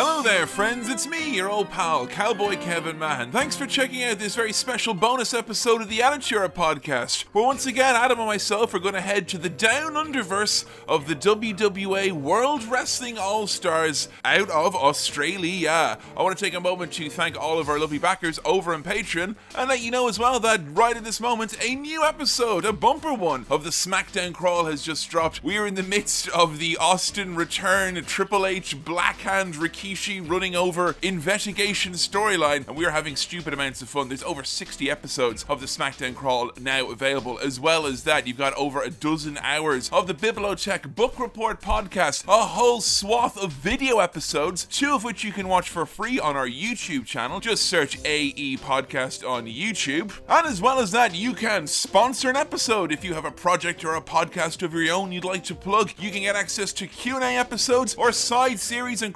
Hello there, friends. It's me, your old pal, Cowboy Kevin Mahan. Thanks for checking out this very special bonus episode of the Attitude podcast, where once again Adam and myself are going to head to the down underverse of the WWA World Wrestling All Stars out of Australia. I want to take a moment to thank all of our lovely backers over on Patreon and let you know as well that right at this moment, a new episode, a bumper one of the SmackDown Crawl has just dropped. We are in the midst of the Austin Return Triple H Blackhand Rikishi running over investigation storyline, and we are having stupid amounts of fun. There's over 60 episodes of the SmackDown Crawl now available. As well as that, you've got over a dozen hours of the Bibliotech Book Report podcast, a whole swath of video episodes, two of which you can watch for free on our YouTube channel. Just search AE Podcast on YouTube. And as well as that, you can sponsor an episode if you have a project or a podcast of your own you'd like to plug. You can get access to Q&A episodes or side series and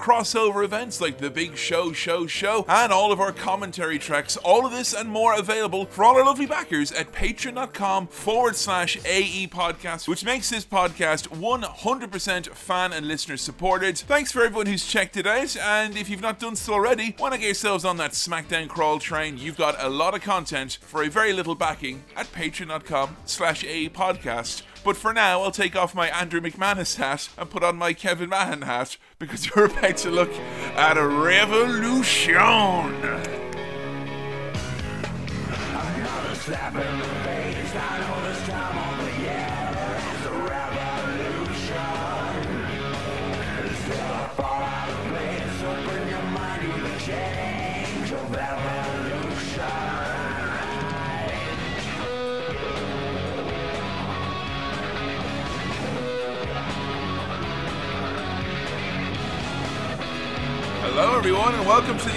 events like the Big Show Show Show and all of our commentary tracks. All of this and more available for all our lovely backers at patreon.com forward slash AE podcast, which makes this podcast 100% fan and listener supported. Thanks for everyone who's checked it out, and if you've not done so already, why not get yourselves on that SmackDown crawl train? You've got a lot of content for a very little backing at patreon.com slash AE podcast. But for now, I'll take off my Andrew McManus hat and put on my Kevin Mahan hat because we're about to look at a revolution.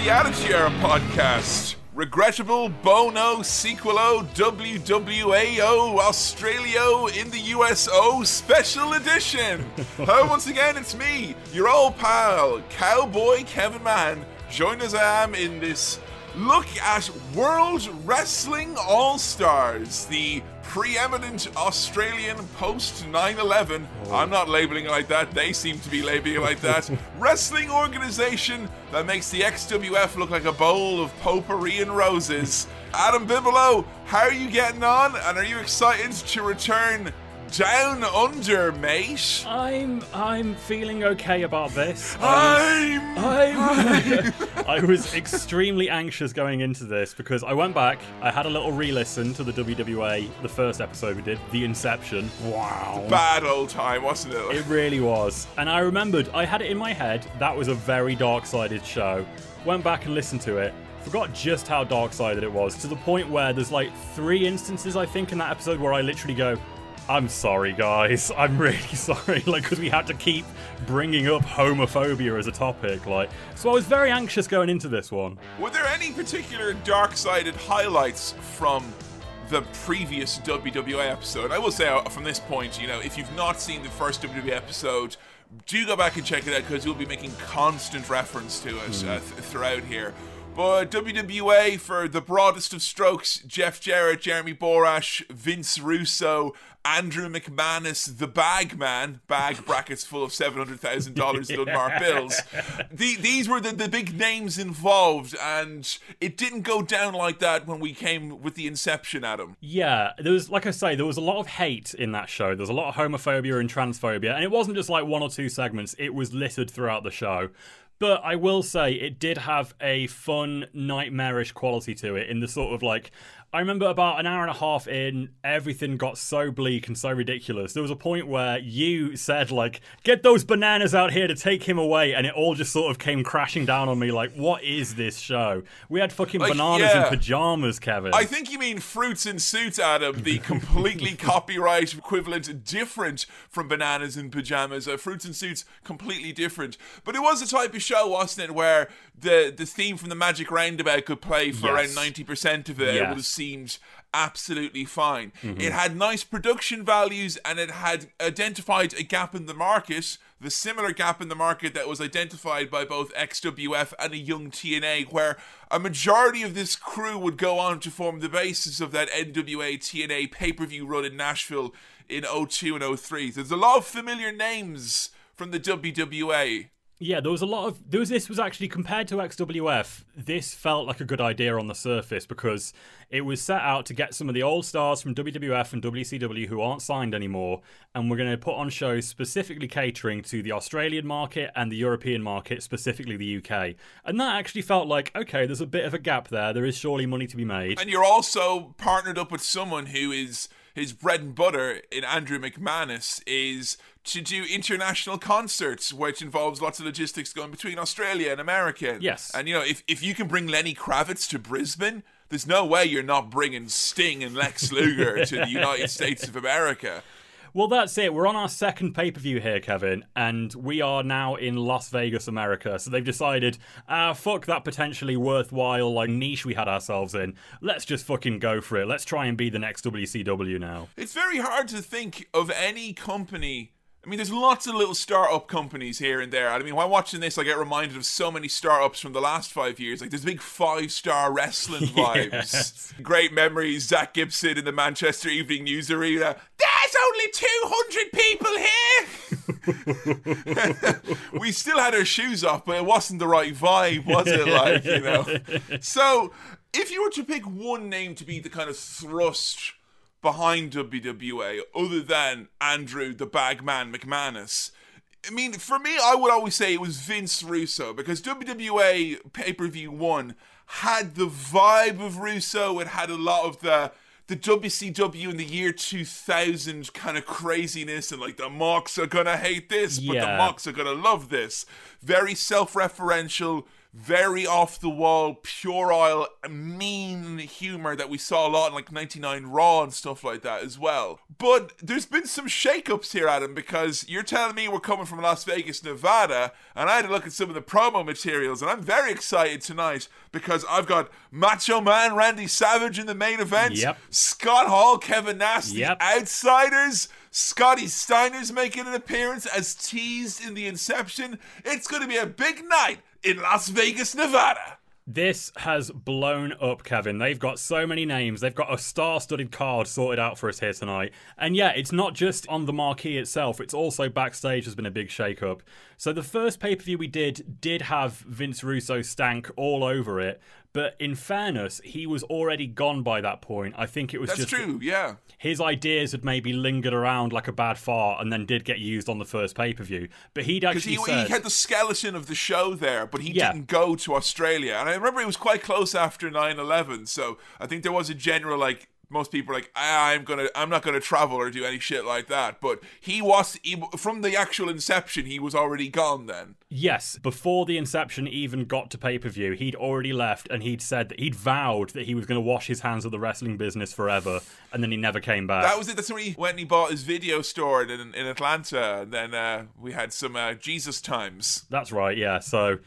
The Attitude Era podcast. Regrettable Bono Sequelo WWAO Australio in the USO Special Edition. Hello, once again, it's me, your old pal, Cowboy Kevin Mann. Join as I am in this look at World Wrestling All Stars, the preeminent Australian post 9 11. I'm not labeling it like that, they seem to be labeling it like that. wrestling organization that makes the XWF look like a bowl of potpourri and roses. Adam Bigelow, how are you getting on? And are you excited to return down under, mate? I'm I'm feeling okay about this. Um, I'm. I'm I was extremely anxious going into this because I went back, I had a little re-listen to the WWA, the first episode we did, The Inception. Wow. Bad old time, wasn't it? It really was. And I remembered, I had it in my head, that was a very dark-sided show. Went back and listened to it. Forgot just how dark-sided it was, to the point where there's like three instances, I think, in that episode where I literally go, I'm sorry, guys. I'm really sorry. Like, because we had to keep bringing up homophobia as a topic. Like, so I was very anxious going into this one. Were there any particular dark-sided highlights from the previous WWA episode? I will say uh, from this point, you know, if you've not seen the first WWA episode, do go back and check it out because we'll be making constant reference to it uh, th- throughout here. But WWA for the broadest of strokes, Jeff Jarrett, Jeremy Borash, Vince Russo, Andrew McManus, the bag man, bag brackets full of $700,000 Dunbar bills. The, these were the, the big names involved, and it didn't go down like that when we came with the Inception, Adam. Yeah, there was, like I say, there was a lot of hate in that show. There was a lot of homophobia and transphobia, and it wasn't just like one or two segments, it was littered throughout the show. But I will say it did have a fun, nightmarish quality to it in the sort of like. I remember about an hour and a half in, everything got so bleak and so ridiculous. There was a point where you said, like, get those bananas out here to take him away, and it all just sort of came crashing down on me, like, what is this show? We had fucking Like, bananas yeah. in pajamas, Kevin. I think you mean Fruits and Suits, Adam, the completely copyright equivalent, different from Bananas in Pajamas. Uh, Fruits and Suits, completely different. But it was a type of show, wasn't it, where the, the theme from the Magic Roundabout could play for Yes. around 90% of it. It Yes. would have seemed absolutely fine. Mm-hmm. It had nice production values and it had identified a gap in the market, the similar gap in the market that was identified by both XWF and a young TNA, where a majority of this crew would go on to form the basis of that NWA TNA pay per view run in Nashville in 02 and 03. There's a lot of familiar names from the WWA. Yeah, there was a lot of there was this was actually compared to XWF, this felt like a good idea on the surface because it was set out to get some of the old stars from WWF and WCW who aren't signed anymore, and we're going to put on shows specifically catering to the Australian market and the European market, specifically the UK. And that actually felt like okay, there's a bit of a gap there. There is surely money to be made. And you're also partnered up with someone who is his bread and butter in Andrew McManus is to do international concerts, which involves lots of logistics going between Australia and America. Yes. And you know, if if you can bring Lenny Kravitz to Brisbane, there's no way you're not bringing Sting and Lex Luger to the United States of America. Well, that's it. We're on our second pay per view here, Kevin, and we are now in Las Vegas, America. So they've decided, ah, fuck that potentially worthwhile like niche we had ourselves in. Let's just fucking go for it. Let's try and be the next WCW now. It's very hard to think of any company. I mean, there's lots of little startup companies here and there. I mean, while watching this, I get reminded of so many startups from the last five years. Like, there's big five star wrestling vibes. Yes. Great memories. Zack Gibson in the Manchester Evening News Arena. There's only 200 people here. we still had our shoes off, but it wasn't the right vibe, was it? Like, you know. So, if you were to pick one name to be the kind of thrust behind WWA other than Andrew the Bagman McManus. I mean, for me, I would always say it was Vince Russo because WWA pay per view one had the vibe of Russo. It had a lot of the the WCW in the year 2000 kind of craziness and like the mocks are gonna hate this, but the mocks are gonna love this. Very self referential, very off the wall, puerile, mean humor that we saw a lot in like 99 Raw and stuff like that as well. But there's been some shakeups here, Adam, because you're telling me we're coming from Las Vegas, Nevada, and I had to look at some of the promo materials, and I'm very excited tonight because I've got Macho Man Randy Savage in the main event, Yep. Scott Hall, Kevin Nash, Yep. outsiders. Scotty Steiner's making an appearance as teased in the inception. It's going to be a big night in Las Vegas, Nevada. This has blown up, Kevin. They've got so many names. They've got a star studded card sorted out for us here tonight. And yeah, it's not just on the marquee itself, it's also backstage has been a big shake up. So the first pay per view we did did have Vince Russo stank all over it. But in fairness, he was already gone by that point. I think it was That's just true, yeah. His ideas had maybe lingered around like a bad fart and then did get used on the first pay per view. But he'd actually he, said, he had the skeleton of the show there, but he Yeah. didn't go to Australia. And I remember it was quite close after 9 11. So I think there was a general, like, most people are like, "Ah, I'm gonna, I'm not gonna travel or do any shit like that. But he was, he, from the actual inception, he was already gone then. Yes, before the Inception even got to pay per view, he'd already left and he'd said that he'd vowed that he was going to wash his hands of the wrestling business forever, and then he never came back. That was it. That's when he went and he bought his video store in, in Atlanta. And then uh, we had some uh, Jesus times. That's right, yeah. So,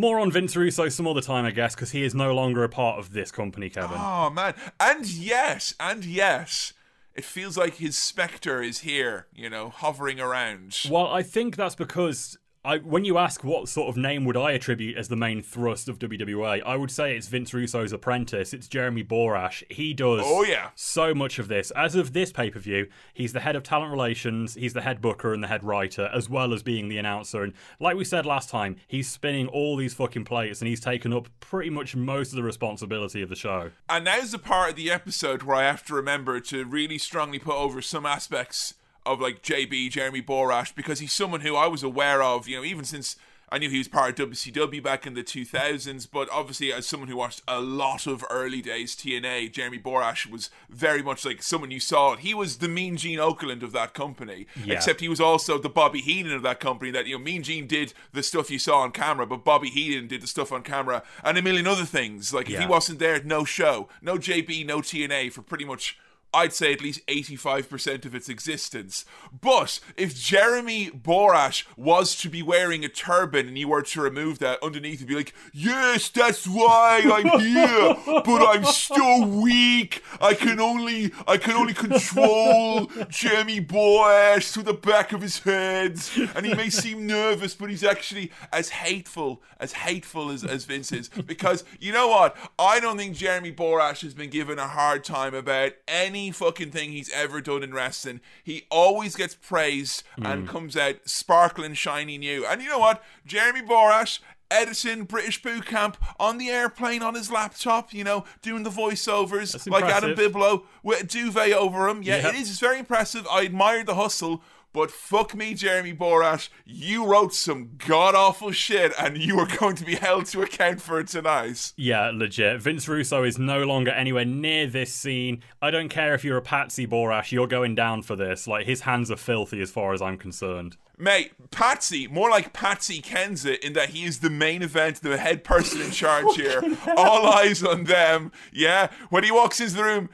more on Vince Russo some other time, I guess, because he is no longer a part of this company, Kevin. Oh man, and yes, and yes, it feels like his specter is here. You know, hovering around. Well, I think that's because I, when you ask what sort of name would I attribute as the main thrust of WWA, I would say it's Vince Russo's apprentice. It's Jeremy Borash. He does Oh, yeah. so much of this. As of this pay per view, he's the head of talent relations, he's the head booker and the head writer, as well as being the announcer. And like we said last time, he's spinning all these fucking plates and he's taken up pretty much most of the responsibility of the show. And now's the part of the episode where I have to remember to really strongly put over some aspects of like JB, Jeremy Borash, because he's someone who I was aware of, you know, even since I knew he was part of WCW back in the 2000s, but obviously as someone who watched a lot of early days TNA, Jeremy Borash was very much like someone you saw. He was the Mean Gene Okerlund of that company, Yeah. except he was also the Bobby Heenan of that company. That you know, Mean Gene did the stuff you saw on camera, but Bobby Heenan did the stuff on camera and a million other things. Like if he wasn't there, no show, no JB, no TNA for pretty much. I'd say at least 85% of its existence. But if Jeremy Borash was to be wearing a turban and you were to remove that underneath, it'd be like, yes, that's why I'm here, but I'm still weak. I can only, I can only control Jeremy Borash to the back of his head. And he may seem nervous, but he's actually as hateful, as hateful as, as Vince is. Because you know what? I don't think Jeremy Borash has been given a hard time about any any fucking thing he's ever done in wrestling. He always gets praised and hmm. comes out sparkling, shiny new. And you know what? Jeremy Borash editing British boot camp on the airplane on his laptop, you know, doing the voiceovers That's like Adam. Biblow with a duvet over him. Yeah, Yep. it is. It's very impressive. I admire the hustle. But fuck me, Jeremy Borash, you wrote some god awful shit and you are going to be held to account for it tonight. Yeah, legit. Vince Russo is no longer anywhere near this scene. I don't care if you're a Patsy Borash, you're going down for this. Like, his hands are filthy as far as I'm concerned. Mate, Patsy, more like Patsy Kensit in that he is the main event, the head person in charge here. All eyes on them. Yeah, when he walks into the room,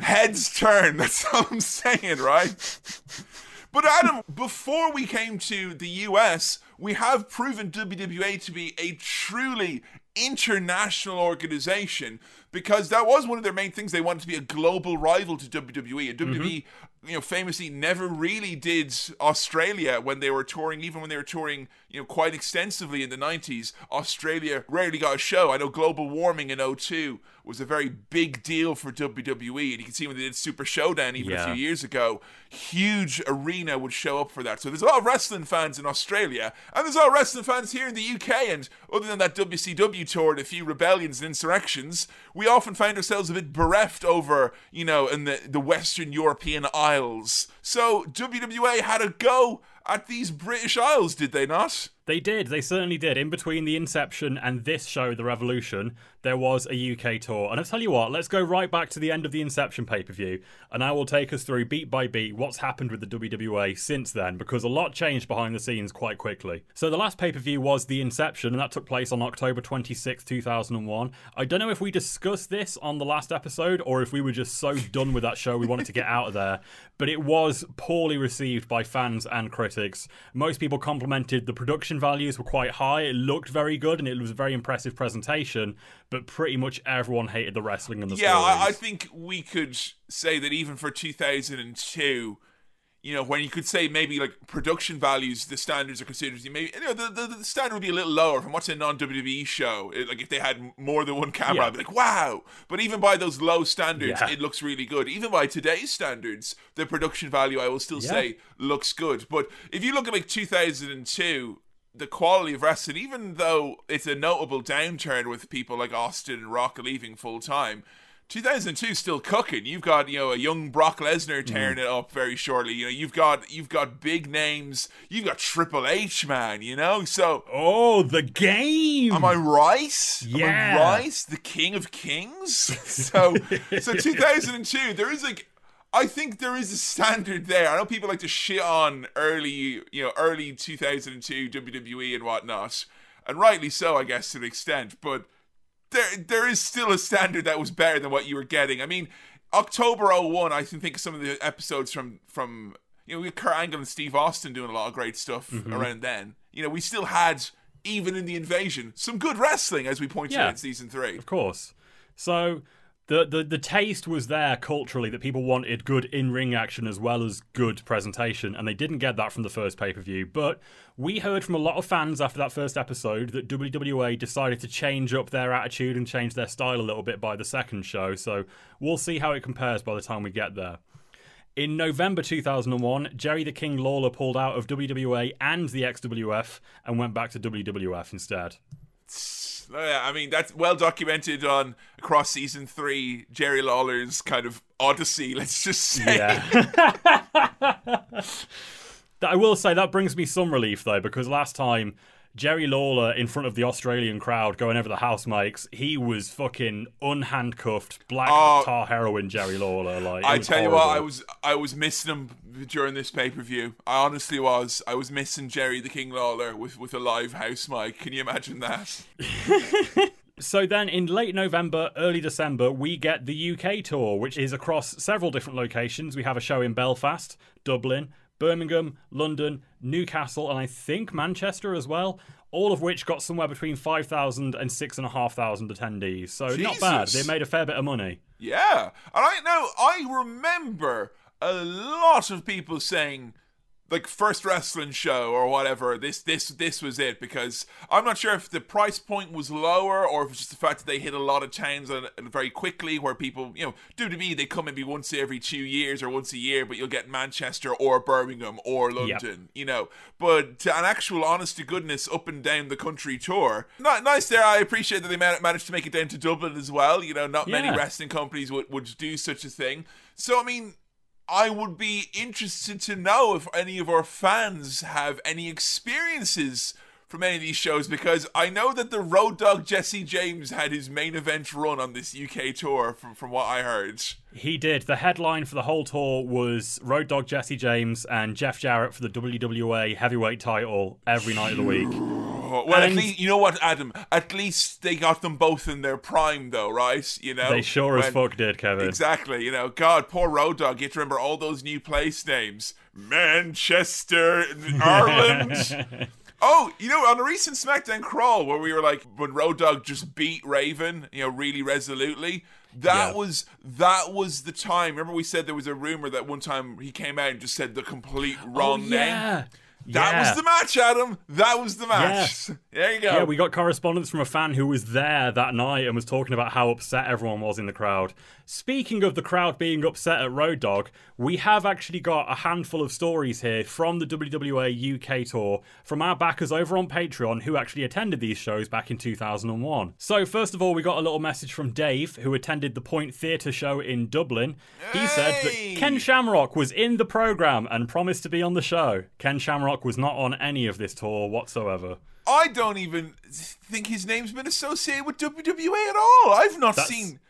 heads turn. That's all I'm saying, right? But Adam, before we came to the US, we have proven WWE to be a truly international organization because that was one of their main things. They wanted to be a global rival to WWE. And mm-hmm. WWE, you know, famously never really did Australia when they were touring, even when they were touring, you know, quite extensively in the 90s. Australia rarely got a show. I know Global Warning in 02 was a very big deal for WWE. And you can see when they did Super Showdown even a few years ago, huge arena would show up for that. So there's a lot of wrestling fans in Australia, and there's a lot of wrestling fans here in the UK. And other than that WCW tour and a few rebellions and insurrections, we often find ourselves a bit bereft over, you know, in the, the Western European Isles. So WWA had a go at these British Isles, did they not? They did, they certainly did. In between the Inception and this show, The Revolution, there was a UK tour. And I'll tell you what, let's go right back to the end of the Inception pay per view, and I will take us through beat by beat what's happened with the WWA since then, because a lot changed behind the scenes quite quickly. So the last pay per view was The Inception, and that took place on October 26, 2001. I don't know if we discussed this on the last episode, or if we were just so done with that show we wanted to get out of there, but it was poorly received by fans and critics. Most people complimented the production values were quite high. It looked very good and it was a very impressive presentation, but pretty much everyone hated the wrestling and the Yeah, I, I think we could say that even for 2002, you know, when you could say maybe like production values, the standards are considered maybe you know the, the, the standard would be a little lower from what's a non WWE show. It- like if they had more than one camera, Yeah. I'd be like, wow. But even by those low standards, Yeah. it looks really good. Even by today's standards, the production value, I will still Yeah. say, looks good. But if you look at like 2002. The quality of wrestling, even though it's a notable downturn with people like Austin and Rock leaving full time, 2002 is still cooking. You've got you know a young Brock Lesnar tearing mm. it up very shortly. You know you've got you've got big names. You've got Triple H, man. You know so. Oh, the game! Am I right? Am Yeah. I right? The King of Kings. So, so 2002. There is like, I think there is a standard there. I know people like to shit on early, you know, early 2002 WWE and whatnot, and rightly so, I guess, to an extent. But there, there is still a standard that was better than what you were getting. I mean, October 01, I can think of some of the episodes from from you know, we had Kurt Angle and Steve Austin doing a lot of great stuff mm-hmm. around then. You know, we still had even in the invasion some good wrestling, as we pointed Yeah. out in season three. Of course. So the, the the taste was there culturally that people wanted good in ring action as well as good presentation, and they didn't get that from the first pay per view. But we heard from a lot of fans after that first episode that WWA decided to change up their attitude and change their style a little bit by the second show. So we'll see how it compares by the time we get there. In November 2001, Jerry the King Lawler pulled out of WWA and the XWF and went back to WWF instead. I mean that's well documented on across season three. Jerry Lawler's kind of odyssey. Let's just say. Yeah. That- I will say that brings me some relief though, because last time Jerry Lawler in front of the Australian crowd going over the house mics, he was fucking unhandcuffed, black Oh. tar heroin Jerry Lawler. Like I tell you what, I was I was missing him during this pay per view. I honestly was. I was missing Jerry the King Lawler with with a live house mic. Can you imagine that? So then in late November, early December, we get the UK tour, which is across several different locations. We have a show in Belfast, Dublin, Birmingham, London, Newcastle, and I think Manchester as well. All of which got somewhere between 5,000 and 6,500 attendees. So not bad. They made a fair bit of money. Yeah, and I know I remember a lot of people saying like first wrestling show or whatever, this this this was it because I'm not sure if the price point was lower or if it's just the fact that they hit a lot of towns and, and very quickly where people you know do to me they come maybe once every two years or once a year, but you'll get Manchester or Birmingham or London, you know. But to an actual honest to goodness up and down the country tour, not nice there. I appreciate that they managed to make it down to Dublin as well. You know, not many wrestling companies would would do such a thing. So I mean. I would be interested to know if any of our fans have any experiences from any of these shows because I know that the Road Dogg Jesse James had his main event run on this UK tour from, from what I heard. He did. The headline for the whole tour was Road Dogg Jesse James and Jeff Jarrett for the WWA heavyweight title every night of the week. Well, at least, you know what, Adam? At least they got them both in their prime, though, right? You know? They sure as fuck did, Kevin. Exactly. You know, God, poor Road Dogg. You have to remember all those new place names Manchester, Ireland. Oh, you know, on a recent SmackDown crawl where we were like, when Road Dogg just beat Raven, you know, really resolutely. That Yeah. was that was the time. Remember, we said there was a rumor that one time he came out and just said the complete oh, wrong oh, name. Yeah. That yeah. was the match, Adam. That was the match. There you go. Yeah, we got correspondence from a fan who was there that night and was talking about how upset everyone was in the crowd. Speaking of the crowd being upset at Road Dogg, we have actually got a handful of stories here from the WWA UK tour from our backers over on Patreon who actually attended these shows back in 2001. So, first of all, we got a little message from Dave who attended the Point Theatre show in Dublin. He said that Ken Shamrock was in the programme and promised to be on the show. Ken Shamrock was not on any of this tour whatsoever. I don't even think his name's been associated with WWE at all. I've not That's- seen.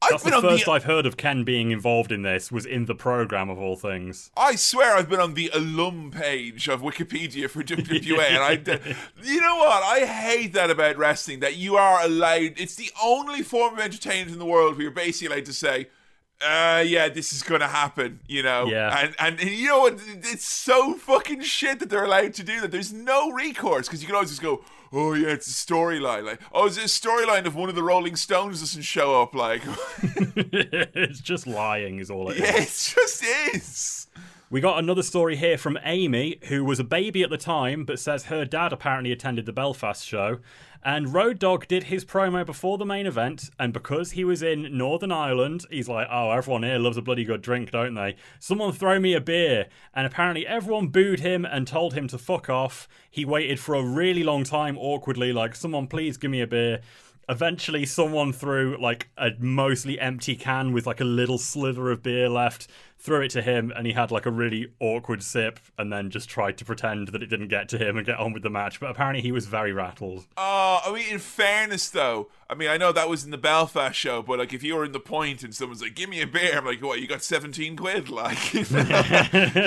I've That's been the first the. I've heard of Ken being involved in this. Was in the program of all things. I swear I've been on the alum page of Wikipedia for WWE, and I, you know what? I hate that about wrestling. That you are allowed. It's the only form of entertainment in the world where you're basically allowed to say, uh, yeah, this is gonna happen, you know. Yeah. And, and and you know what? It's so fucking shit that they're allowed to do that. There's no recourse because you can always just go, oh yeah, it's a storyline. Like, oh, it's a storyline if one of the Rolling Stones doesn't show up. Like, it's just lying, is all it is. yeah, it just is. We got another story here from Amy, who was a baby at the time, but says her dad apparently attended the Belfast show. And Road Dogg did his promo before the main event, and because he was in Northern Ireland, he's like, oh, everyone here loves a bloody good drink, don't they? Someone throw me a beer. And apparently everyone booed him and told him to fuck off. He waited for a really long time, awkwardly, like, someone please give me a beer. Eventually, someone threw like a mostly empty can with like a little slither of beer left, threw it to him, and he had like a really awkward sip, and then just tried to pretend that it didn't get to him and get on with the match. But apparently, he was very rattled. Uh, I mean, in fairness, though, I mean, I know that was in the Belfast show, but like, if you were in the point and someone's like, "Give me a beer," I'm like, "What? You got seventeen quid? Like, you,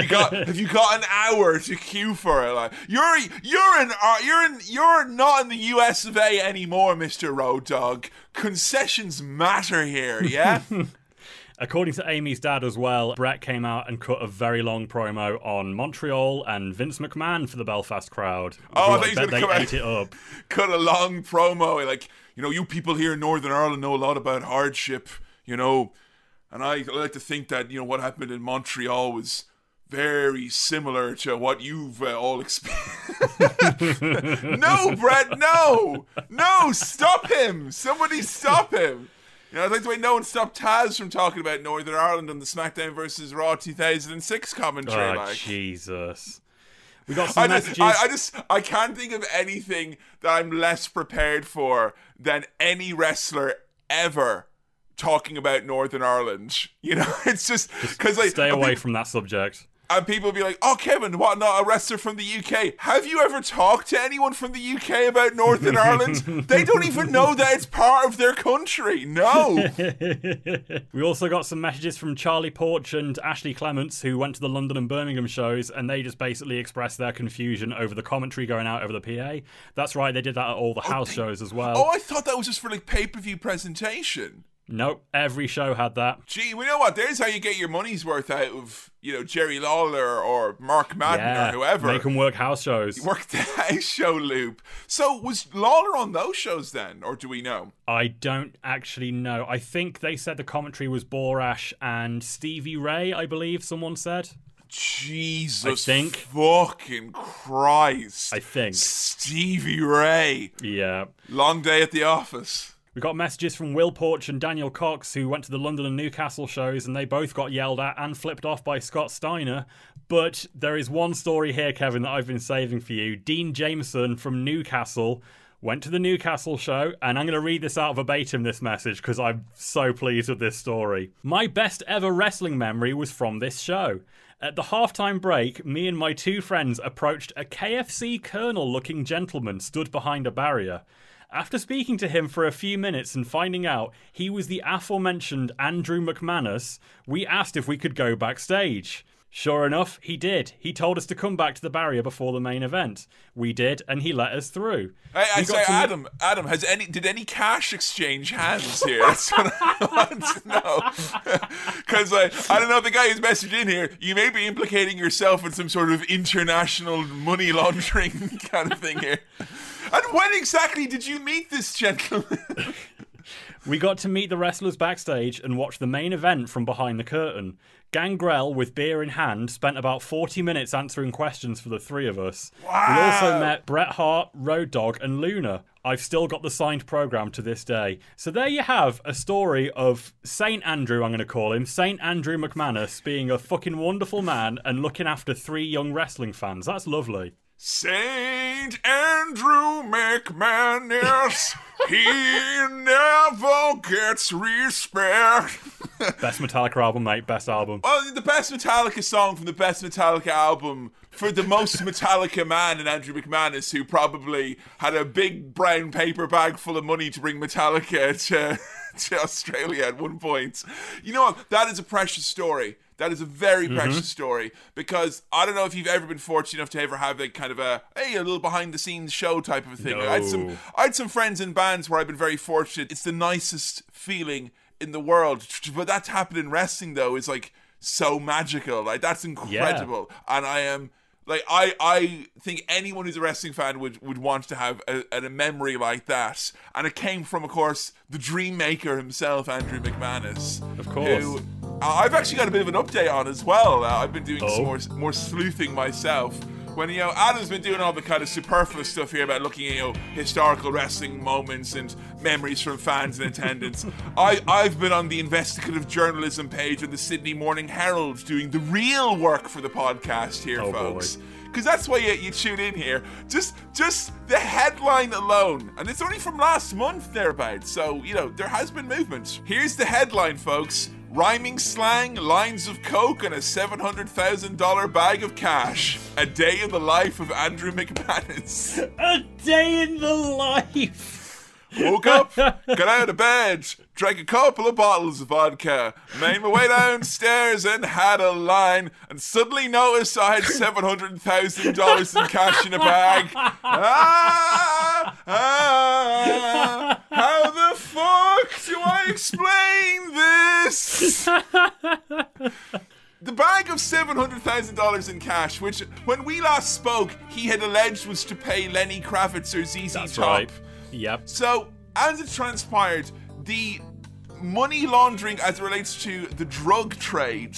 got? Have you got an hour to queue for it? Like, you're you're in uh, you're in you're not in the U.S. of A. anymore, Mister Road Dogg. Concessions matter here, yeah." According to Amy's dad as well, Brett came out and cut a very long promo on Montreal and Vince McMahon for the Belfast crowd. Oh, I thought he was gonna they come out- ate it up. cut a long promo. Like you know you people here in northern ireland know a lot about hardship you know? And i like to think that you know what happened in montreal was very similar to what you've uh, all experienced. No brett no! No stop him! Somebody stop him you know, I'd like the way no one stopped Taz from talking about Northern Ireland on the SmackDown versus Raw 2006 commentary. Oh, like. Jesus. We got some I messages. just, I, I just, I can't think of anything that I'm less prepared for than any wrestler ever talking about Northern Ireland. You know, it's just because like Stay away peop- from that subject. And people be like, "Oh, Kevin, what? Not a wrestler from the UK? Have you ever talked to anyone from the UK about Northern Ireland? They don't even know that it's part of their country. No." We also got some messages from Charlie Porch and Ashley Clements, who went to the London and Birmingham shows, and they just basically expressed their confusion over the commentary going out over the PA. That's right, they did that at all the oh, house shows as well. oh, I thought that was just for like pay per view presentation. Nope, every show had that. Gee, we know what? There's how you get your money's worth out of, you know, Jerry Lawler or Mark Madden Yeah, or whoever. Make them work house shows. Work the house show loop. So was Lawler on those shows then, or do we know? I don't actually know. I think they said the commentary was Borash and Stevie Ray, I believe someone said. Jesus I think- fucking Christ. I think. Stevie Ray. Yeah. Long day at the office. We got messages from Will Porch and Daniel Cox, who went to the London and Newcastle shows, and they both got yelled at and flipped off by Scott Steiner. But there is one story here, Kevin, that I've been saving for you. Dean Jameson from Newcastle went to the Newcastle show, and I'm going to read this out verbatim, this message, because I'm so pleased with this story. My best ever wrestling memory was from this show. At the halftime break, me and my two friends approached a KFC colonel looking gentleman stood behind a barrier. After speaking to him for a few minutes and finding out he was the aforementioned Andrew McManus, we asked if we could go backstage. Sure enough, he did. He told us to come back to the barrier before the main event. We did, and he let us through. Hey, I say, to Adam, Adam, has any did any cash exchange hands here? That's what I want to know. Because I, I don't know if the guy who's messaged in here, you may be implicating yourself in some sort of international money laundering kind of thing here. And when exactly did you meet this gentleman? We got to meet the wrestlers backstage and watch the main event from behind the curtain. Gangrel, with beer in hand, spent about 40 minutes answering questions for the three of us. Wow. We also met Bret Hart, Road Dogg, and Luna. I've still got the signed program to this day. So there you have a story of St. Andrew, I'm going to call him, St. Andrew McManus, being a fucking wonderful man and looking after three young wrestling fans. That's lovely. Saint Andrew McManus, he never gets respect. Best Metallica album, mate. Best album. Well, the best Metallica song from the best Metallica album for the most Metallica man in Andrew McManus, who probably had a big brown paper bag full of money to bring Metallica to, to Australia at one point. You know what? That is a precious story. That is a very mm-hmm. precious story because I don't know if you've ever been fortunate enough to ever have a kind of a hey a little behind the scenes show type of a thing. I had some I had some friends in bands where I've been very fortunate. It's the nicest feeling in the world. But that's to happen in wrestling though is like so magical. Like that's incredible. And I am like I I think anyone who's a wrestling fan would would want to have a, a memory like that. And it came from of course the dream maker himself, Andrew McManus. Of course. Who uh, I've actually got a bit of an update on as well. Uh, I've been doing some Oh. more more sleuthing myself. When you know Adam's been doing all the kind of superfluous stuff here about looking at you know historical wrestling moments and memories from fans in attendance, I I've been on the investigative journalism page of the Sydney Morning Herald doing the real work for the podcast here, Oh, boy. folks. Because that's why you, you tune in here. Just just the headline alone, and it's only from last month thereabouts. So you know there has been movement. Here's the headline, folks. Rhyming slang, lines of coke, and a $700,000 bag of cash. A day in the life of Andrew McManus. A day in the life. Woke up, got out of bed, drank a couple of bottles of vodka, made my way downstairs and had a line, and suddenly noticed I had $700,000 in cash in a bag. Ah, ah, how the fuck do I explain this? The bag of $700,000 in cash, which when we last spoke, he had alleged was to pay Lenny Kravitz or ZZ That's Top. right. Yep. So, as it transpired, the money laundering as it relates to the drug trade,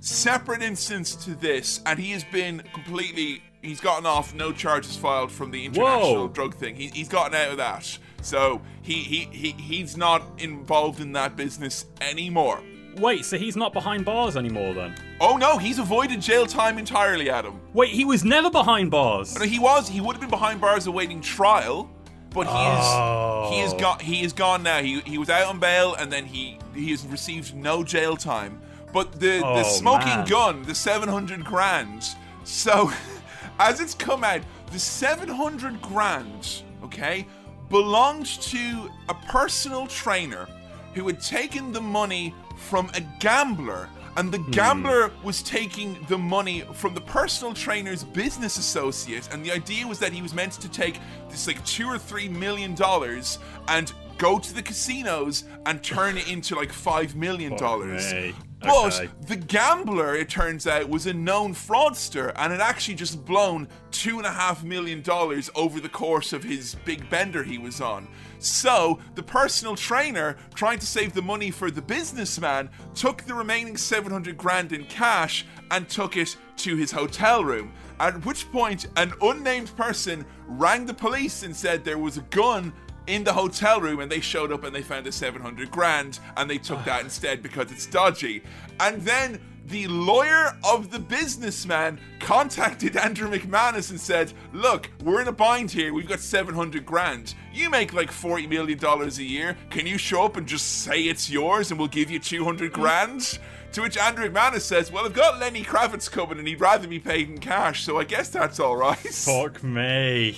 separate instance to this, and he has been completely. He's gotten off, no charges filed from the international Whoa. drug thing. He, he's gotten out of that. So, he, he, he he's not involved in that business anymore. Wait, so he's not behind bars anymore then? Oh no, he's avoided jail time entirely, Adam. Wait, he was never behind bars. No, he was. He would have been behind bars awaiting trial, but he is. He is Oh. got. He is gone now. He he was out on bail, and then he he has received no jail time. But the the Oh, smoking man. gun, the seven hundred grand. So, as it's come out, the seven hundred grand, okay, belonged to a personal trainer who had taken the money from a gambler and the hmm. gambler was taking the money from the personal trainer's business associate and the idea was that he was meant to take this like two or three million dollars and go to the casinos and turn it into like five million dollars. But Okay. the gambler, it turns out, was a known fraudster and had actually just blown two and a half million dollars over the course of his big bender he was on. So the personal trainer, trying to save the money for the businessman, took the remaining 700 grand in cash and took it to his hotel room. At which point, an unnamed person rang the police and said there was a gun in the hotel room and they showed up and they found a 700 grand and they took that instead because it's dodgy. And then the lawyer of the businessman contacted Andrew McManus and said, Look, we're in a bind here. We've got 700 grand. You make like $40 million a year. Can you show up and just say it's yours and we'll give you 200 grand? To which Andrew McManus says, Well, I've got Lenny Kravitz coming and he'd rather be paid in cash, so I guess that's alright. Fuck me.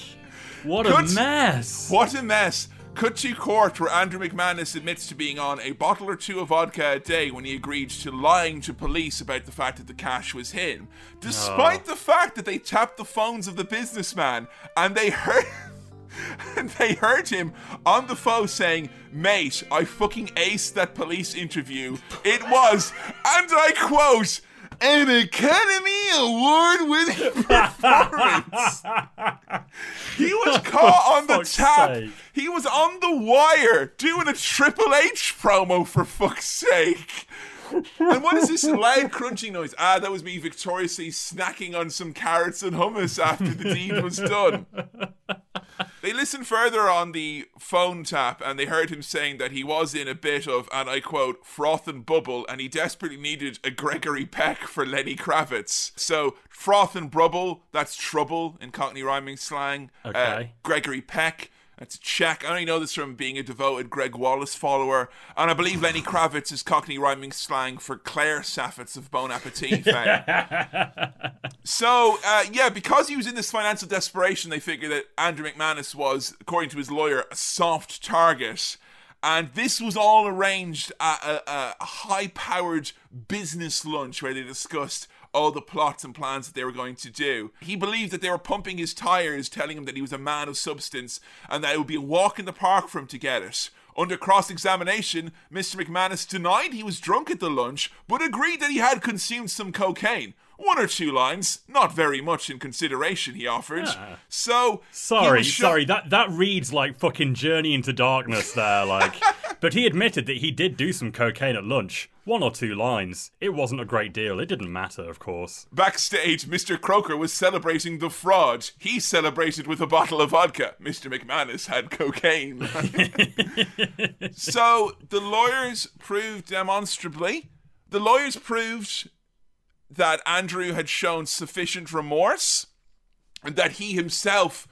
What a Good. mess. What a mess. Cut to court where Andrew McManus admits to being on a bottle or two of vodka a day when he agreed to lying to police about the fact that the cash was him. Despite the fact that they tapped the phones of the businessman and they heard and they heard him on the phone saying, Mate, I fucking aced that police interview. It was, and I quote, an Academy Award winning performance. he was caught on the tap. sake. He was on the wire doing a Triple H promo for fuck's sake. And what is this loud crunching noise? Ah, that was me victoriously snacking on some carrots and hummus after the deed was done. They listened further on the phone tap and they heard him saying that he was in a bit of, and I quote, froth and bubble, and he desperately needed a Gregory Peck for Lenny Kravitz. So, froth and bubble, that's trouble in Cockney rhyming slang. Uh, Gregory Peck. That's a check. I only know this from being a devoted Greg Wallace follower. And I believe Lenny Kravitz is Cockney rhyming slang for Claire Saffitz of Bon Appetit fame. so, uh, yeah, because he was in this financial desperation, they figured that Andrew McManus was, according to his lawyer, a soft target. And this was all arranged at a, a high powered business lunch where they discussed all the plots and plans that they were going to do. He believed that they were pumping his tires, telling him that he was a man of substance and that it would be a walk in the park for him to get it. Under cross examination, Mr. McManus denied he was drunk at the lunch, but agreed that he had consumed some cocaine. One or two lines, not very much in consideration, he offered. So. Sorry, sho- sorry. That that reads like fucking Journey into Darkness there. Like, but he admitted that he did do some cocaine at lunch. One or two lines. It wasn't a great deal. It didn't matter, of course. Backstage, Mr. Croker was celebrating the fraud. He celebrated with a bottle of vodka. Mr. McManus had cocaine. so the lawyers proved demonstrably, the lawyers proved that Andrew had shown sufficient remorse and that he himself,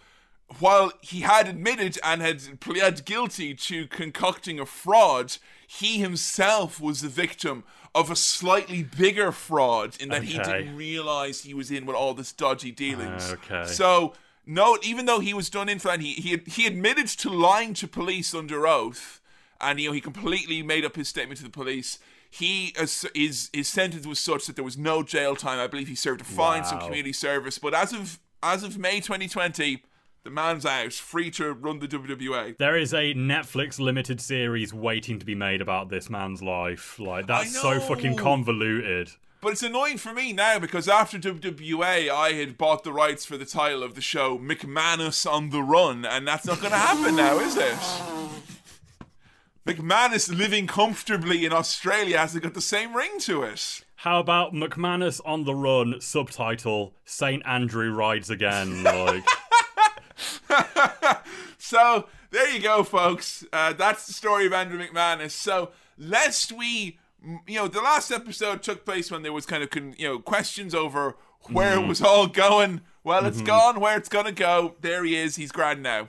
while he had admitted and had pled guilty to concocting a fraud, he himself was the victim of a slightly bigger fraud in that he didn't realize he was in with all this dodgy dealings. Okay. So, no, even though he was done in for that, he, he, he admitted to lying to police under oath, and you know he completely made up his statement to the police. He as- his his sentence was such that there was no jail time. I believe he served a fine, some community service. But as of as of May 2020, the man's out, free to run the WWA. There is a Netflix limited series waiting to be made about this man's life. Like that's so fucking convoluted. But it's annoying for me now because after WWA, I had bought the rights for the title of the show, McManus on the Run, and that's not going to happen now, is it? McManus living comfortably in Australia hasn't got the same ring to it. How about McManus on the run? Subtitle: Saint Andrew rides again. Like, So there you go, folks. Uh, that's the story of Andrew McManus. So lest we, you know, the last episode took place when there was kind of, con- you know, questions over where it was all going. Well, it's gone where it's gonna go. There he is. He's grand now.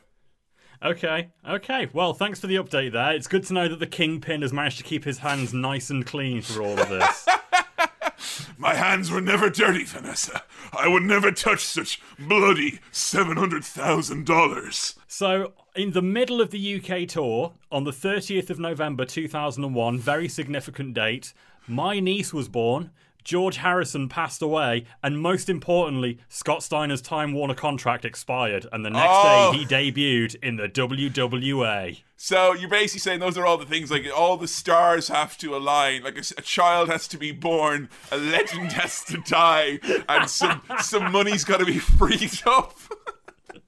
Okay, okay. Well, thanks for the update. There, it's good to know that the kingpin has managed to keep his hands nice and clean through all of this. My hands were never dirty, Vanessa. I would never touch such bloody seven hundred thousand dollars. So, in the middle of the UK tour, on the 30th of November 2001, very significant date, my niece was born. George Harrison passed away, and most importantly, Scott Steiner's Time Warner contract expired, and the next Oh. day he debuted in the WWA. So you're basically saying those are all the things like all the stars have to align. Like a child has to be born, a legend has to die, and some some money's got to be freed up.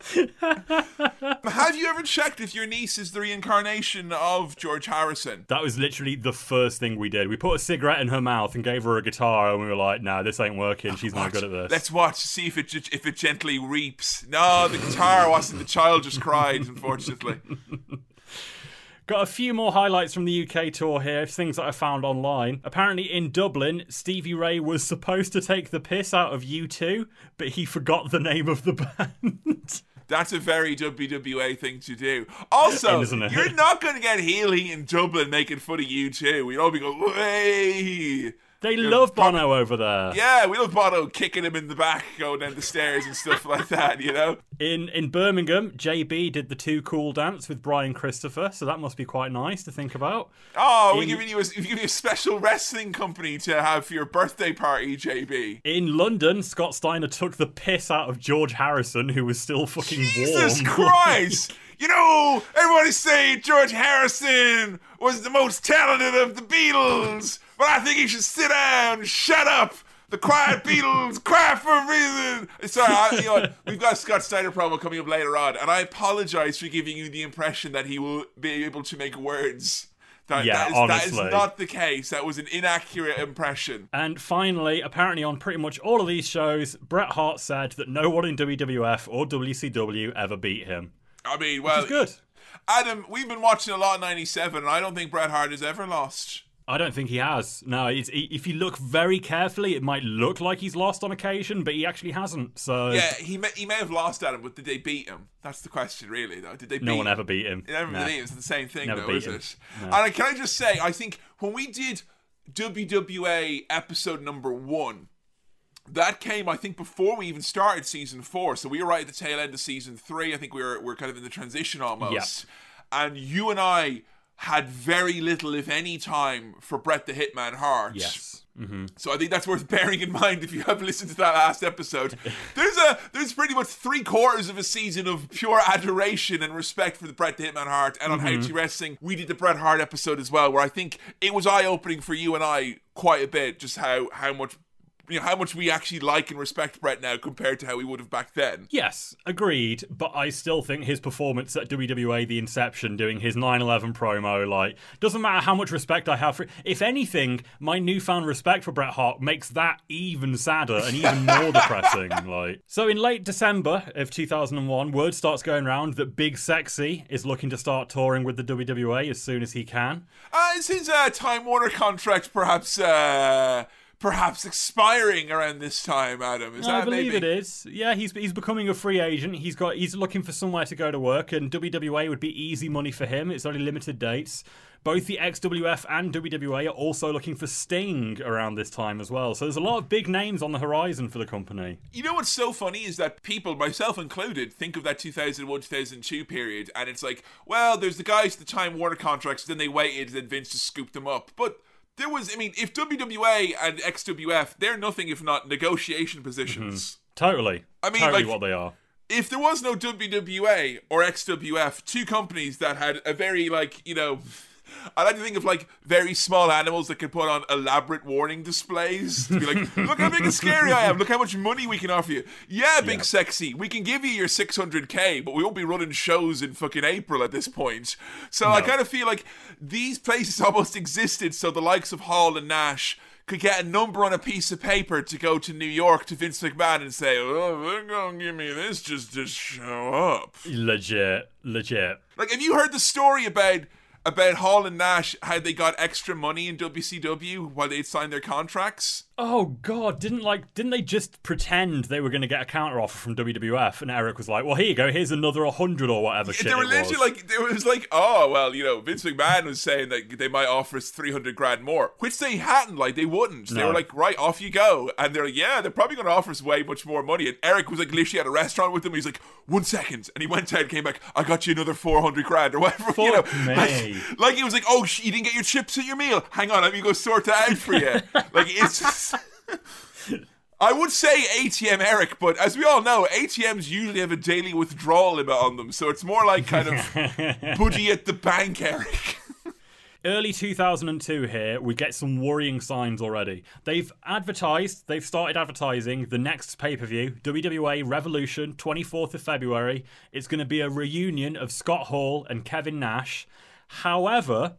Have you ever checked if your niece is the reincarnation of George Harrison? That was literally the first thing we did. We put a cigarette in her mouth and gave her a guitar, and we were like, "No, this ain't working. She's not good at this." Let's watch see if it if it gently reaps. No, the guitar wasn't. The child just cried. Unfortunately. Got a few more highlights from the UK tour here, things that I found online. Apparently, in Dublin, Stevie Ray was supposed to take the piss out of U2, but he forgot the name of the band. That's a very WWA thing to do. Also, you're not going to get Healy in Dublin making fun of you too. We'd all be going, "Way!" They love Bono over there. Yeah, we love Bono kicking him in the back, going down the stairs and stuff like that. You know. In in Birmingham, JB did the Too Cool dance with Brian Christopher, so that must be quite nice to think about. Oh, we're giving you a, we're giving you a special wrestling company to have for your birthday party, JB. In London, Scott Steiner took the piss out of George Harrison, who was still fucking Jesus warm. Christ! you know, everybody say George Harrison was the most talented of the Beatles, but I think he should sit down, shut up. The quiet Beatles cry for a reason. Sorry, I, you know? We've got Scott Steiner promo coming up later on, and I apologize for giving you the impression that he will be able to make words. That, Yeah, that, is, that is not the case. That was an inaccurate impression. And finally, apparently on pretty much all of these shows, Bret Hart said that no one in WWF or WCW ever beat him. I mean, well, It's good. Adam, we've been watching a lot of '97, and I don't think Bret Hart has ever lost. I don't think he has. No, it's, if you look very carefully, it might look like he's lost on occasion, but he actually hasn't. So Yeah, he may, he may have lost at him, but did they beat him? That's the question, really. Though, did they? no beat one him? ever beat him. Never No. beat him. It's the same thing, Never though, is him. it? And can I just say, I think when we did WWA episode number one, that came, I think, before we even started season four. So we were right at the tail end of season three. I think we were we're kind of in the transition almost. And you and I had very little, if any, time for Bret the Hitman Hart. Yes. Mm-hmm. So I think that's worth bearing in mind if you haven't listened to that last episode. There's a there's pretty much three quarters of a season of pure adoration and respect for the Bret the Hitman Hart and on mm-hmm. How to Wrestling. We did the Bret Hart episode as well, where I think it was eye opening for you and I quite a bit, just how how much you know how much we actually like and respect Bret now compared to how we would have back then. Yes, agreed. But I still think his performance at WWA The Inception, doing his 9/11 promo, like doesn't matter how much respect I have for. If anything, my newfound respect for Bret Hart makes that even sadder and even more depressing. Like so, in late December of 2001, word starts going around that Big Sexy is looking to start touring with the WWA as soon as he can. Uh, is his uh, Time Warner contract perhaps uh, perhaps expiring around this time, Adam? Is I believe maybe? it is. Yeah, he's he's becoming a free agent. He's got he's looking for somewhere to go to work, and WWA would be easy money for him. It's only limited dates. Both the XWF and WWA are also looking for Sting around this time as well. So there's a lot of big names on the horizon for the company. You know what's so funny is that people, myself included, think of that 2001 2002 period, and it's like, well, there's the guys, the Time Warner contracts, then they waited, then Vince just scooped them up. But there was, I mean, if WWA and XWF, they're nothing if not negotiation positions. Mm-hmm. Totally. I mean, totally like- what they are. If there was no WWA or XWF, two companies that had a very, like, you know, I like to think of like very small animals that can put on elaborate warning displays to be like, look how big and scary I am. Look how much money we can offer you. Yeah, big Yeah. sexy. We can give you your 600k, but we won't be running shows in fucking April at this point. So I kind of feel like these places almost existed so the likes of Hall and Nash could get a number on a piece of paper to go to New York to Vince McMahon and say, oh, they're going to give me this just to show up. Legit. Legit. Like, have you heard the story about about Hall and Nash how they got extra money in WCW while they'd signed their contracts? Oh god, didn't like didn't they just pretend they were going to get a counter offer from WWF and Eric was like, "Well, here you go. Here's another 100 or whatever shit they were it literally was." like, it was like, oh well, you know, Vince McMahon was saying that they might offer us three hundred grand more, which they hadn't. Like, they wouldn't. They were like, right, off you go, and they're like, yeah, they're probably going to offer us way much more money. And Eric was like, literally at a restaurant with them. He's like, one second, and he went out, and came back, I got you another four hundred grand or whatever. you know, Fuck like, he was like, oh, you didn't get your chips at your meal. Hang on, let me go sort that out for you. like it's. I would say ATM Eric, but as we all know, ATMs usually have a daily withdrawal limit on them, so it's more like kind of buddy at the bank Eric. Early 2002 here, we get some worrying signs already. They've advertised, they've started advertising the next pay per view, WWA Revolution, 24th of February. It's going to be a reunion of Scott Hall and Kevin Nash. However,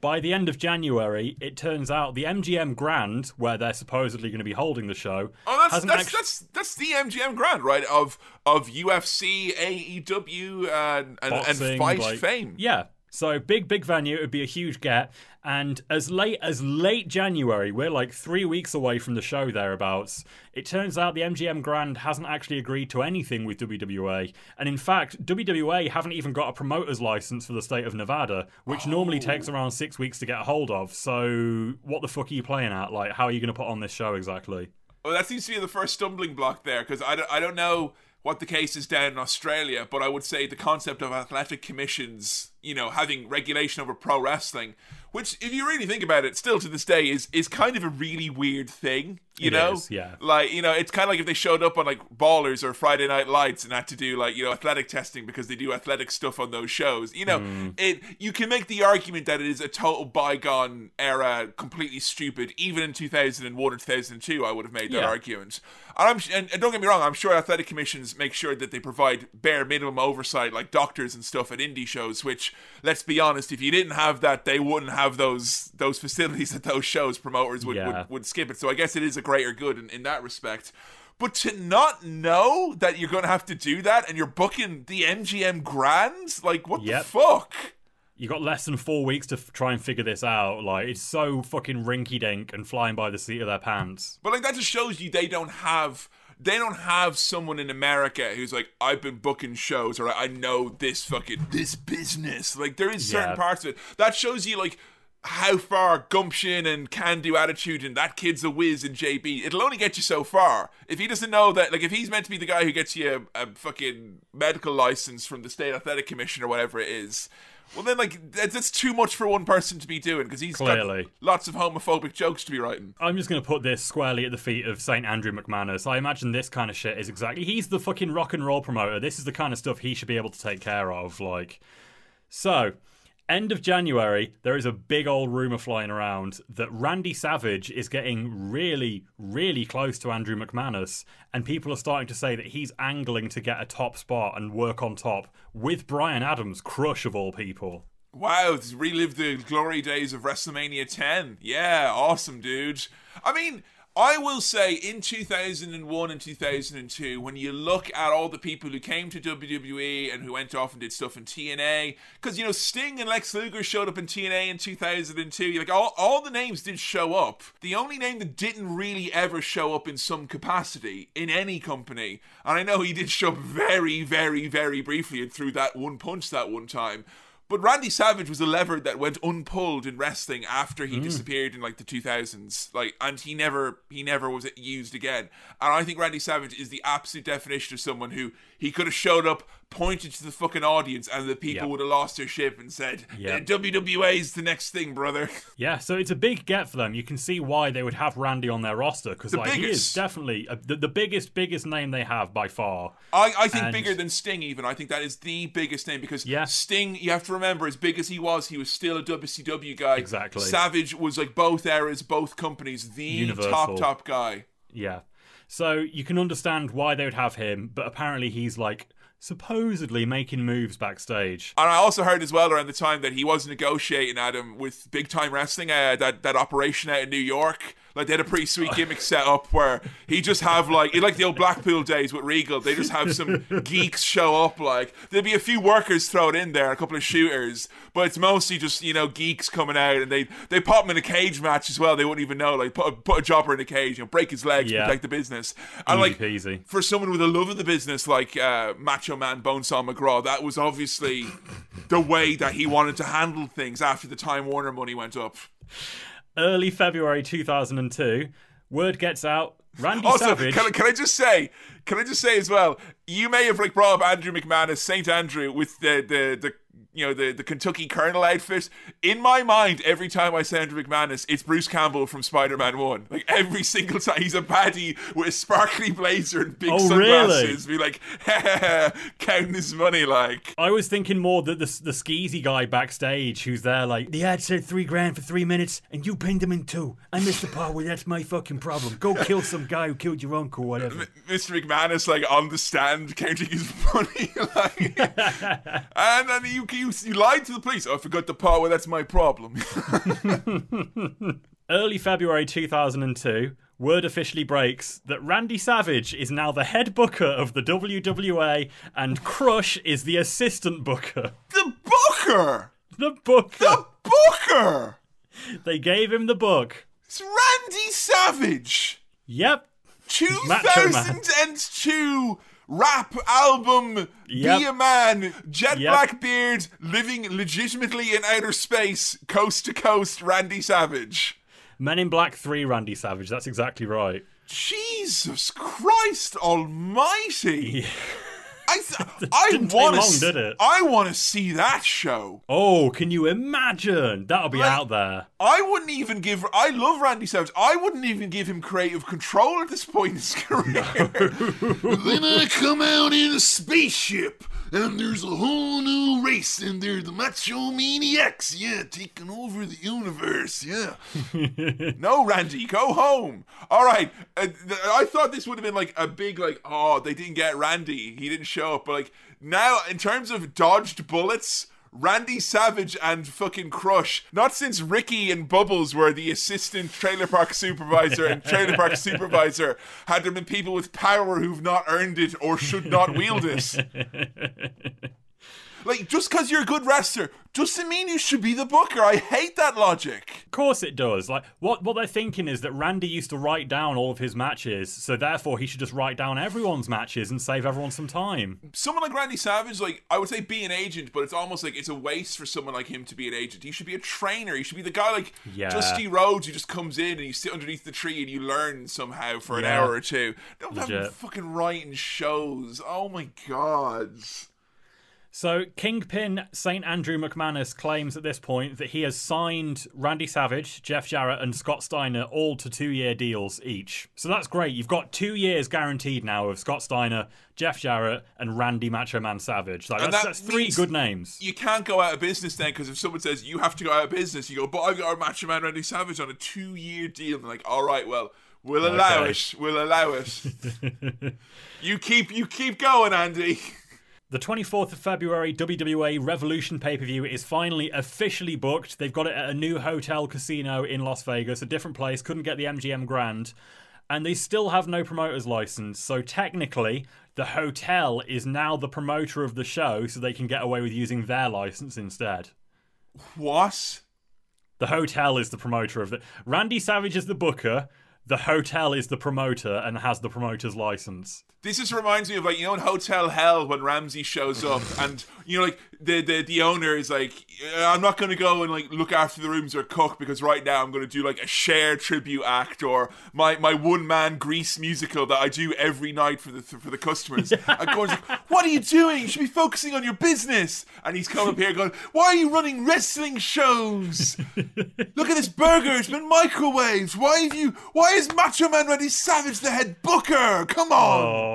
by the end of January, it turns out the MGM Grand, where they're supposedly going to be holding the show, Oh, that's hasn't that's, actu- that's that's the MGM Grand, right? Of of UFC, AEW, and and, and fight like- fame. Yeah. So big, big venue. It would be a huge get. And as late as late January, we're like three weeks away from the show thereabouts. It turns out the MGM Grand hasn't actually agreed to anything with WWA, and in fact, WWA haven't even got a promoter's license for the state of Nevada, which normally oh. takes around six weeks to get a hold of. So what the fuck are you playing at? Like, how are you going to put on this show exactly? Well, that seems to be the first stumbling block there because I don't, I don't know what the case is down in Australia, but I would say the concept of athletic commissions, you know, having regulation over pro wrestling, which, if you really think about it, still to this day is is kind of a really weird thing. You It know, is, yeah. like you know, it's kind of like if they showed up on like Ballers or Friday Night Lights and had to do like you know athletic testing because they do athletic stuff on those shows. You know, Hmm. it you can make the argument that it is a total bygone era, completely stupid. Even in two thousand and one or two thousand and two, I would have made that Yeah. argument. And, I'm, and, and don't get me wrong, I'm sure athletic commissions make sure that they provide bare minimum oversight, like doctors and stuff at indie shows. Which, let's be honest, if you didn't have that, they wouldn't have those those facilities at those shows. Promoters would, Yeah. would, would skip it. So I guess it is a greater good in, in that respect. But to not know that you're going to have to do that and you're booking the MGM Grands, like what Yep. the fuck? You got less than four weeks to f- try and figure this out. Like, it's so fucking rinky dink and flying by the seat of their pants. But like that just shows you they don't have they don't have someone in America who's like I've been booking shows or I know this fucking this business. Like there is certain Yeah. parts of it that shows you like how far gumption and can do attitude and that kid's a whiz in JB. It'll only get you so far. If he doesn't know that, like, if he's meant to be the guy who gets you a, a fucking medical license from the state athletic commission or whatever it is, well, then, like, that's, too much for one person to be doing because he's Clearly. got lots of homophobic jokes to be writing. I'm just going to put this squarely at the feet of St. Andrew McManus. I imagine this kind of shit is exactly. He's the fucking rock and roll promoter. This is the kind of stuff he should be able to take care of. Like, so. End of January, there is a big old rumor flying around that Randy Savage is getting really, really close to Andrew McManus, and people are starting to say that he's angling to get a top spot and work on top with Brian Adams, crush of all people. Wow, relive the glory days of WrestleMania 10. Yeah, awesome, dude. I mean, I will say in 2001 and 2002, when you look at all the people who came to WWE and who went off and did stuff in TNA, because, you know, Sting and Lex Luger showed up in TNA in 2002. You're like, all, all the names did show up. The only name that didn't really ever show up in some capacity in any company, and I know he did show up very, very, very briefly and threw that one punch that one time. But Randy Savage was a lever that went unpulled in wrestling after he mm. disappeared in like the 2000s. Like, and he never he never was used again. And I think Randy Savage is the absolute definition of someone who he could have showed up, pointed to the fucking audience, and the people Yep. would have lost their ship and said, Yep. "WWA's the next thing, brother." Yeah, so it's a big get for them. You can see why they would have Randy on their roster because like he is definitely uh the, the biggest, biggest name they have by far. I, I think And- bigger than Sting, even. I think that is the biggest name because Yeah. Sting, you have to remember, as big as he was, he was still a WCW guy. Exactly. Savage was like both eras, both companies, the Universal. top, top guy. Yeah, so you can understand why they would have him, but apparently he's like supposedly making moves backstage. And I also heard as well around the time that he was negotiating Adam with Big Time Wrestling, uh, that that operation out in New York. Like they had a pretty sweet gimmick set up where he just have like like the old Blackpool days with Regal. They just have some geeks show up. Like there'd be a few workers thrown in there, a couple of shooters, but it's mostly just you know geeks coming out and they they pop him in a cage match as well. They wouldn't even know. Like put a, put a jobber in a cage, you know, break his legs, Yeah. protect the business. And Easy like peasy. for someone with a love of the business like uh, Macho Man Bonesaw McGraw, that was obviously the way that he wanted to handle things after the Time Warner money went up. Early February 2002, word gets out. Randy Also, Savage. can, I- can I just say, can I just say as well, you may have like brought up Andrew McManus, Saint Andrew, with the the the you know the the Kentucky Colonel outfit. In my mind, every time I say Andrew McManus, it's Bruce Campbell from Spider Man One. Like every single time, he's a baddie with a sparkly blazer and big Oh, sunglasses. Be like, counting his money, like. I was thinking more that the the skeezy guy backstage who's there like the ad said three grand for three minutes and you pinned him in two. I missed the part where that's my fucking problem. Go kill some guy who killed your uncle, whatever. Mr. McManus like on the stand counting his money, like, and then you, you you lied to the police. Oh, I forgot the part where that's my problem. Early February 2002, word officially breaks that Randy Savage is now the head booker of the WWA and Crush is the assistant booker. the Booker, The booker. the Booker. They gave him the book. It's Randy Savage. Yep. Macho Man. 2002 rap album Yep. Be a Man, Jet Yep. Black Beard, living legitimately in outer space, coast to coast, Randy Savage. Men in Black 3 Randy Savage. That's exactly right. Jesus Christ Almighty! I th- I want to? I want to see that show. Oh, can you imagine? That'll be Like- out there. I wouldn't even give. I love Randy Savage. I wouldn't even give him creative control at this point in his career. then I come out in a spaceship, and there's a whole new race, and they're the Macho Maniacs. Yeah, taking over the universe. Yeah. no, Randy, go home. All right. Uh, th- I thought this would have been like a big like. Oh, they didn't get Randy. He didn't show up. But like now, in terms of dodged bullets. Randy Savage and fucking Crush. Not since Ricky and Bubbles were the assistant trailer park supervisor and trailer park supervisor had there been people with power who've not earned it or should not wield it. Like, just because you're a good wrestler doesn't mean you should be the booker. I hate that logic. Of course it does. Like what what they're thinking is that Randy used to write down all of his matches, so therefore he should just write down everyone's matches and save everyone some time. Someone like Randy Savage, like, I would say be an agent, but it's almost like it's a waste for someone like him to be an agent. He should be a trainer. He should be the guy like Yeah. Dusty Rhodes who just comes in and you sit underneath the tree and you learn somehow for an Yeah. hour or two. Don't have fucking writing shows. Oh my god. So Kingpin St. Andrew McManus claims at this point that he has signed Randy Savage, Jeff Jarrett, and Scott Steiner all to two year deals each. So that's great. You've got two years guaranteed now of Scott Steiner, Jeff Jarrett, and Randy Macho Man Savage. Like that's, that that's three good names. You can't go out of business then because if someone says you have to go out of business, you go, but I've got our Macho Man Randy Savage on a two year deal. And like, all right, well, we'll allow Okay. it. We'll allow it. you keep you keep going, Andy. The 24th of February WWA Revolution pay per view is finally officially booked. They've got it at a new hotel casino in Las Vegas, a different place, couldn't get the MGM Grand. And they still have no promoter's license. So technically, the hotel is now the promoter of the show, so they can get away with using their license instead. What? The hotel is the promoter of the. Randy Savage is the booker. The hotel is the promoter and has the promoter's license. This just reminds me of like you know in Hotel Hell when Ramsay shows up and you know like the the, the owner is like uh, I'm not going to go and like look after the rooms or cook because right now I'm going to do like a Cher tribute act or my my one man Grease musical that I do every night for the for the customers. and Gordon's like, "What are you doing? You should be focusing on your business." And he's coming up here going, "Why are you running wrestling shows? Look at this burger; it's been microwaved. Why have you? Why is Macho Man Randy Savage the head booker? Come on." Oh.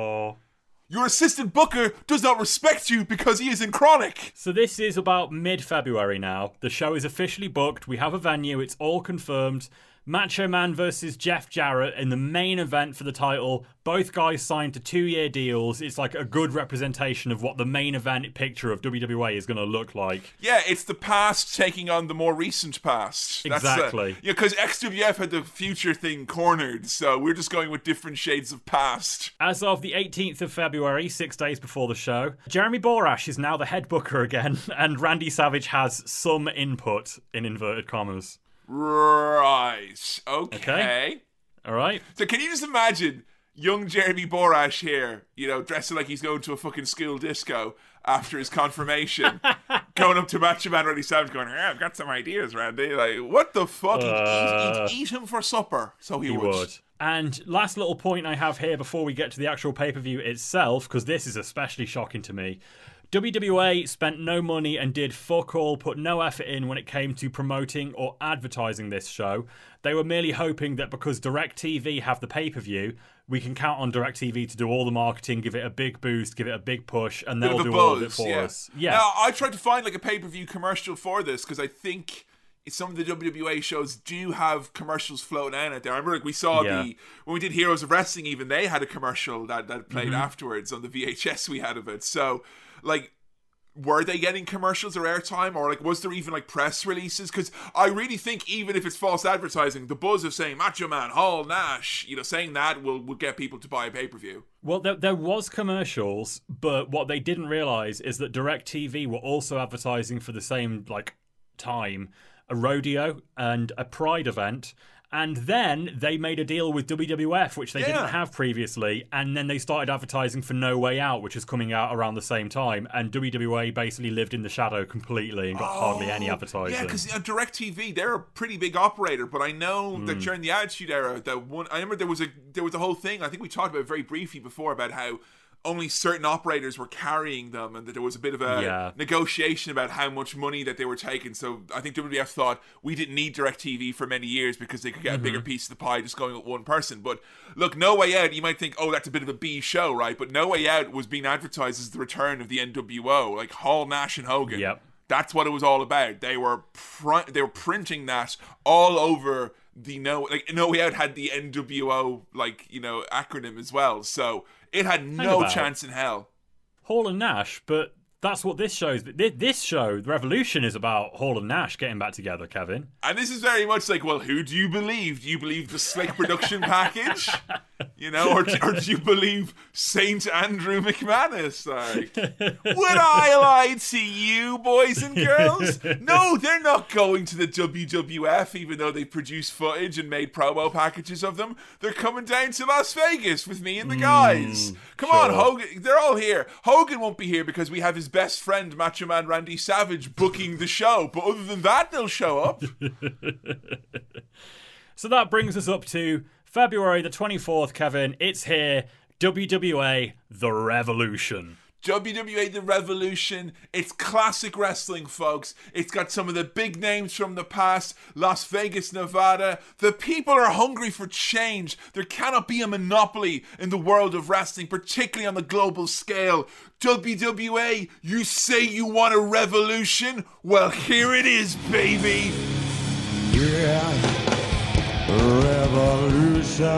Your assistant booker does not respect you because he is in chronic. So this is about mid-February now. The show is officially booked. We have a venue. It's all confirmed. Macho Man versus Jeff Jarrett in the main event for the title. Both guys signed to two-year deals. It's like a good representation of what the main event picture of WWE is going to look like. Yeah, it's the past taking on the more recent past. That's the- Exactly. yeah, because XWF had the future thing cornered, so we're just going with different shades of past. As of the 18th of February, six days before the show, Jeremy Borash is now the head booker again, and Randy Savage has some input in inverted commas. Right. Okay. Okay. All right. So can you just imagine young Jeremy Borash here, you know, dressing like he's going to a fucking school disco after his confirmation, going up to Macho Man Randy Savage going, yeah, I've got some ideas, Randy. Like, what the fuck? He'd eat, he'd uh. eat him for supper. So he, He would. would. And last little point I have here before we get to the actual pay per view itself, because this is especially shocking to me. WWA spent no money and did fuck all, put no effort in when it came to promoting or advertising this show. They were merely hoping that because DirecTV have the pay per view, we can count on DirecTV to do all the marketing, give it a big boost, give it a big push, and they'll do all of it for yeah. us. Yeah. Now, I tried to find like a pay per view commercial for this because I think some of the WWA shows do have commercials floating out there. I remember like we saw Yeah. the when we did Heroes of Wrestling, even they had a commercial that that played Mm-hmm. afterwards on the VHS we had of it. So, like. Were they getting commercials or airtime, or like was there even like press releases? Because I really think even if it's false advertising, the buzz of saying Macho Man, Hall, Nash, you know, saying that will will get people to buy a pay per view. Well, there, there was commercials, but what they didn't realize is that DirecTV were also advertising for the same like time a rodeo and a pride event. And then they made a deal with WWF, which they Yeah. didn't have previously. And then they started advertising for No Way Out, which is coming out around the same time. And WWA basically lived in the shadow completely and got hardly any Oh, advertising. Yeah, because uh, DirecTV, they're a pretty big operator, but I know Hmm. that during the Attitude Era, that one, I remember there was a there was a whole thing. I think we talked about it very briefly before about how only certain operators were carrying them, and that there was a bit of a Yeah. negotiation about how much money that they were taking. So I think WWF thought we didn't need DirecTV for many years because they could get a bigger Mm-hmm. piece of the pie just going with one person. But look, No Way Out, you might think, oh, that's a bit of a B show, right? But No Way Out was being advertised as the return of the NWO, like Hall, Nash, and Hogan. Yep. That's what it was all about. They were pr- they were printing that all over the no like No Way Out had the NWO like you know acronym as well, so it had no about it. chance in hell. Hall and Nash, but that's what this show's. thi- This show, the Revolution, is about Hall and Nash getting back together, Kevin. And this is very much like, well, who do you believe? Do you believe the slick production package? You know, or, or do you believe Saint Andrew McManus? Like, would I lie to you, boys and girls? No, they're not going to the WWF, even though they produced footage and made promo packages of them. They're coming down to Las Vegas with me and the hmm, guys. Come on. Hogan. They're all here. Hogan won't be here because we have his best friend, Macho Man Randy Savage, booking the show. But other than that, they'll show up. So that brings us up to February the 24th, Kevin. It's here. WWA The Revolution. WWA The Revolution. It's classic wrestling, folks. It's got some of the big names from the past. Las Vegas, Nevada. The people are hungry for change. There cannot be a monopoly in the world of wrestling, particularly on the global scale. WWA, you say you want a revolution? Well, here it is, baby. Yeah. Revolution.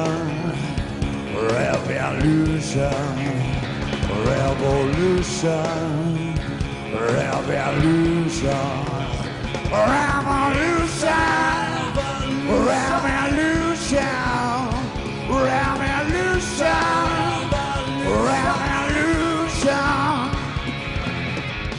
Revolution. Revolution. Revolution. Revolution. Revolution. Revolution. Revolution.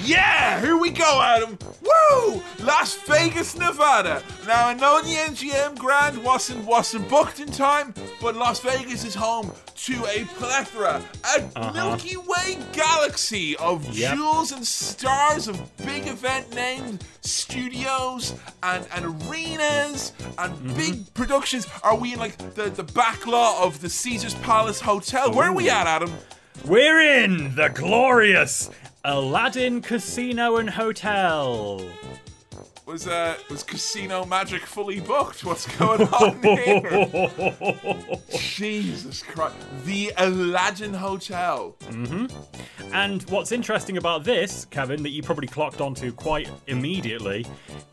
Yeah, here we go, Adam. Woo! Las Vegas, Nevada. Now I know the MGM Grand wasn't wasn't booked in time, but Las Vegas is home to a plethora, a uh-huh. Milky Way galaxy of Yep. jewels and stars of big event named studios and, and arenas and mm-hmm. big productions. Are we in like the, the back lot of the Caesar's Palace Hotel? Where are we at, Adam? We're in the glorious Aladdin Casino and Hotel. Was uh was Casino Magic fully booked? What's going on here? Jesus Christ! The Aladdin Hotel. And what's interesting about this, Kevin, that you probably clocked onto quite immediately,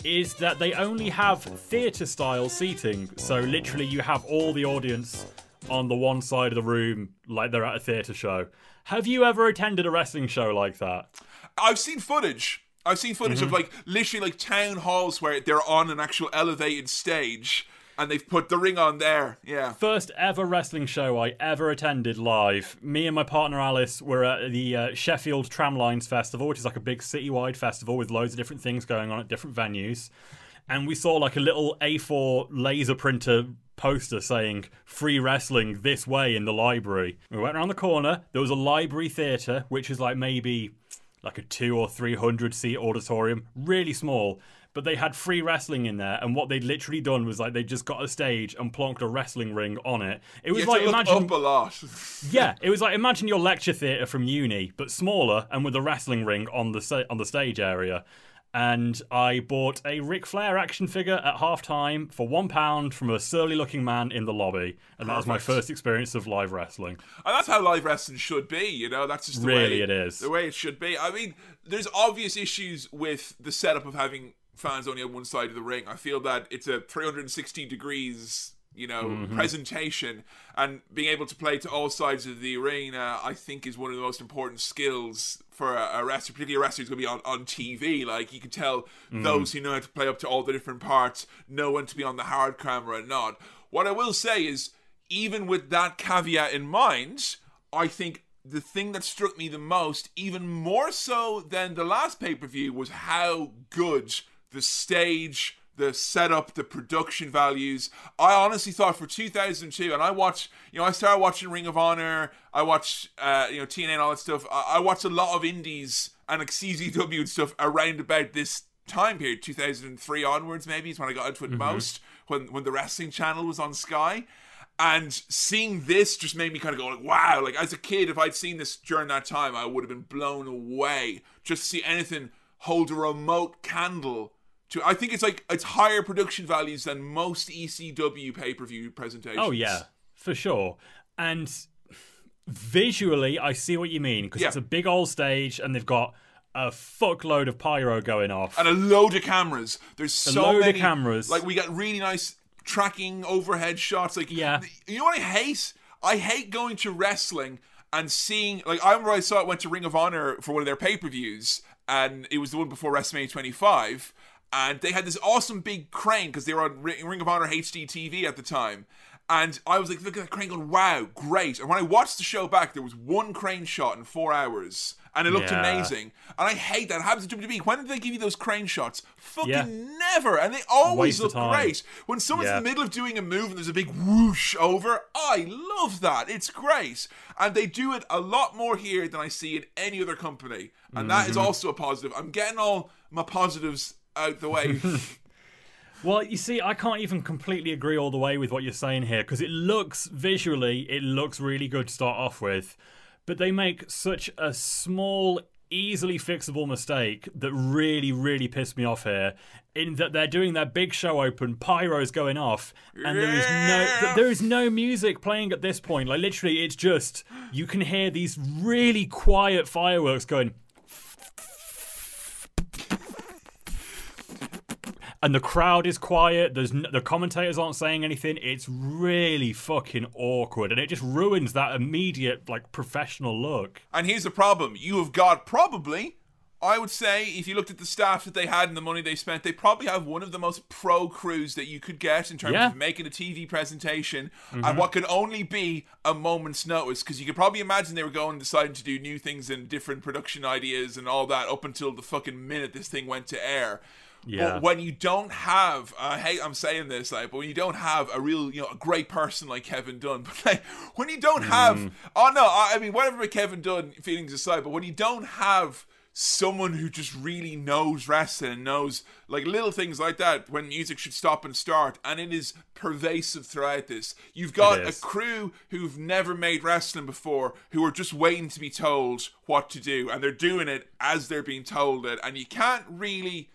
is that they only have theatre style seating. So literally, you have all the audience on the one side of the room like they're at a theatre show. Have you ever attended a wrestling show like that? I've seen footage. I've seen footage of like literally like town halls where they're on an actual elevated stage and they've put the ring on there. Yeah. First ever wrestling show I ever attended live. Me and my partner Alice were at the uh, Sheffield Tramlines Festival, which is like a big citywide festival with loads of different things going on at different venues. And we saw like a little A4 laser printer poster saying free wrestling this way in the library. We went around the corner. There was a library theatre, which is like maybe like a two or three hundred seat auditorium, really small. but they had free wrestling in there, and what they'd literally done was like they just got a stage and plonked a wrestling ring on it. It was like imagine, yeah, it was like imagine your lecture theatre from uni, but smaller and with a wrestling ring on the sta- on the stage area. And I bought a Ric Flair action figure at half time for one pound from a surly looking man in the lobby. And that was my first experience of live wrestling. And that's how live wrestling should be, you know. That's just the Really way it is. The way it should be. I mean, there's obvious issues with the setup of having fans only on one side of the ring. I feel that it's a 360 degrees, you know, Mm-hmm. presentation, and being able to play to all sides of the arena, I think, is one of the most important skills for a, a wrestler, particularly a wrestler who's going to be on, on TV. Like you can tell Mm-hmm. those who know how to play up to all the different parts know when to be on the hard camera and not. What I will say is, even with that caveat in mind, I think the thing that struck me the most, even more so than the last pay per view, was how good the stage, the setup, the production values. I honestly thought for 2002, and I watched, you know, I started watching Ring of Honor, I watched, uh, you know, TNA and all that stuff. I, I watched a lot of indies and like CZW and stuff around about this time period, 2003 onwards, maybe is when I got into it most, when when the wrestling channel was on Sky. And seeing this just made me kind of go like, wow! Like as a kid, if I'd seen this during that time, I would have been blown away. Just to see anything hold a remote candle to. I think it's like it's higher production values than most ECW pay per view presentations. Oh yeah, for sure. And visually, I see what you mean because Yeah. it's a big old stage, and they've got a fuckload of pyro going off. and a load of cameras. There's so load of many cameras. Like we got really nice tracking overhead shots. Like Yeah. you know what I hate? I hate going to wrestling and seeing like I remember I saw it went to Ring of Honor for one of their pay per views, and it was the one before WrestleMania 25. And they had this awesome big crane because they were on Ring of Honor HD TV at the time. And I was like, look at that crane going, wow, great. And when I watched the show back, there was one crane shot in four hours. And it looked Yeah. amazing. And I hate that. It happens to WWE. When did they give you those crane shots? Fucking Yeah. never. And they always Waste look great. When someone's Yeah. in the middle of doing a move and there's a big whoosh over, I love that. It's great. And they do it a lot more here than I see in any other company. And that Mm-hmm. is also a positive. I'm getting all my positives out the way. Well, you see, I can't even completely agree all the way with what you're saying here because it looks visually, it looks really good to start off with, but they make such a small, easily fixable mistake that really, really pissed me off here. In that they're doing their big show open, pyros going off, and there is no, there is no music playing at this point. Like literally, it's just you can hear these really quiet fireworks going. And the crowd is quiet. There's n- the commentators aren't saying anything. It's really fucking awkward, and it just ruins that immediate like professional look. And here's the problem: you have got probably, I would say, if you looked at the staff that they had and the money they spent, they probably have one of the most pro crews that you could get in terms Yeah. of making a TV presentation and mm-hmm. what could only be a moment's notice. Because you could probably imagine they were going and deciding to do new things and different production ideas and all that up until the fucking minute this thing went to air. Yeah. But when you don't have, uh, I hate I'm saying this, like, but when you don't have a real, you know, a great person like Kevin Dunn, but like when you don't have, mm-hmm. oh no, I, I mean, whatever with Kevin Dunn feelings aside, but when you don't have someone who just really knows wrestling and knows like little things like that, when music should stop and start, and it is pervasive throughout this. You've got a crew who've never made wrestling before, who are just waiting to be told what to do, and they're doing it as they're being told it, and you can't really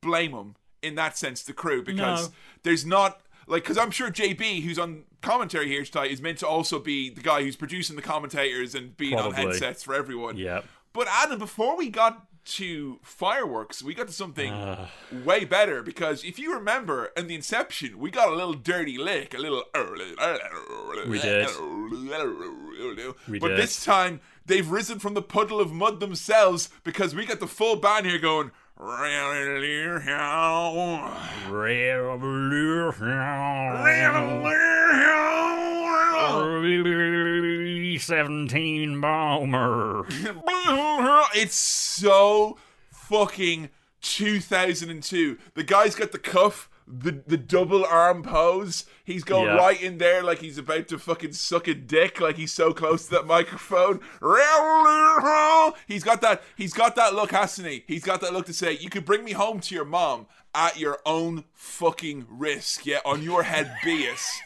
blame them in that sense, the crew, because No. there's not like because I'm sure JB, who's on commentary here tonight, is meant to also be the guy who's producing the commentators and being on headsets for everyone. Yeah. But Adam, before we got to fireworks, we got to something Ah. way better because if you remember in the inception, we got a little dirty lick, a little. We did. We but did. this time they've risen from the puddle of mud themselves because we got the full band here going. Seventeen bomber. It's so fucking 2002. The guy's got the cuff, the the double arm pose. He's going Yeah. right in there like he's about to fucking suck a dick, like he's so close to that microphone. He's got that. He's got that look, hasn't he? He's got that look to say, "You could bring me home to your mom." at your own fucking risk. Yeah, on your head it.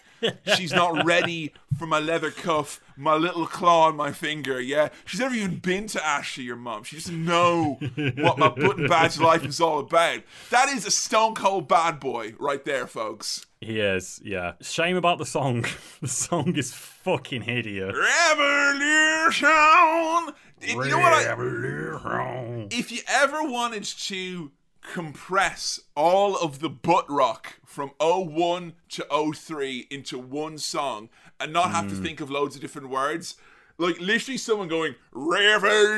She's not ready for my leather cuff, my little claw on my finger. Yeah, she's never even been to Ashley, your mum. She doesn't know what my button badge life is all about. That is a stone cold bad boy right there, folks. He is, yeah. Shame about the song. the song is fucking hideous. Revolution. You know what? I, if you ever wanted to compress all of the butt rock from 01 to 03 into one song and not have to Mm. think of loads of different words, like literally someone going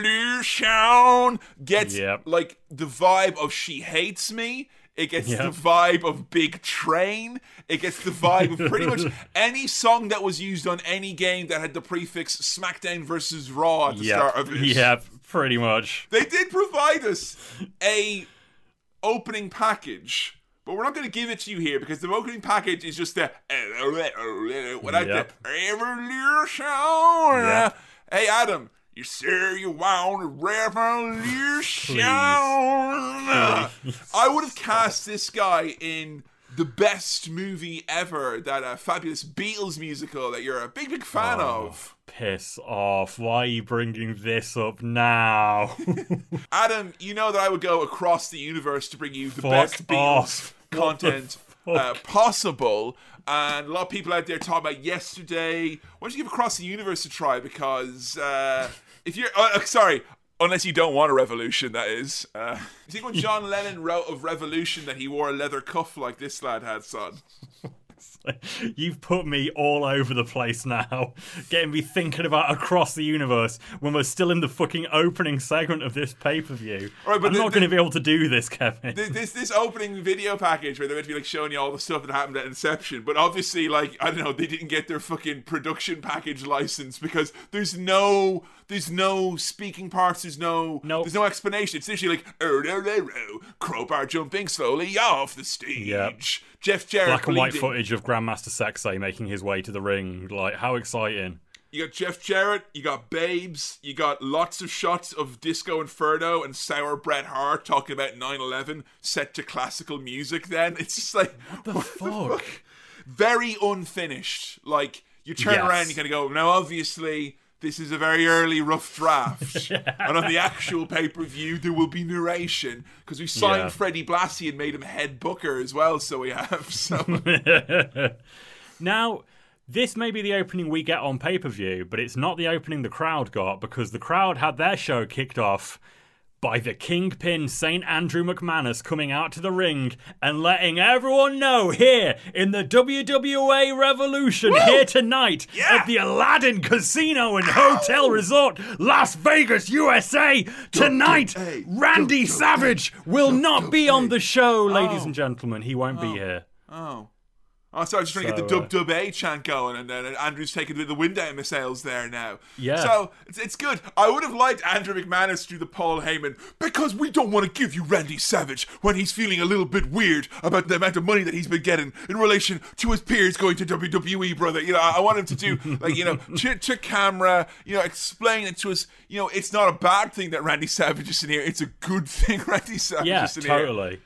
revolution gets Yep. like the vibe of she hates me. It gets Yep. the vibe of Big Train. It gets the vibe of pretty much any song that was used on any game that had the prefix SmackDown versus Raw at the start of it. Yeah, pretty much. They did provide us a opening package, but we're not going to give it to you here because the opening package is just the without Yep. the revolution. Hey Adam, you sure you want a revolution? I would have cast this guy in the best movie ever, that uh, fabulous Beatles musical that you're a big, big fan Oh. of. Piss off. Why are you bringing this up now? Adam, you know that I would go across the universe to bring you the Fuck best Beatles off. Content uh, possible. And a lot of people out there talk about yesterday. Why don't you give Across the Universe a try? Because uh, if you're, uh, uh, sorry, unless you don't want a revolution, that is. Uh, you think when John Lennon wrote of revolution that he wore a leather cuff like this lad had, son? You've put me all over the place now, getting me thinking about across the universe when we're still in the fucking opening segment of this pay per view. Right, but I'm the- not going to be able to do this, Kevin. Th- this this opening video package where they're meant to be like showing you all the stuff that happened at Inception, but obviously, like I don't know, they didn't get their fucking production package license because there's no there's no speaking parts, there's no Nope. there's no explanation. It's literally like oh, no, no, no, crowbar jumping slowly off the stage. Yep. Jeff Jarrett Black and white footage of Grandmaster Sexay making his way to the ring. Like, how exciting! You got Jeff Jarrett, you got Babes, you got lots of shots of Disco Inferno and Sour Bret Hart talking about 9/11 set to classical music. Then it's just like What The fuck? very unfinished. Like you turn Yes. around, and you kind of go, now obviously this is a very early rough draft, and on the actual pay per view there will be narration because we signed Yeah. Freddie Blassie and made him head booker as well. So we have so Now, this may be the opening we get on pay per view, but it's not the opening the crowd got because the crowd had their show kicked off by the Kingpin St. Andrew McManus coming out to the ring and letting everyone know here in the WWA Revolution here tonight Yeah. at the Aladdin Casino and Hotel Resort, Las Vegas, USA. Tonight, Randy. Savage will not be on the show, ladies Oh. and gentlemen. He won't be here. oh. Oh, sorry, I was just trying to get So, the dub uh, dub A chant going, and then Andrew's taking the, the wind out of my sails there now. Yeah. So it's, it's good. I would have liked Andrew McManus to do the Paul Heyman because we don't want to give you Randy Savage when he's feeling a little bit weird about the amount of money that he's been getting in relation to his peers going to WWE, brother. You know, I want him to do like you know to, to camera, you know, explain it to us. You know, it's not a bad thing that Randy Savage is in here. It's a good thing Randy Savage Yeah, is in here. totally.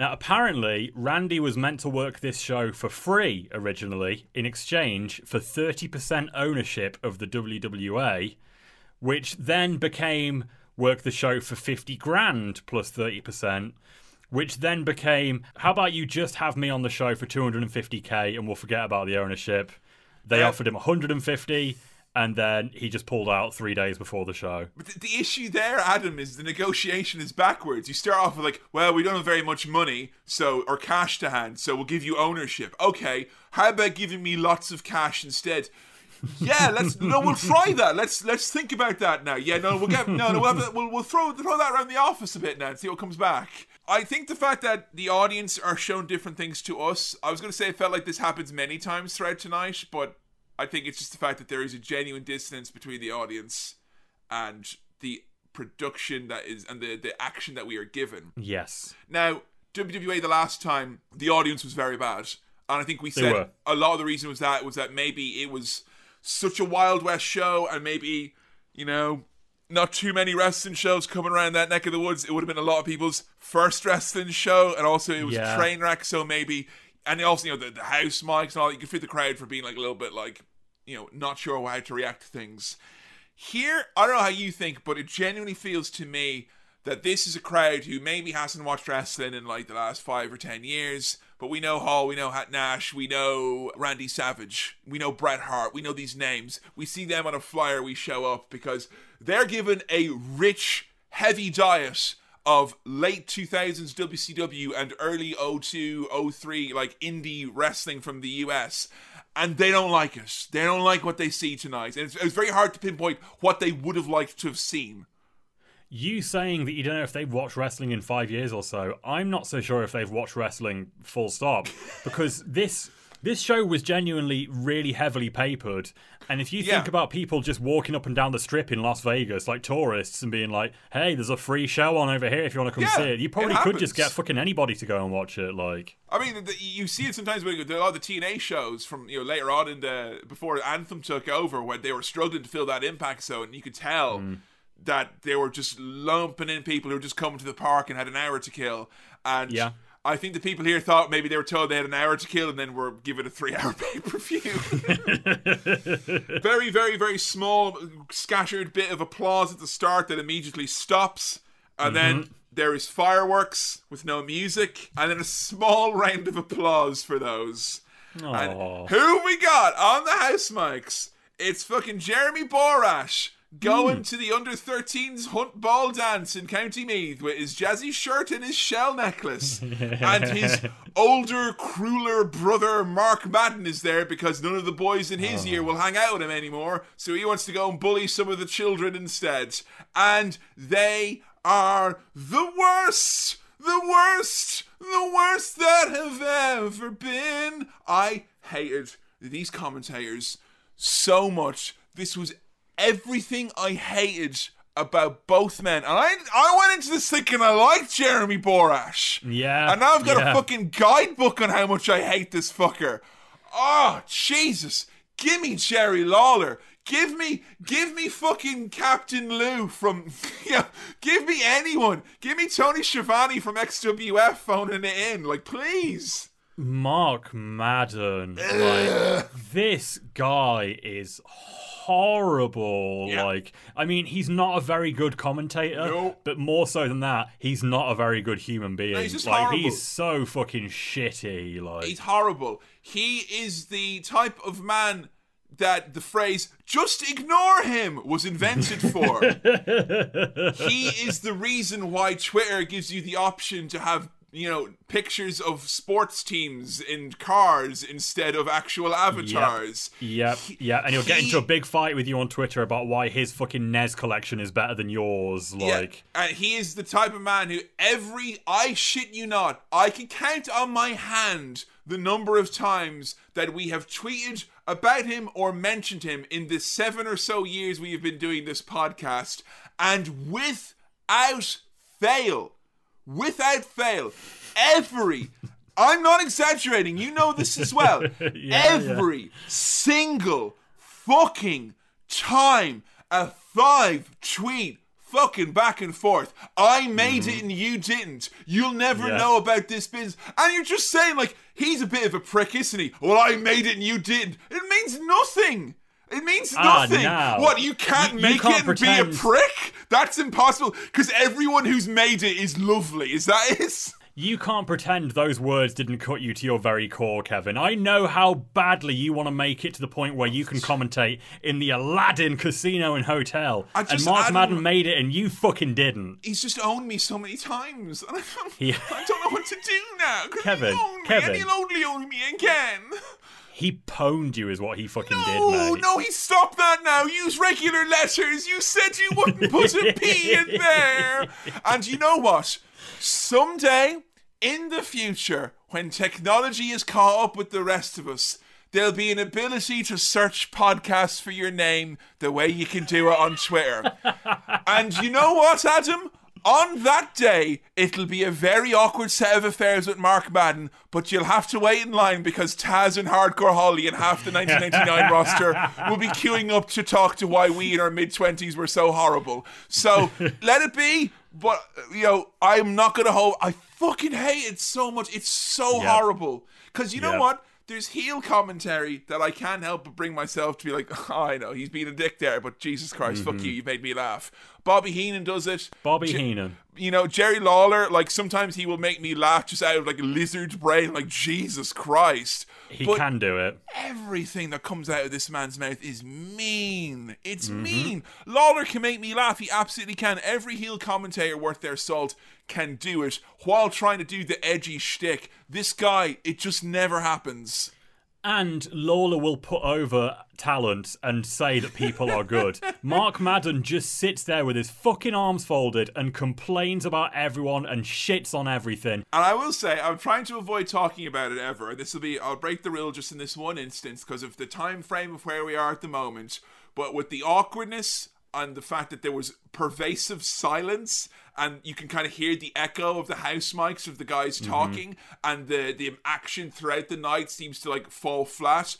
Now, apparently, Randy was meant to work this show for free originally in exchange for 30% ownership of the WWA, which then became work the show for 50 grand plus 30%, which then became how about you just have me on the show for 250k and we'll forget about the ownership. They Yeah. offered him 150 and then he just pulled out 3 days before the show. But the, the issue there, Adam, is the negotiation is backwards. You start off with like, well, we don't have very much money, so or cash to hand, so we'll give you ownership. Okay, how about giving me lots of cash instead? Yeah, let's no, we'll try that. Let's let's think about that now. Yeah, no, we'll get no, no, we'll, have, we'll, we'll throw throw that around the office a bit now and see what comes back. I think the fact that the audience are shown different things to us. I was going to say it felt like this happens many times throughout tonight, but I think it's just the fact that there is a genuine dissonance between the audience and the production that is and the the action that we are given. Yes. Now, WWA the last time the audience was very bad, and I think we said a lot of the reason was that was that maybe it was such a Wild West show, and maybe you know not too many wrestling shows coming around that neck of the woods. It would have been a lot of people's first wrestling show, and also it was Yeah. a train wreck. So maybe, and also you know the, the house mics and all. You could feel the crowd for being like a little bit like you know not sure how to react to things. Here, I don't know how you think, but it genuinely feels to me that this is a crowd who maybe hasn't watched wrestling in like the last five or ten years. But we know Hall, we know Hat Nash, we know Randy Savage, we know Bret Hart, we know these names. We see them on a flyer, we show up because they're given a rich, heavy diet of late 2000s WCW and early 02, 03, like indie wrestling from the US. And they don't like it. They don't like what they see tonight. And it's, it's very hard to pinpoint what they would have liked to have seen. You saying that you don't know if they've watched wrestling in five years or so, I'm not so sure if they've watched wrestling full stop. Because this this show was genuinely really heavily papered. And if you think Yeah. about people just walking up and down the strip in Las Vegas like tourists and being like, hey, there's a free show on over here if you want to come Yeah, see it, you probably it could just get fucking anybody to go and watch it. Like, I mean, the, you see it sometimes when you go to a lot of the TNA shows from you know later on in the before Anthem took over, when they were struggling to fill that impact zone, and you could tell Mm. that they were just lumping in people who were just coming to the park and had an hour to kill. And Yeah. I think the people here thought maybe they were told they had an hour to kill and then were given a three-hour pay-per-view. very, very, very small, scattered bit of applause at the start that immediately stops, and then mm-hmm. there is fireworks with no music, and then a small round of applause for those. And who we got on the house mics? It's fucking Jeremy Borash going hmm. to the under 13s hunt ball dance in County Meath with his jazzy shirt and his shell necklace. and his older, crueler brother Mark Madden is there because none of the boys in his year oh. will hang out with him anymore. So he wants to go and bully some of the children instead. And they are the worst the worst, the worst that have ever been. I hated these commentators so much. This was everything I hated about both men. And I I went into this thinking I liked Jeremy Borash. Yeah, And now I've got yeah. a fucking guidebook on how much I hate this fucker. Oh, Jesus. Give me Jerry Lawler. Give me, give me fucking Captain Lou from, yeah, give me anyone. Give me Tony Schiavone from XWF phoning it in. Like, please. Mark Madden. Like this guy is horrible. Yeah. Like I mean, he's not a very good commentator, No. but more so than that, he's not a very good human being. he's just like horrible. he's so fucking shitty. Like He's horrible. He is the type of man that the phrase just ignore him was invented for. he is the reason why Twitter gives you the option to have, you know, pictures of sports teams in cars instead of actual avatars. Yep, yeah, and he'll get into a big fight with you on Twitter about why his fucking NES collection is better than yours. Like, Yeah, and he is the type of man who every I shit you not, I can count on my hand the number of times that we have tweeted about him or mentioned him in the seven or so years we have been doing this podcast, and without fail, without fail, every I'm not exaggerating, you know this as well. yeah. every single fucking time a five tweet fucking back and forth. I made it mm-hmm. and you didn't. You'll never Yeah. know about this business. And you're just saying, like, he's a bit of a prick, isn't he? Well, I made it and you didn't. It means nothing. It means Ah, nothing. now. What, you can't You- you make can't it and be a prick? That's impossible. Because everyone who's made it is lovely. Is that it? You can't pretend those words didn't cut you to your very core, Kevin. I know how badly you want to make it to the point where you can commentate in the Aladdin Casino and Hotel. I And Mark Adam- Madden made it and you fucking didn't. He's just owned me so many times. And I don't, Yeah. I don't know what to do now. Kevin, he owned me Kevin. and he'll only own me again. He pwned you, is what he fucking did, No, no, he stopped that now. Use regular letters. You said you wouldn't put a P in there. And you know what? Someday in the future, when technology is caught up with the rest of us, there'll be an ability to search podcasts for your name the way you can do it on Twitter. and you know what, Adam? On that day, it'll be a very awkward set of affairs with Mark Madden, but you'll have to wait in line because Taz and Hardcore Holly and half the 1999 roster will be queuing up to talk to why we in our mid 20s were so horrible. So let it be, but, you know, I'm not going to hold. I fucking hate it so much. It's so Yep. horrible. Because you know Yep. what? There's heel commentary that I can't help but bring myself to be like, oh, I know, he's being a dick there, but Jesus Christ, fuck mm-hmm. you, you made me laugh. Bobby Heenan does it. Bobby Je- Heenan. You know, Jerry Lawler, like sometimes he will make me laugh just out of like a lizard's brain, like Jesus Christ. He but can do it. everything that comes out of this man's mouth is mean. It's Mm-hmm. mean. Lawler can make me laugh. He absolutely can. Every heel commentator worth their salt can do it while trying to do the edgy shtick. This guy, it just never happens. And Lawler will put over talent and say that people are good. Mark Madden just sits there with his fucking arms folded and complains about everyone and shits on everything. And I will say, I'm trying to avoid talking about it ever. This will be, I'll break the rule just in this one instance because of the time frame of where we are at the moment. But with the awkwardness and the fact that there was pervasive silence and you can kind of hear the echo of the house mics of the guys talking and the, the action throughout the night seems to like fall flat.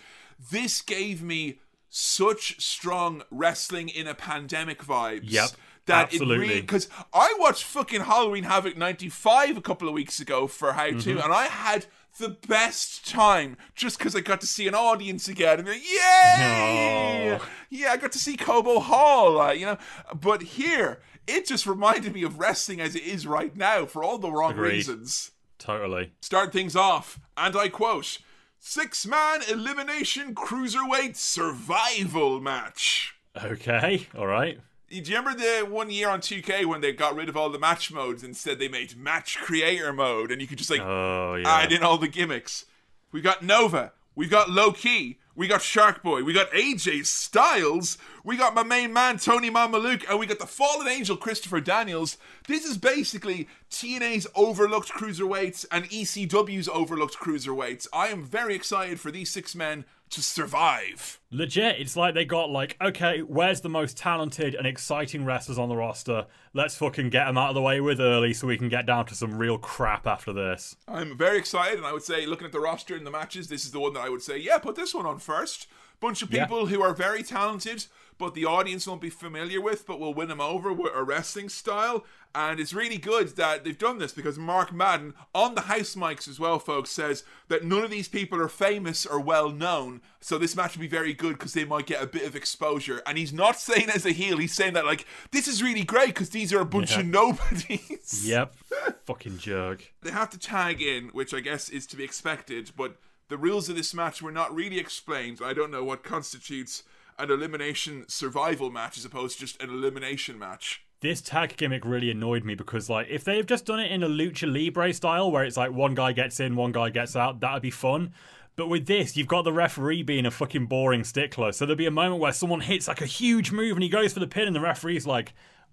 This gave me such strong wrestling in a pandemic vibes. Yep, That absolutely. it really because I watched fucking Halloween Havoc 95 a couple of weeks ago for How To, Mm-hmm. and I had the best time just because I got to see an audience again and like, yay! Oh. Yeah, I got to see Cobo Hall, uh, you know. But here, it just reminded me of wrestling as it is right now for all the wrong Agreed. reasons. Totally. Start things off, and I quote Six man elimination cruiserweight survival match. Okay, alright. Do you remember the one year on 2K when they got rid of all the match modes and said they made match creator mode and you could just like Oh, yeah. add in all the gimmicks? We've got Nova, we've got Loki, we got Shark Boy, we got AJ Styles, we got my main man Tony Mamaluke, and we got the fallen angel Christopher Daniels. This is basically TNA's overlooked cruiserweights and ECW's overlooked cruiserweights. I am very excited for these six men to survive. Legit, it's like they got like, okay, where's the most talented and exciting wrestlers on the roster? Let's fucking get them out of the way with early so we can get down to some real crap after this. I'm very excited, and I would say, looking at the roster and the matches, this is the one that I would say, yeah, put this one on first. Bunch of Yeah. people who are very talented, but the audience won't be familiar with, but will win them over with a wrestling style. And it's really good that they've done this because Mark Madden, on the house mics as well, folks, says that none of these people are famous or well known. So this match will be very good because they might get a bit of exposure. And he's not saying as a heel, he's saying that, like, this is really great because these are a bunch Yeah. of nobodies. Yep. fucking jerk. they have to tag in, which I guess is to be expected, but the rules of this match were not really explained. I don't know what constitutes an elimination survival match as opposed to just an elimination match. This tag gimmick really annoyed me because, like, if they've just done it in a lucha libre style where it's like one guy gets in, one guy gets out, that'd be fun. But with this, you've got the referee being a fucking boring stickler. So there'll be a moment where someone hits like a huge move and he goes for the pin, and the referee's like,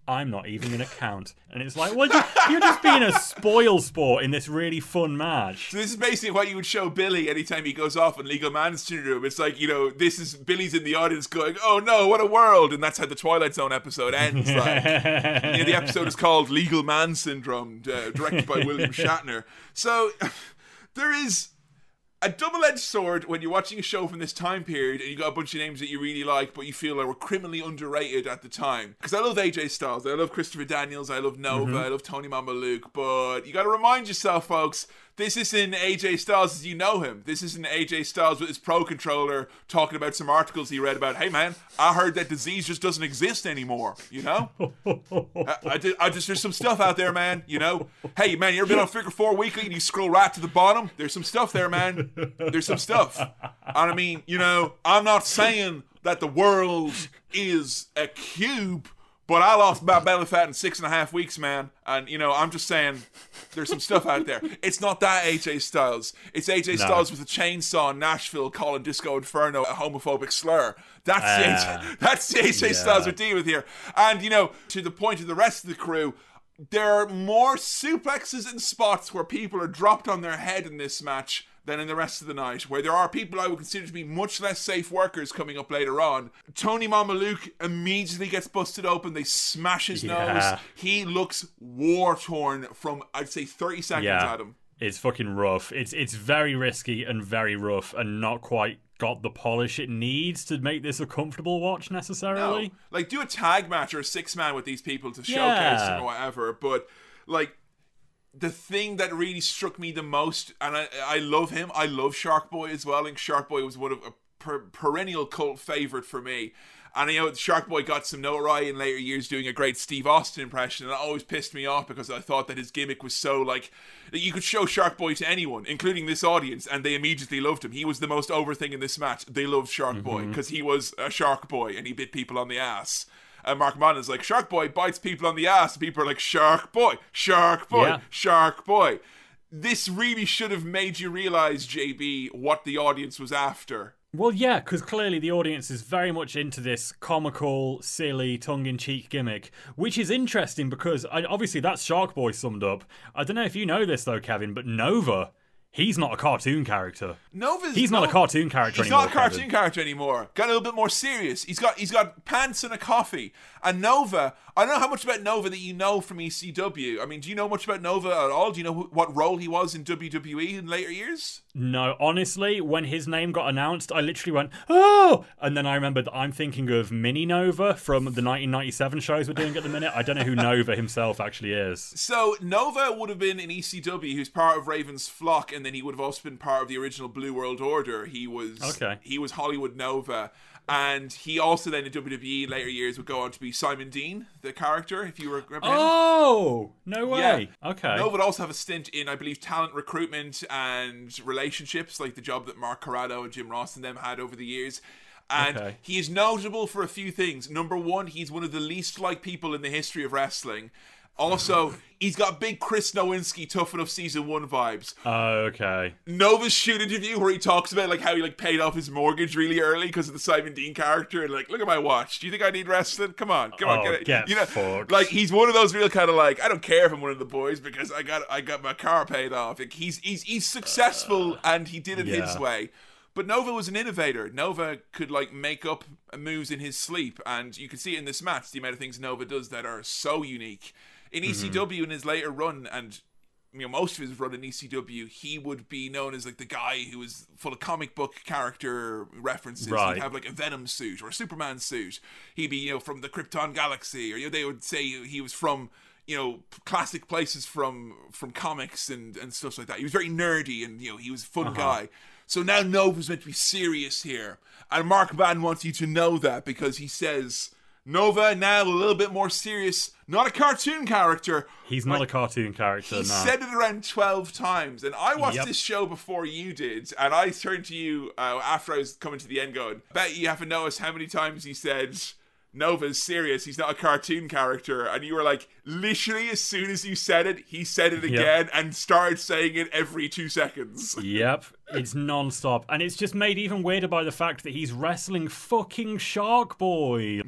I'm not even going to count. And it's like, well, you- you're just being a spoil sport in this really fun match. So this is basically what you would show Billy anytime he goes off in legal man's syndrome. It's like, you know, this is Billy's in the audience going, oh no, what a world. And that's how the Twilight Zone episode ends. Like, you know, the episode is called Legal Man Syndrome, uh, directed by William Shatner. So there is a double-edged sword when you're watching a show from this time period and you got a bunch of names that you really like but you feel like were criminally underrated at the time. Because i love aj styles i love christopher daniels i love nova mm-hmm. i love tony mamaluke but you got to remind yourself folks this isn't AJ Styles as you know him. This isn't AJ Styles with his pro controller talking about some articles he read about. Hey man, I heard that disease just doesn't exist anymore. You know, I, I, did, I just there's some stuff out there, man. You know, hey man, you ever been on Figure Four Weekly and you scroll right to the bottom? There's some stuff there, man. There's some stuff. And I mean, you know, I'm not saying that the world is a cube. But I lost my belly fat in six and a half weeks, man. And, you know, I'm just saying there's some stuff out there. It's not that AJ Styles. It's AJ No. Styles with a chainsaw in Nashville calling Disco Inferno a homophobic slur. That's the Ah. AJ, that's the AJ Yeah. Styles we're dealing with here. And, you know, to the point of the rest of the crew, there are more suplexes and spots where people are dropped on their head in this match than in the rest of the night, where there are people I would consider to be much less safe workers coming up later on. Tony Mamaluke immediately gets busted open. They smash his Yeah. nose. He looks war torn from, I'd say, 30 seconds Yeah. at him. It's fucking rough. It's it's very risky and very rough and not quite got the polish it needs to make this a comfortable watch No. necessarily. Like, do a tag match or a six man with these people to showcase Yeah. or whatever. But, like, the thing that really struck me the most, and I, I love him, I love Shark Boy as well. I think Shark Boy was one of a per- perennial cult favorite for me. And you know, Shark Boy got some notoriety in later years doing a great Steve Austin impression, and it always pissed me off because I thought that his gimmick was so like that you could show Shark Boy to anyone, including this audience, and they immediately loved him. He was the most over thing in this match. They loved Shark Boy mm-hmm. because he was a Shark Boy and he bit people on the ass. And Mark Mann is like, Shark Boy bites people on the ass. And people are like, Shark Boy, Shark Boy, Yeah. Shark Boy. This really should have made you realize, JB, what the audience was after. Well, yeah, because clearly the audience is very much into this comical, silly, tongue-in-cheek gimmick, which is interesting because I, obviously that's Shark Boy summed up. I don't know if you know this though, Kevin, but Nova, he's not a cartoon character. Nova's He's not a no- cartoon character He's anymore. not a cartoon Kevin. character anymore. Got a little bit more serious. He's got he's got pants and a coffee. And Nova, I don't know how much about Nova that you know from ECW. I mean, do you know much about Nova at all? Do you know who, what role he was in WWE in later years? No, honestly, when his name got announced, I literally went, oh! And then I remembered that I'm thinking of Mini Nova from the 1997 shows we're doing at the minute. I don't know who Nova himself actually is. So Nova would have been in ECW, who's part of Raven's flock, and then he would have also been part of the original Blue World Order. He was Okay. He was Hollywood Nova, and he also then in WWE in later years would go on to be Simon Dean, the character. If you remember him. Oh! No way. Okay. Nova would also have a stint in, I believe, talent recruitment and relationships, like the job that Mark Carrano and Jim Ross and them had over the years. And Okay. he is notable for a few things. Number one, he's one of the least liked people in the history of wrestling. Also, he's got big Chris Nowinski tough enough season one vibes. Oh, okay. Nova's shoot interview where he talks about like how he like paid off his mortgage really early because of the Simon Dean character and like look at my watch. Do you think I need wrestling? Come on, come on, Oh, get it. get you know, fucked. like he's one of those real kind of like I don't care if I'm one of the boys because I got I got my car paid off. Like he's he's he's successful uh, and he did it his way. But Nova was an innovator. Nova could like make up moves in his sleep, and you can see it in this match the amount of things Nova does that are so unique. In Mm-hmm. ECW in his later run, and you know most of his run in ECW, he would be known as like the guy who was full of comic book character references. Right. He'd have like a Venom suit or a Superman suit. He'd be you know from the Krypton Galaxy, or you know they would say he was from you know classic places from from comics and and stuff like that. He was very nerdy and you know he was a fun guy. So now Nova's meant to be serious here, and Mark Madden wants you to know that because he says. Nova now a little bit more serious, not a cartoon character, He's not a cartoon character, he no. said it around 12 times. And I watched Yep. this show before you did. And I turned to you uh, after I was coming to the end going, bet you haven't noticed how many times he said, Nova's serious. He's not a cartoon character. And you were like, literally, as soon as you said it, he said it again and started saying it every two seconds. Yep, it's non-stop, and it's just made even weirder by the fact that he's wrestling fucking Shark Boy,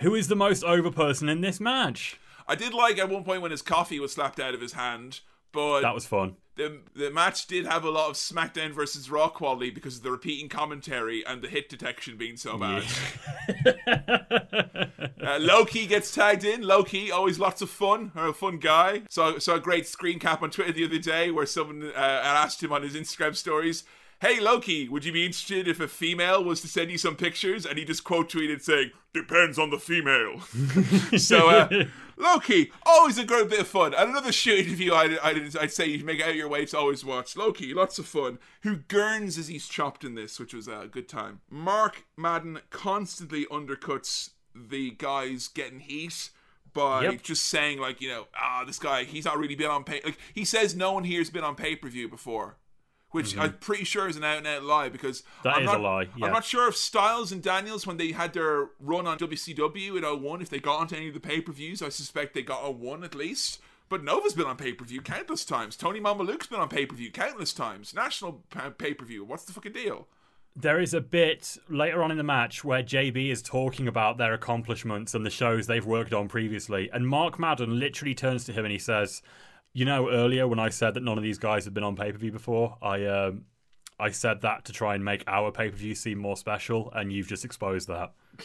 who is the most over person in this match. I did like at one point when his coffee was slapped out of his hand. But That was fun. the the match did have a lot of SmackDown versus Raw quality because of the repeating commentary and the hit detection being so bad. uh, Loki gets tagged in. Loki always lots of fun. Or a fun guy. So saw a great screen cap on Twitter the other day where someone uh, asked him on his Instagram stories. Hey Loki, would you be interested if a female was to send you some pictures? And he just quote tweeted saying, "Depends on the female." so uh, Loki, always a great bit of fun. And another shoot interview I'd, I'd, I'd say you make out your way to always watch. Loki, lots of fun. Who gurns as he's chopped in this, which was a good time. Mark Madden constantly undercuts the guys getting heat by Yep. just saying like, you know, ah, this guy, he's not really been on pay. Like he says, no one here's been on pay per view before. Which I'm pretty sure is an out and out lie because Mm-hmm. That I'm is not, a lie, yeah. I'm not sure if Styles and Daniels, when they had their run on WCW in 01, if they got onto any of the pay per views, I suspect they got on one at least. But Nova's been on pay per view countless times. Tony Mamaluke's been on pay per view countless times. National pay per view. What's the fucking deal? There is a bit later on in the match where JB is talking about their accomplishments and the shows they've worked on previously, and Mark Madden literally turns to him and he says, "You know, earlier when I said that none of these guys had been on pay per view before, I um, I said that to try and make our pay per view seem more special, and you've just exposed that.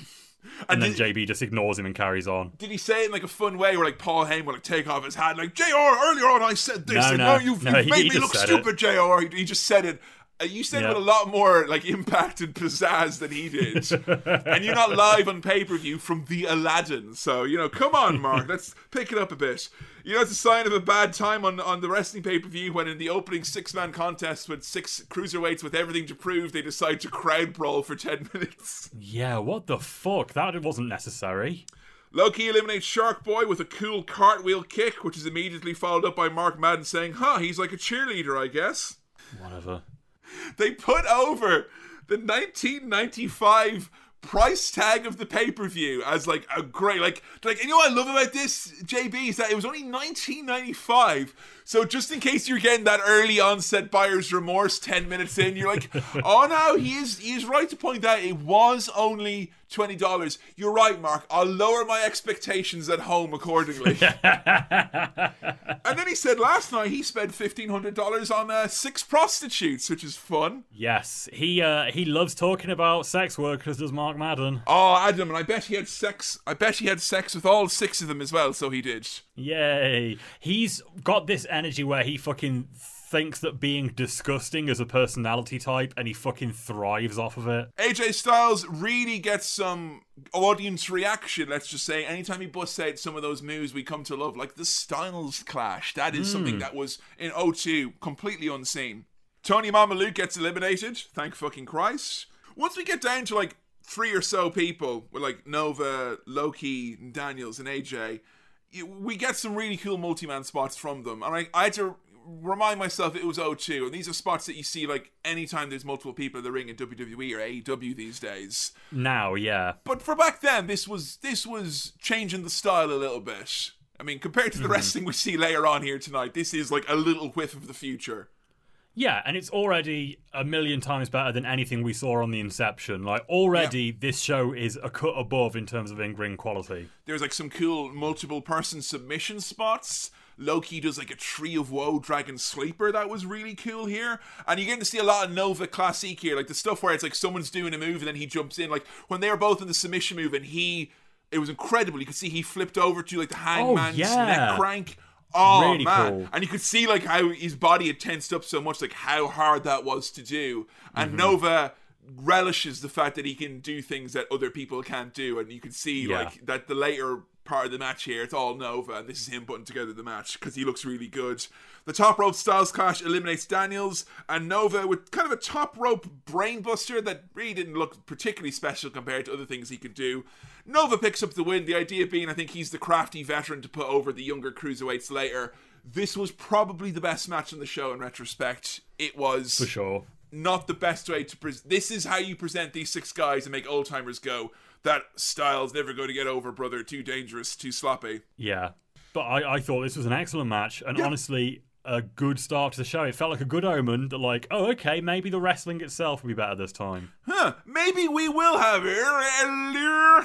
And then did- JB just ignores him and carries on. Did he say it in like a fun way where like Paul Heyman would like take off his hat like JR earlier on I said this No, and no. now you've, No, you've he- made he me look stupid JR he, he just said it uh, you said it with a lot more like impact and pizzazz than he did and you're not live on pay-per-view from the Aladdin so you know come on Mark let's pick it up a bit you know it's a sign of a bad time on, on the wrestling pay-per-view when in the opening six-man contest with six cruiserweights with everything to prove they decide to crowd brawl for 10 minutes Yeah, what the fuck? That wasn't necessary. Loki eliminates Shark Boy with a cool cartwheel kick, which is immediately followed up by Mark Madden saying, Huh, he's like a cheerleader, I guess. Whatever. They put over the 1995 price tag of the pay per view as like a great, like, like, you know what I love about this, JB, is that it was only 1995. So just in case you're getting that early onset buyer's remorse 10 minutes in, you're like, oh no, he is, he is right to point out it was only $20. You're right, Mark. I'll lower my expectations at home accordingly. and then he said last night he spent $1,500 on uh, six prostitutes, which is fun. Yes, he uh, he loves talking about sex workers, does Mark Madden. Oh, Adam, and I bet he had sex. I bet he had sex with all six of them as well, so he did. Yay. He's got this energy where he fucking thinks that being disgusting is a personality type and he fucking thrives off of it. AJ Styles really gets some audience reaction, let's just say, anytime he busts out some of those moves we come to love, like the Styles Clash. That is something hmm. that was in 02 completely unseen. Tony Mamaluke gets eliminated, thank fucking Christ. Once we get down to like three or so people, with like Nova, Loki, Daniels, and AJ, we get some really cool multi-man spots from them. And I, I had to remind myself it was 02, and these are spots that you see like anytime there's multiple people in the ring in WWE or AEW these days. Now, yeah. But for back then, this was this was changing the style a little bit. I mean, compared to the mm-hmm. wrestling we see later on here tonight, this is like a little whiff of the future. Yeah, and it's already a million times better than anything we saw on the Inception. Like, already, this show is a cut above in terms of in ring quality. There's like some cool multiple person submission spots. Loki does like a Tree of Woe Dragon Sleeper that was really cool here. And you're getting to see a lot of Nova Classic here, like the stuff where it's like someone's doing a move and then he jumps in. Like when they were both in the submission move and he, it was incredible. You could see he flipped over to like the oh, hangman's yeah. neck crank. Oh Really man! cool. And you could see like how his body had tensed up so much, like how hard that was to do. And mm-hmm. Nova relishes the fact that he can do things that other people can't do, and you can see Yeah. like that the later part of the match here, it's all Nova, and this is him putting together the match because he looks really good. The top rope Styles Clash eliminates Daniels and Nova with kind of a top rope brainbuster that really didn't look particularly special compared to other things he could do. Nova picks up the win, the idea being I think he's the crafty veteran to put over the younger cruiserweights later. This was probably the best match on the show in retrospect. It was For sure. not the best way to present. This is how you present these six guys and make old timers go. That style's never going to get over, brother. Too dangerous, too sloppy. Yeah. But I, I thought this was an excellent match, and honestly, a good start to the show. It felt like a good omen that, like, oh, okay, maybe the wrestling itself will be better this time. Huh? Maybe we will have earlier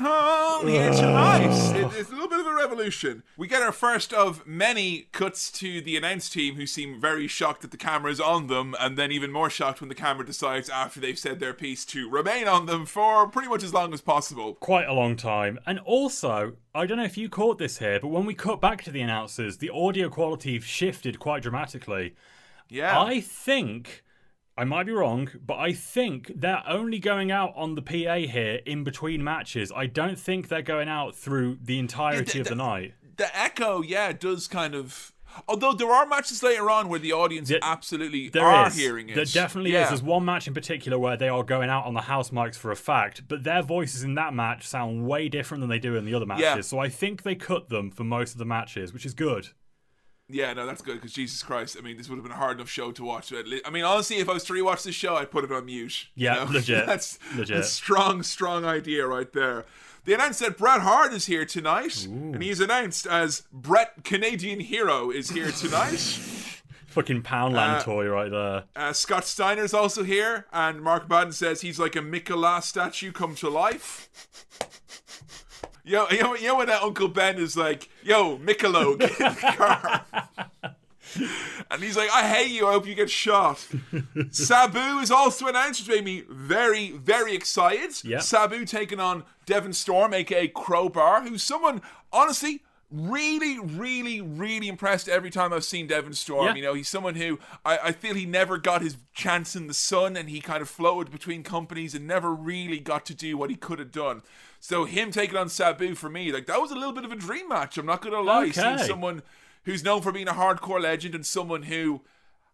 on here tonight. It- it's a little bit of a revolution. We get our first of many cuts to the announce team, who seem very shocked that the camera is on them, and then even more shocked when the camera decides after they've said their piece to remain on them for pretty much as long as possible. Quite a long time. And also, I don't know if you caught this here, but when we cut back to the announcers, the audio quality shifted quite dramatically. Yeah. I think. I might be wrong, but I think they're only going out on the PA here in between matches. I don't think they're going out through the entirety Yeah, of the th- night. the echo, yeah, does kind of. Although there are matches later on where the audience There- absolutely There are is. hearing it. There definitely yeah. is. There's one match in particular where they are going out on the house mics for a fact, but their voices in that match sound way different than they do in the other matches. Yeah. So I think they cut them for most of the matches, which is good. Yeah, no, that's good because Jesus Christ, I mean, this would have been a hard enough show to watch. I mean, honestly, if I was to rewatch this show, I'd put it on mute. you Yeah, know? legit. that's Legit. a strong, strong idea right there. They announced that Bret Hart is here tonight, and he's announced as Bret Canadian Hero is here tonight. Fucking Poundland toy right there. Uh, Scott Steiner's also here, and Mark Madden says he's like a Mikola statue come to life. Yo, you know, you when that Uncle Ben is like, "Yo, Mikolo, get in the car." and he's like, I hate you. I hope you get shot. Sabu is also announced, which made me very, very excited. Yeah. Sabu taking on Devon Storm, aka Crowbar, who's someone, honestly, really, really, really impressed every time I've seen Devon Storm. Yeah. You know, he's someone who I, I feel he never got his chance in the sun and he kind of floated between companies and never really got to do what he could have done. So him taking on Sabu for me, like that was a little bit of a dream match. I'm not gonna lie. Seeing someone who's known for being a hardcore legend and someone who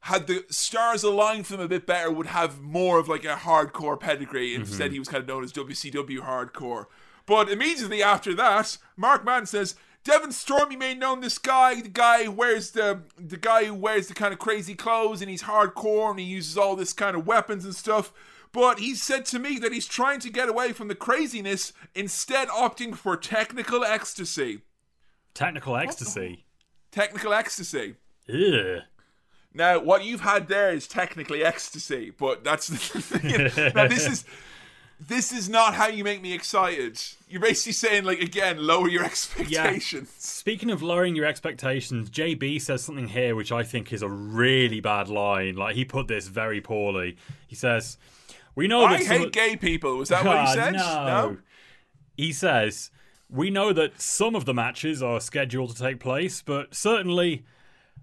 had the stars aligned for them a bit better would have more of like a hardcore pedigree. Mm-hmm. Instead, he was kind of known as WCW hardcore. But immediately after that, Mark Mann says, Devon Storm, you may know this guy, the guy who wears the the guy who wears the kind of crazy clothes and he's hardcore and he uses all this kind of weapons and stuff. But he said to me that he's trying to get away from the craziness, instead opting for technical ecstasy. Technical ecstasy. Technical ecstasy. Ugh. Now, what you've had there is technically ecstasy, but that's the thing. now this is this is not how you make me excited. You're basically saying, like, again, lower your expectations. Speaking of lowering your expectations, JB says something here which I think is a really bad line. Like he put this very poorly. He says, "We know I that some hate gay people. Was that what Ah, he said? no. He says, "We know that some of the matches are scheduled to take place, but certainly,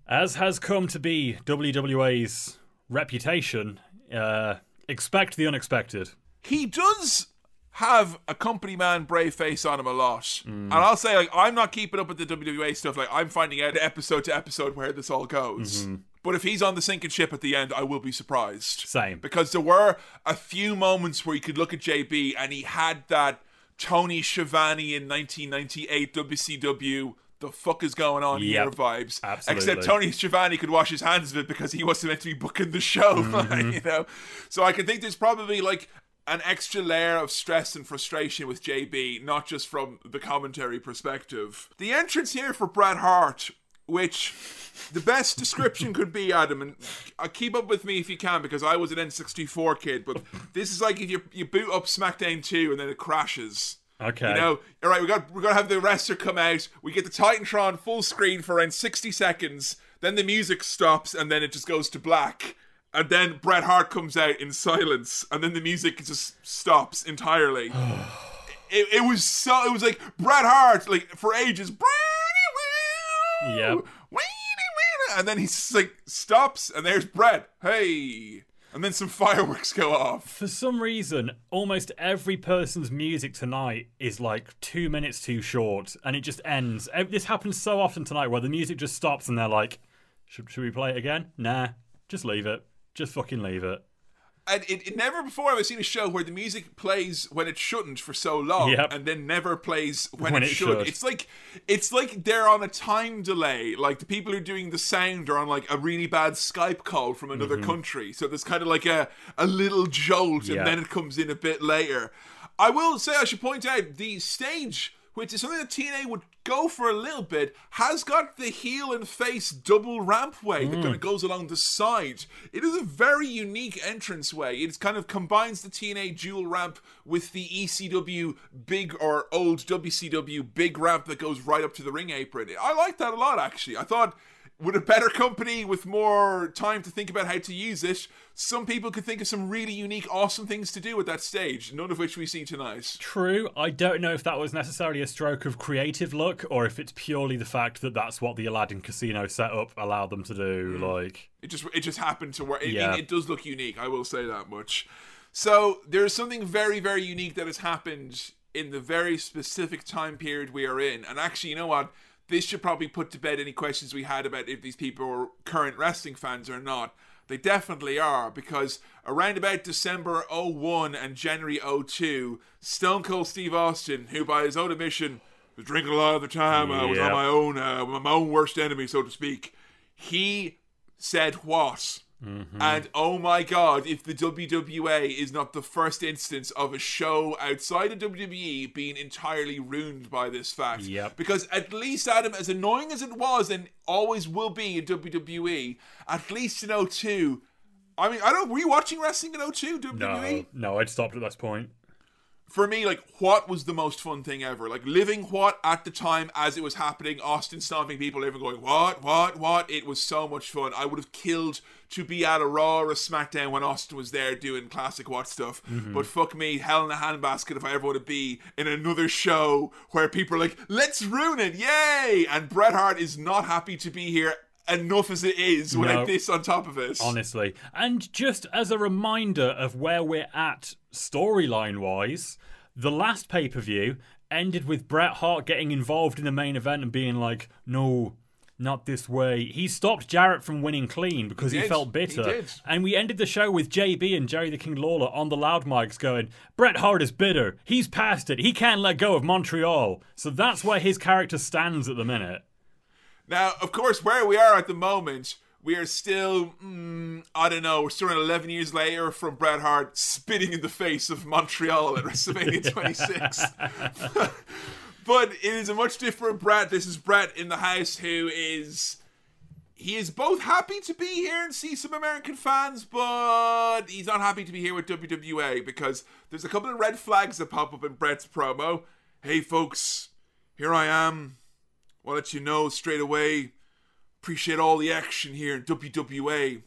as has come to be WWA's reputation, uh, expect the unexpected." He does have a company man brave face on him a lot. Mm. And I'll say, like, I'm not keeping up with the WWA stuff. Like, I'm finding out episode to episode where this all goes. Mm-hmm. But if he's on the sinking ship at the end, I will be surprised. Same. because there were a few moments where you could look at JB and he had that Tony Schiavone in 1998 WCW. The fuck is going on here Yep. vibes? Absolutely. Except Tony Schiavone could wash his hands of it because he wasn't meant to be booking the show, mm-hmm. you know. So I can think there's probably like an extra layer of stress and frustration with JB, not just from the commentary perspective. The entrance here for Bret Hart, which the best description could be, Adam, and uh, keep up with me if you can because I was an N64 kid, but this is like if you, you boot up SmackDown 2 and then it crashes. Okay. You know, all right, we got we're gonna have the wrestler come out. We get the Titantron full screen for around sixty seconds. Then the music stops, and then it just goes to black. And then Bret Hart comes out in silence, and then the music just stops entirely. it, it was so. It was like Bret Hart, like for ages. Yep. And then he's like stops, and there's Bret. Hey. And then some fireworks go off. For some reason, almost every person's music tonight is like two minutes too short, and it just ends. This happens so often tonight, where the music just stops, and they're like, "Should, should we play it again? Nah, just leave it. Just fucking leave it." And it, it never before have I seen a show where the music plays when it shouldn't for so long, Yep. and then never plays when, When it, it should. should. It's like it's like they're on a time delay. Like the people who are doing the sound are on like a really bad Skype call from another country, so there's kind of like a a little jolt, Mm-hmm. Yeah. and then it comes in a bit later. I will say I should point out the stage. Which is something that TNA would go for a little bit, has got the heel and face double rampway that kind of mm. goes along the side. It is a very unique entranceway. It kind of combines the TNA dual ramp with the ECW big or old WCW big ramp that goes right up to the ring apron. I like that a lot, actually. I thought with a better company with more time to think about how to use it, some people could think of some really unique, awesome things to do at that stage, none of which we see tonight. True. I don't know if that was necessarily a stroke of creative luck, or if it's purely the fact that that's what the Aladdin Casino setup allowed them to do. Hmm. Like, It just it just happened to work. It, Yeah. it, it does look unique. I will say that much. So there's something very very unique that has happened in the very specific time period we are in. And actually, you know what? This should probably put to bed any questions we had about if these people are current wrestling fans or not. They definitely are because around about December 01 and January 02, Stone Cold Steve Austin, who by his own admission was drinking a lot of the time, uh, was on my own, uh, my own worst enemy, so to speak. He said what? Mm-hmm. And oh my god, if the WWA is not the first instance of a show outside of WWE being entirely ruined by this fact. Yep. Because at least, Adam, as annoying as it was and always will be in WWE, at least in 02, I mean, I don't, were you watching wrestling in 02, WWE? no, no, I'd stopped at this point. For me, like, what was the most fun thing ever? Like, living what at the time as it was happening, Austin stomping people, everyone going, what, what, what? It was so much fun. I would have killed to be at a Raw or a SmackDown when Austin was there doing classic what stuff. Mm-hmm. But fuck me, hell in a handbasket if I ever want to be in another show where people are like, let's ruin it, yay! And Bret Hart is not happy to be here enough as it is without No. this on top of it. honestly. And just as a reminder of where we're at storyline wise, the last pay per view ended with Bret Hart getting involved in the main event and being like, no. Not this way. He stopped Jarrett from winning clean because he, did. felt bitter. did. And we ended the show with JB and Jerry the King Lawler on the loud mics going, Bret Hart is bitter. He's past it. He can't let go of Montreal. So that's where his character stands at the minute. Now, of course, where we are at the moment, we are still, mm, I don't know, we're still around 11 years later from Bret Hart spitting in the face of Montreal at WrestleMania 26. but it is a much different Bret. This is Bret in the house who is. He is both happy to be here and see some American fans, but he's not happy to be here with WWA because there's a couple of red flags that pop up in Bret's promo. Hey, folks, here I am. I'll let you know straight away. Appreciate all the action here in WWA.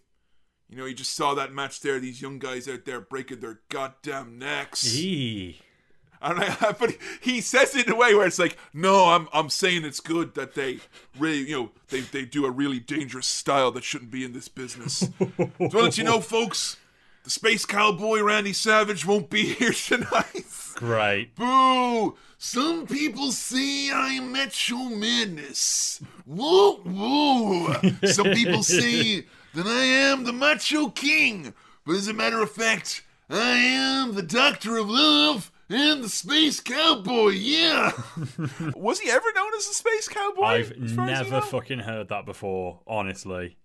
You know, you just saw that match there. These young guys out there breaking their goddamn necks. Eee. And I, but he says it in a way where it's like, no, I'm I'm saying it's good that they really, you know, they, they do a really dangerous style that shouldn't be in this business. so I'll let you know, folks, the space cowboy Randy Savage won't be here tonight. Great. Boo! Some people say I'm Macho Madness. Woo woo! Some people say that I am the Macho King. But as a matter of fact, I am the Doctor of Love and the Space Cowboy, yeah! Was he ever known as the Space Cowboy? I've as you never know? fucking heard that before, honestly.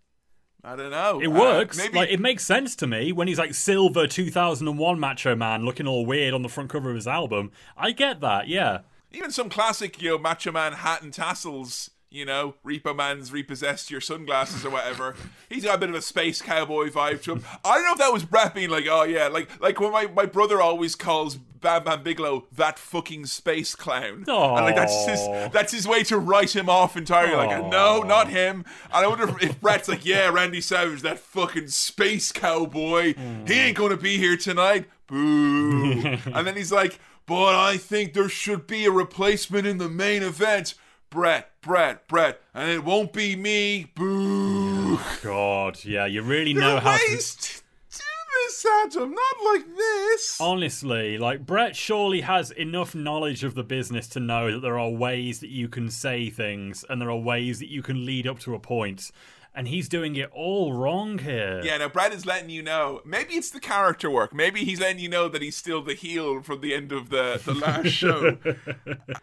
I don't know. It Uh, works. maybe Like it makes sense to me when he's like silver 2001 Macho Man looking all weird on the front cover of his album. I get that, yeah. even some classic, you know, Macho Man hat and tassels. You know, Repo Man's repossessed your sunglasses or whatever. He's got a bit of a space cowboy vibe to him. I don't know if that was Bret being like, oh yeah, like like when my, my brother always calls Bam Bam Bigelow that fucking space clown. And like that's his that's his way to write him off entirely. Like, no, not him. And I wonder if, if Bret's like, yeah, Randy Savage, that fucking space cowboy, he hmm. ain't gonna be here tonight. Boo. and then he's like, but I think there should be a replacement in the main event. Bret, Bret, Bret, and it won't be me. Boo. Oh, God, yeah, you really There know how to. ways to do this, Adam, not like this. Honestly, like Bret surely has enough knowledge of the business to know that there are ways that you can say things and there are ways that you can lead up to a point. And he's doing it all wrong here. Yeah, now Brad is letting you know. Maybe it's the character work. Maybe he's letting you know that he's still the heel from the end of the, the last show.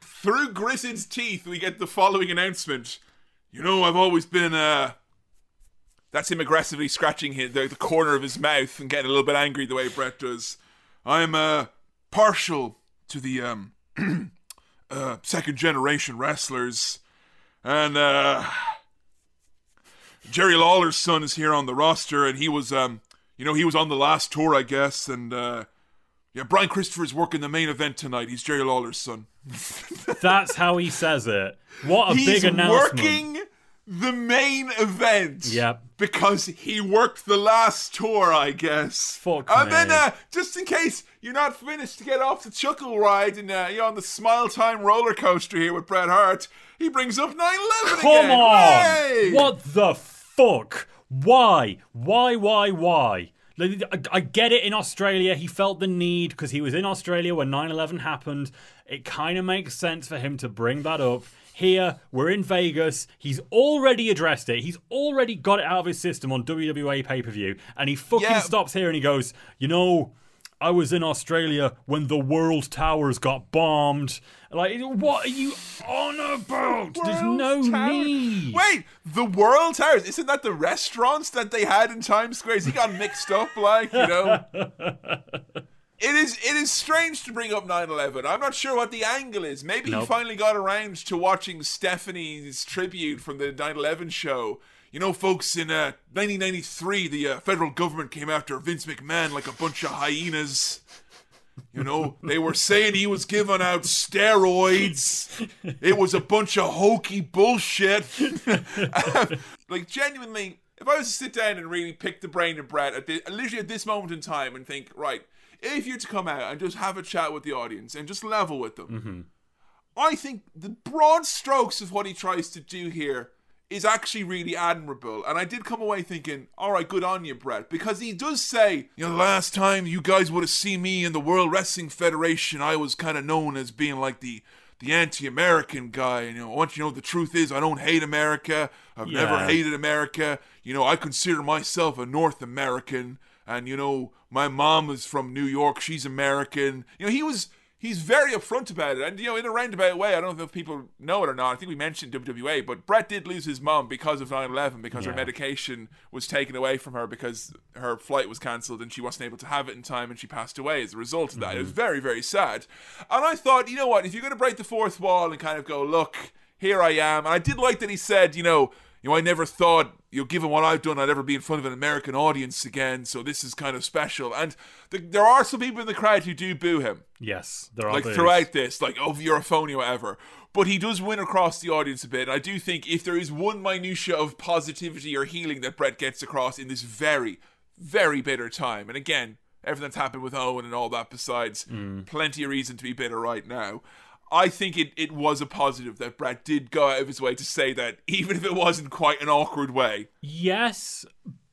Through gritted teeth, we get the following announcement. You know, I've always been, uh. That's him aggressively scratching his, the, the corner of his mouth and getting a little bit angry the way Bret does. I'm, uh, partial to the, um, uh, second generation wrestlers. And, uh. Jerry Lawler's son is here on the roster, and he was, um, you know, he was on the last tour, I guess, and uh, yeah, Brian Christopher's working the main event tonight. He's Jerry Lawler's son. That's how he says it. What a He's big announcement. working the main event. Yep. Because he worked the last tour, I guess. Fuck And me. then, uh, just in case you're not finished to get off the chuckle ride and uh, you're on the Smile Time roller coaster here with Bret Hart, he brings up 9/11 Come again. on! Hey! What the fuck? Why? Why, why, why? I- I get it in Australia. He felt the need because he was in Australia when 9 11 happened. It kind of makes sense for him to bring that up. Here, we're in Vegas. He's already addressed it. He's already got it out of his system on WWA pay per view. And he fucking Yeah. stops here and he goes, You know, I was in Australia when the World Towers got bombed. Like, what are you on about? There's no Tower- need. Wait, the World Towers, isn't that the restaurants that they had in Times Square? He got mixed up, like, you know? It is it is strange to bring up 9/11. I'm not sure what the angle is. Maybe he finally got around to watching Stephanie's tribute from the 9/11 show. You know, folks, in uh, 1993, the uh, federal government came after Vince McMahon like a bunch of hyenas. You know, they were saying he was giving out steroids. It was a bunch of hokey bullshit. like, genuinely, if I was to sit down and really pick the brain of Bret at the, literally at this moment in time and think, right, if you're to come out and just have a chat with the audience and just level with them, I think the broad strokes of what he tries to do here is actually really admirable. And I did come away thinking, all right, good on you, Bret, because he does say, you know, the last time you guys would have seen me in the World Wrestling Federation, I was kind of known as being like the the anti-American guy. And, you know, I want you to know the truth is I don't hate America. I've never hated America. You know, I consider myself a North American. And, you know, my mom is from New York. She's American. You know, he was he's very upfront about it. And, you know, in a roundabout way, I don't know if people know it or not. I think we mentioned WWA, but Bret did lose his mom because of 9 11, because her medication was taken away from her because her flight was cancelled and she wasn't able to have it in time and she passed away as a result of that. It was mm-hmm. very, very sad. And I thought, you know what, if you're going to break the fourth wall and kind of go, look, here I am. And I did like that he said, you know, you know, I never thought, you know, given what I've done, I'd ever be in front of an American audience again. So this is kind of special. And th- there are some people in the crowd who do boo him Yes, there are like throughout this, like oh you're a phony or whatever. But he does win across the audience a bit. And I do think if there is one minutia of positivity or healing that Bret gets across in this very, very bitter time, and again, everything that's happened with Owen and all that besides, mm. plenty of reason to be bitter right now. I think it, it was a positive that Bret did go out of his way to say that, even if it wasn't quite an awkward way. Yes,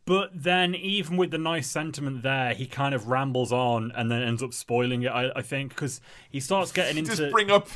but then even with the nice sentiment there, he kind of rambles on and then ends up spoiling it. I, I think because he starts getting into Just bring up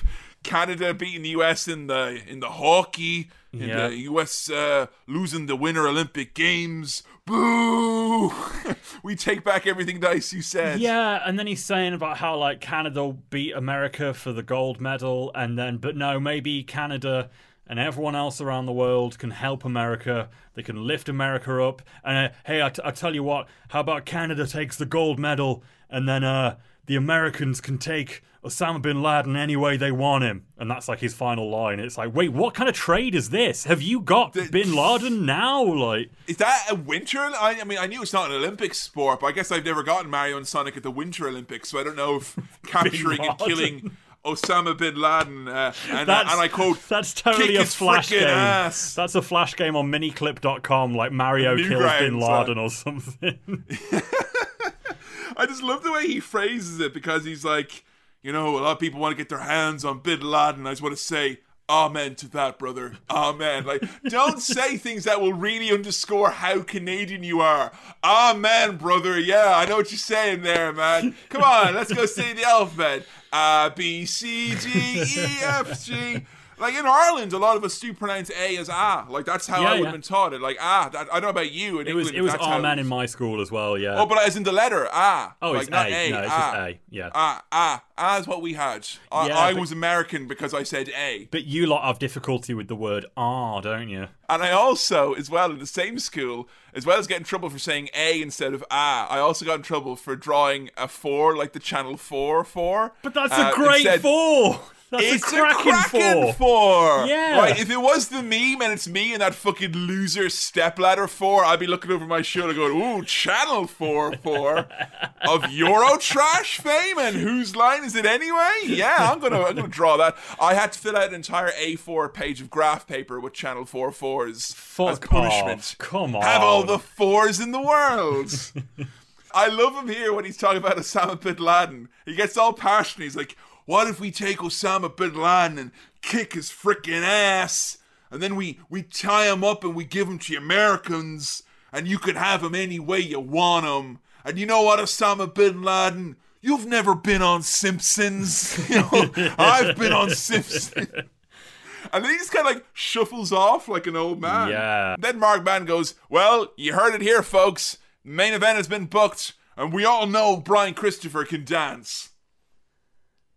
Canada beating the US in the in the hockey, in Yeah. the US uh, losing the Winter Olympic Games. Boo! we take back everything nice you said. Yeah, and then he's saying about how like Canada beat America for the gold medal, and then but no, maybe Canada and everyone else around the world can help America. They can lift America up. And uh, hey, I, t- I tell you what, how about Canada takes the gold medal, and then uh, the Americans can take Osama bin Laden any way they want him, and that's like his final line. It's like, wait, what kind of trade is this? Have you got bin Laden now? Like, Is that a winter? I, I mean, I knew it's not an Olympic sport, but I guess I've never gotten Mario and Sonic at the Winter Olympics, so I don't know if capturing and killing Osama bin Laden uh, and, That's, and I quote, that's totally a flash game. ass. That's a flash game on miniclip.com, like Mario kills Bin Laden or something. I just love the way he phrases it because he's like, you know, a lot of people want to get their hands on Bin Laden. I just want to say, Amen to that, brother. Amen. Like, don't say things that will really underscore how Canadian you are. Amen, brother. Yeah, I know what you're saying there, man. Come on, let's go say the alphabet. A, B, C, D, E, F, G. Like in Ireland, a lot of us do pronounce A as ah. Like that's how Yeah, I would yeah. have been taught it. Like ah, that, I don't know about you. In it was England, it was how Amen in my school as well, yeah. Oh, but as in the letter ah. Oh, like it's not A. A. No, it's ah. just A, yeah. Ah, ah, ah is what we had. I, Yeah, I but- was American because I said A. but you lot have difficulty with the word ah, don't you? And I also, as well, in the same school, as well as getting trouble for saying A instead of ah, I also got in trouble for drawing a four, like the Channel 4 4. But that's Uh, a great instead- four! That's It's a cracking, cracking four! four. Yeah. Right, if it was the meme and it's me and that fucking loser stepladder four, I'd be looking over my shoulder going, ooh, channel four four of Eurotrash fame and whose line is it anyway? Yeah, I'm gonna I'm gonna draw that. I had to fill out an entire A4 page of graph paper with channel four fours as punishment. off. Come on. Have all the fours in the world. I love him here when he's talking about Osama bin Laden. He gets all passionate. He's like, "What if we take Osama bin Laden and kick his freaking ass, and then we we tie him up and we give him to the Americans, and you can have him any way you want him. And you know what, Osama bin Laden." You've never been on Simpsons. You know, I've been on Simpsons. And then he just kind of like shuffles off like an old man. Yeah. Then Mark Madden goes, Well, you heard it here, folks. Main event has been booked, and we all know Brian Christopher can dance.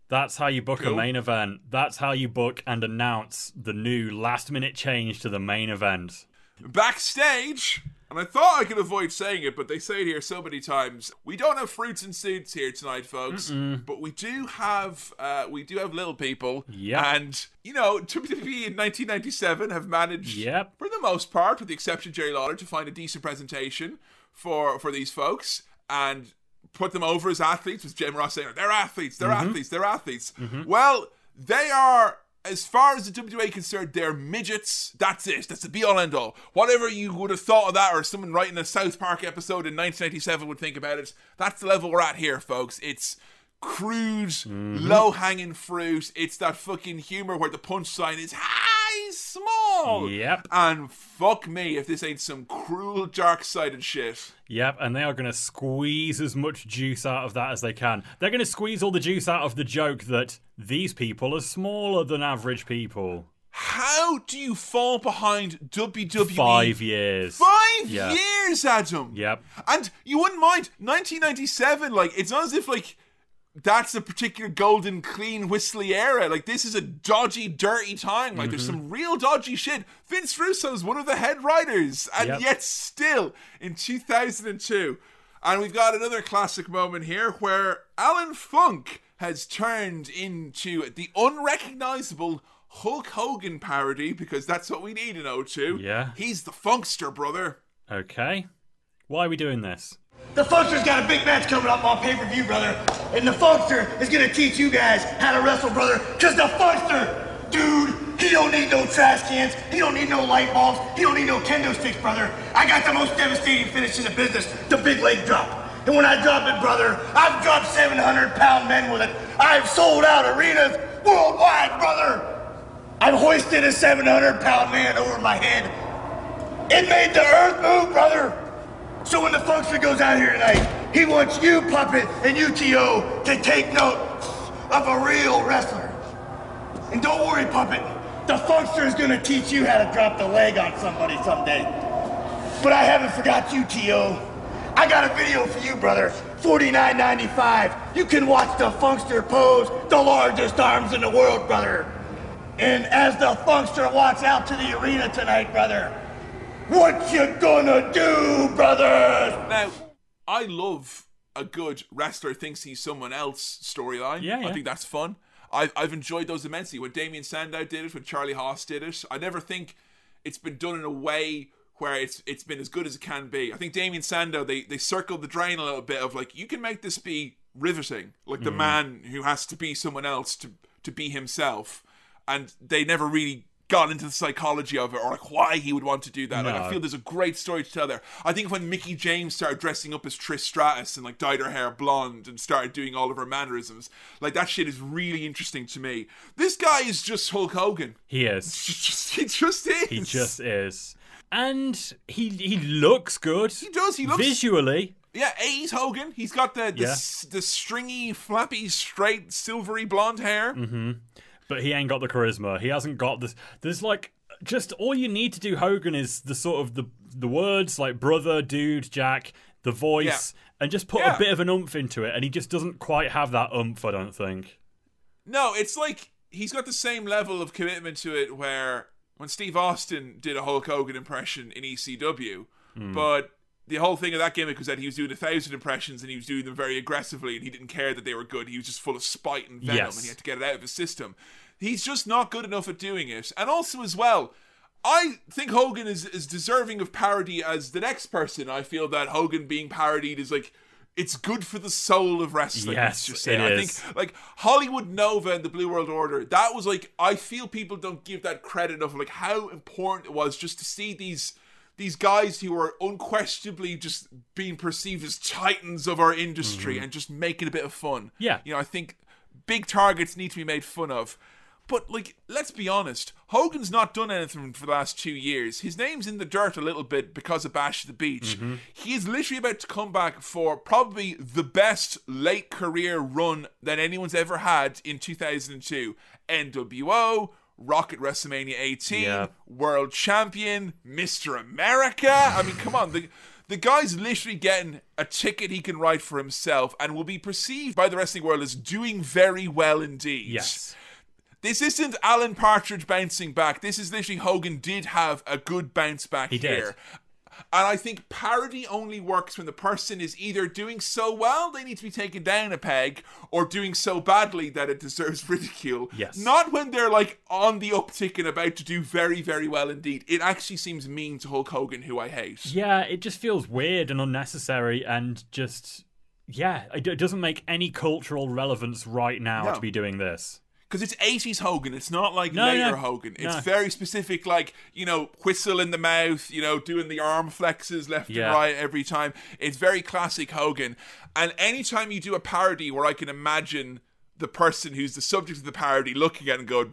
That's how you book Cool. a main event. That's how you book and announce the new last minute change to the main event. Backstage, and I thought I could avoid saying it, but they say it here so many times. We don't have fruits and suits here tonight, folks, but we do have uh, we do have little people. Yeah, And you know, WWE in 1997 have managed, Yep. for the most part, with the exception of Jerry Lawler, to find a decent presentation for for these folks. And put them over as athletes was Jim Ross saying they're athletes, they're Mm-hmm. athletes, they're athletes. Well, they are. As far as the WWA concerned, they're midgets. That's it. That's the be all end all. Whatever you would have thought of that, or someone writing a South Park episode in 1997 would think about it. That's the level we're at here, folks. It's crude, Mm-hmm. low hanging fruit. It's that fucking humor where the punchline is high, small. Yep. And fuck me if this ain't some cruel, dark sided shit. Yep, and they are going to squeeze as much juice out of that as they can. They're going to squeeze all the juice out of the joke that these people are smaller than average people. How do you fall behind WWE? Five years. Five Yeah. years, Adam. Yep. And you wouldn't mind 1997. Like it's not as if like that's a particular golden, clean, whistly era. Like this is a dodgy, dirty time. Like there's Mm-hmm. some real dodgy shit. Vince Russo's one of the head writers, and Yep. yet still in 2002. And we've got another classic moment here where Alan Funk has turned into the unrecognizable Hulk Hogan parody because that's what we need in O2. Yeah. He's the Funkster, brother. Okay. Why are we doing this? The Funkster's got a big match coming up on pay-per-view, brother. And the Funkster is gonna teach you guys how to wrestle, brother. Cause the Funkster, dude, he don't need no trash cans. He don't need no light bulbs. He don't need no kendo sticks, brother. I got the most devastating finish in the business, the big leg drop. And when I drop it, brother, I've dropped 700 pound men with it. I've sold out arenas worldwide, brother. I've hoisted a 700 pound man over my head. It made the earth move, brother. So when the Funkster goes out here tonight, he wants you, Puppet, and UTO to take note of a real wrestler. And don't worry, Puppet. The Funkster is gonna teach you how to drop the leg on somebody someday. But I haven't forgot you, T.O. I got a video for you, brother. $49.95. You can watch the Funkster pose the largest arms in the world, brother. And as the Funkster walks out to the arena tonight, brother, what you gonna do, brothers? Now, I love a good wrestler thinks he's someone else storyline. Yeah, yeah. I think that's fun. I've, I've enjoyed those immensely. When Damien Sandow did it, when Charlie Haas did it, I never think it's been done in a way where it's it's been as good as it can be. I think Damien Sandow they they circled the drain a little bit of like you can make this be riveting, like the mm. man who has to be someone else to to be himself, and they never really got into the psychology of it or like why he would want to do that. Like I feel there's a great story to tell there. I think when Mickie James started dressing up as Trish Stratus and like dyed her hair blonde and started doing all of her mannerisms, like that shit is really interesting to me. This guy is just Hulk Hogan. He is. He just, he just is. He just is. And he he looks good. He does. He looks visually. Yeah, 80s Hogan. He's got the the, Yeah. the stringy, flappy, straight, silvery blonde hair. Mm-hmm. But he ain't got the charisma. He hasn't got this. There's like just all you need to do. Hogan is the sort of the the words like brother, dude, Jack, the voice, and just put Yeah. a bit of an oomph into it. And he just doesn't quite have that oomph. I don't think. No, it's like he's got the same level of commitment to it where when Steve Austin did a Hulk Hogan impression in ECW, Hmm. but the whole thing of that gimmick was that he was doing a thousand impressions and he was doing them very aggressively and he didn't care that they were good. He was just full of spite and venom Yes. and he had to get it out of his system. He's just not good enough at doing it. And also as well, I think Hogan is as deserving of parody as the next person. I feel that Hogan being parodied is like it's good for the soul of wrestling. Yes, just say. I is. think like Hollywood Nova and the Blue World Order. That was like I feel people don't give that credit enough. Like how important it was just to see these these guys who are unquestionably just being perceived as titans of our industry and just making a bit of fun. Yeah. you know, I think big targets need to be made fun of. But like, let's be honest, Hogan's not done anything for the last two years. His name's in the dirt a little bit because of Bash the Beach. Mm-hmm. He is literally about to come back for probably the best late career run that anyone's ever had in 2002. NWO, Rocket WrestleMania 18, Yeah. World Champion, Mr. America. I mean, come on, the the guy's literally getting a ticket he can write for himself and will be perceived by the wrestling world as doing very well indeed. Yes. This isn't Alan Partridge bouncing back. This is literally Hogan did have a good bounce back He did. And I think parody only works when the person is either doing so well they need to be taken down a peg or doing so badly that it deserves ridicule. Yes. Not when they're like on the uptick and about to do very, very well indeed. It actually seems mean to Hulk Hogan, who I hate. Yeah, it just feels weird and unnecessary, and just yeah, it, it doesn't make any cultural relevance right now No. to be doing this. Because it's 80s Hogan. It's not like No, later no, Hogan. It's no. very specific, like, you know, whistle in the mouth, you know, doing the arm flexes left Yeah. and right every time. It's very classic Hogan. And anytime you do a parody where I can imagine the person who's the subject of the parody looking at it and going,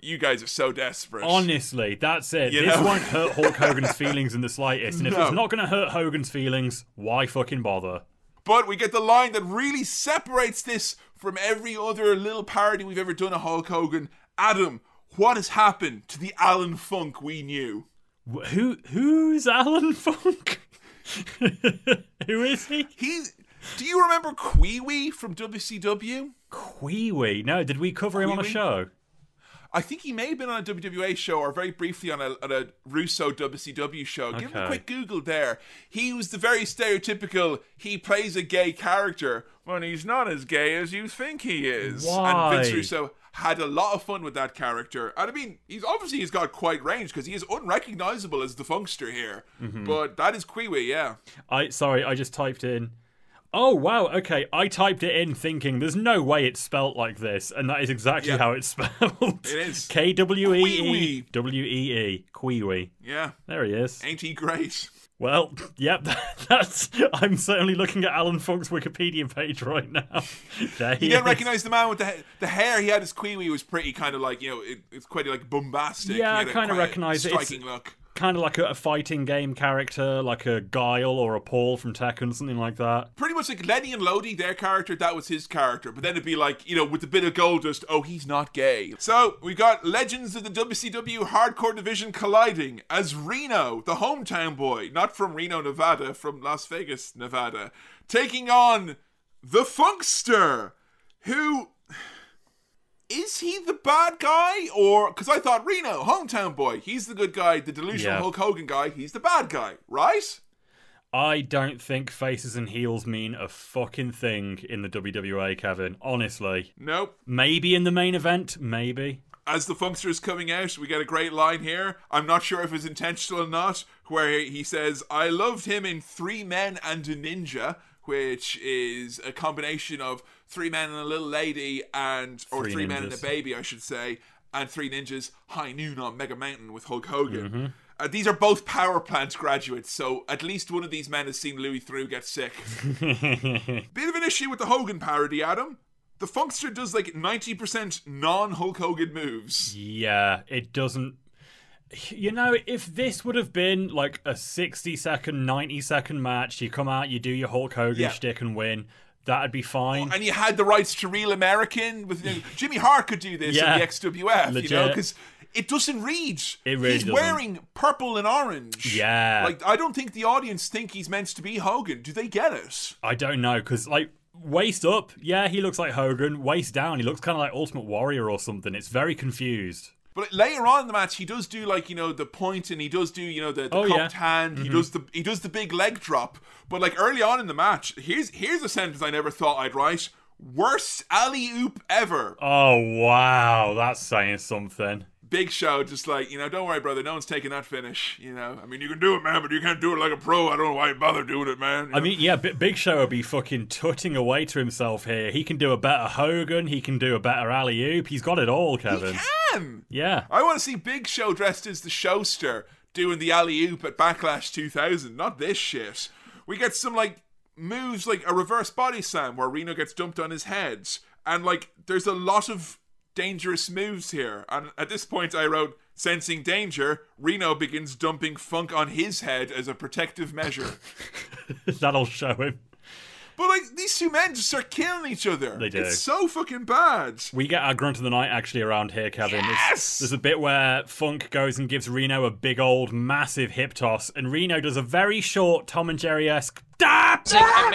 you guys are so desperate. Honestly, that's it. You this know? won't hurt Hulk Hogan's feelings in the slightest. And if No. it's not going to hurt Hogan's feelings, why fucking bother? But we get the line that really separates this from every other little parody we've ever done of Hulk Hogan. Adam, what has happened to the Alan Funk we knew? Who who's Alan Funk? Who is he? He's. Do you remember Kwee Wee from WCW? Kwee Wee. No, did we cover him on a show? I think he may have been on a WWA show or very briefly on a, on a Russo WCW show. Give him a quick Google there. He was the very stereotypical, he plays a gay character when he's not as gay as you think he is. Why? And Vince Russo had a lot of fun with that character. And I mean, he's obviously he's got quite range because he is unrecognizable as the funkster here. Mm-hmm. But that is Kwee Wee, yeah. I sorry, I just typed in. Oh wow, okay. I typed it in thinking there's no way it's spelt like this, and that is exactly Yeah. how it's spelled. It is. K W E E Kwee Wee. W E E. Yeah. There he is. Ain't he great? Well, yep, that's. I'm certainly looking at Alan Funk's Wikipedia page right now. There he You didn't recognize the man with the the hair he had as Kwee Wee was pretty kind of like you know it, it's quite like bombastic. Yeah, I kinda quite recognise it. It's- striking look. Kind of like a, a fighting game character, like a Guile or a Paul from Tekken, something like that. Pretty much like Lenny and Lodi, their character, that was his character. But then it'd be like, you know, with a bit of gold dust, oh, he's not gay. So we got legends of the WCW Hardcore Division colliding as Reno, the hometown boy, not from Reno, Nevada, from Las Vegas, Nevada, taking on the Funkster, who is he the bad guy or because I thought Reno, hometown boy, he's the good guy, the delusional Yeah. Hulk Hogan guy, he's the bad guy, right? I don't think faces and heels mean a fucking thing in the WWA, Kefin. Honestly. Nope. Maybe in the main event, maybe. as the funkster is coming out, we get a great line here. I'm not sure if it's intentional or not, where he says, I loved him in Three Men and a Ninja, which is a combination of three men and a little lady, and or Three three, men and a baby, I should say, and three ninjas, High Noon on Mega Mountain with Hulk Hogan. Mm-hmm. Uh, these are both power plant graduates, so at least one of these men has seen Louis Through get sick. Bit of an issue with the Hogan parody, Adam. The Funkster does like 90% non Hulk Hogan moves. Yeah, it doesn't. You know, if this would have been like a 60 second, 90 second match, you come out, you do your Hulk Hogan Yeah. shtick and win, that'd be fine. and you had the rights to Real American with you know, Jimmy Hart could do this Yeah. in the XWF, you know, because it doesn't read. It really he's doesn't. wearing purple and orange. Yeah. like I don't think the audience think he's meant to be Hogan. Do they get it? I don't know, because, like, waist up, yeah, he looks like Hogan. Waist down, he looks kind of like Ultimate Warrior or something. It's very confused. But later on in the match, he does do like you know the point, and he does do you know the, the Oh, yeah. cupped hand. He mm-hmm. does the he does the big leg drop. But like early on in the match, here's here's a sentence I never thought I'd write: worst alley oop ever. Oh, wow, that's saying something. Big Show just like, you know, don't worry, brother, no one's taking that finish. You know, I mean, you can do it, man, but you can't do it like a pro. I don't know why you bother doing it, man. You I know? mean, yeah, B- Big Show will be fucking tutting away to himself here. He can do a better Hogan. He can do a better alley oop. He's got it all, Kefin. He can. Yeah. I want to see Big Show dressed as the showster doing the alley oop at Backlash 2000. Not this shit. We get some like moves like a reverse body slam where Reno gets dumped on his head, and like there's a lot of dangerous moves here. And at this point, I wrote. Sensing danger, Reno begins dumping Funk on his head as a protective measure. That'll show him. But like these two men just start killing each other. They do. It's so fucking bad. We get our grunt of the night actually around here, Kefin. There's- Yes! There's, a bit where Funk goes and gives Reno a big old massive hip toss, and Reno does a very short Tom and Jerry esque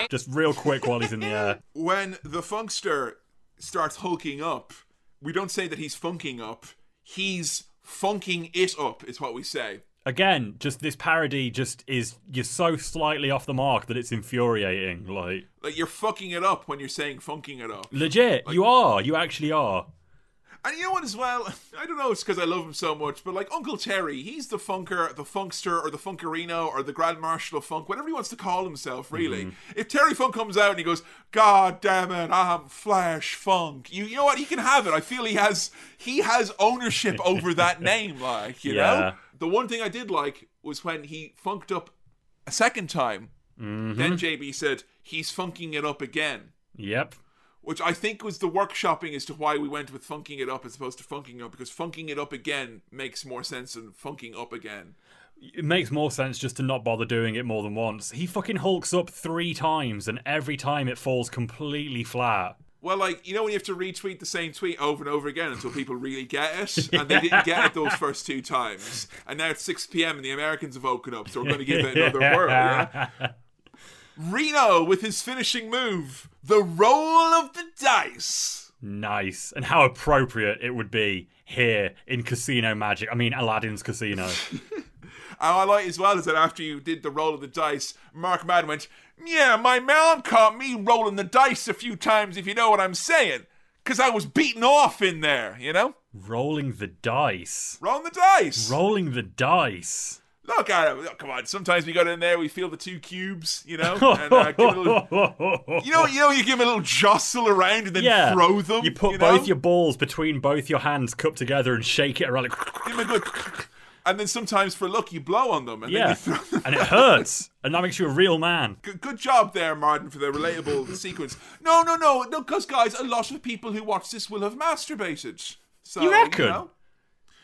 just real quick while he's in the air. When the funkster starts hulking up, we don't say that he's funking up. He's funking it up, is what we say. Again, just this parody just is you're so slightly off the mark that it's infuriating. Like Like you're fucking it up when you're saying funking it up. legit, you are. You actually are. And you know what, as well? I don't know, it's because I love him so much, but like Uncle Terry, he's the funker, the funkster, or the funkerino, or the Grand Marshal of Funk, whatever he wants to call himself, really. Mm-hmm. If Terry Funk comes out and he goes, God damn it, I'm Flash Funk, you, you know what? He can have it. I feel he has he has ownership over that name, like, you Yeah. know? The one thing I did like was when he funked up a second time, then mm-hmm. JB said, he's funking it up again Yep. Which I think was the workshopping as to why we went with funking it up as opposed to funking up because funking it up again makes more sense than funking up again. It makes more sense just to not bother doing it more than once. He fucking hulks up three times, and every time it falls completely flat. Well, like you know when you have to retweet the same tweet over and over again until people really get it, and they didn't get it those first two times, and now it's six p.m. and the Americans have woken up, so we're going to give it another whirl. Yeah? Reno with his finishing move, the roll of the dice. Nice. And how appropriate it would be here in Casino Magic. I mean, Aladdin's Casino. And I like as well is that after you did the roll of the dice, Mark Madden went, Yeah, my mom caught me rolling the dice a few times, if you know what I'm saying. Because I was beaten off in there, you know? Rolling the dice. Rolling the dice. Rolling the dice. Look at it. Come on. Sometimes we got in there, we feel the two cubes, you know? And, uh, give it a little, you know, you know, you give 'em a little jostle around and then yeah. throw them. You put know? both your balls between both your hands cupped together and shake it around like. Give 'em a good. And then sometimes for luck, you blow on them. And then Yeah. you throw them. and it hurts. And that makes you a real man. Good, good job there, Martin, for the relatable sequence. No, no, no, no, because guys, a lot of people who watch this will have masturbated. So, You reckon? know.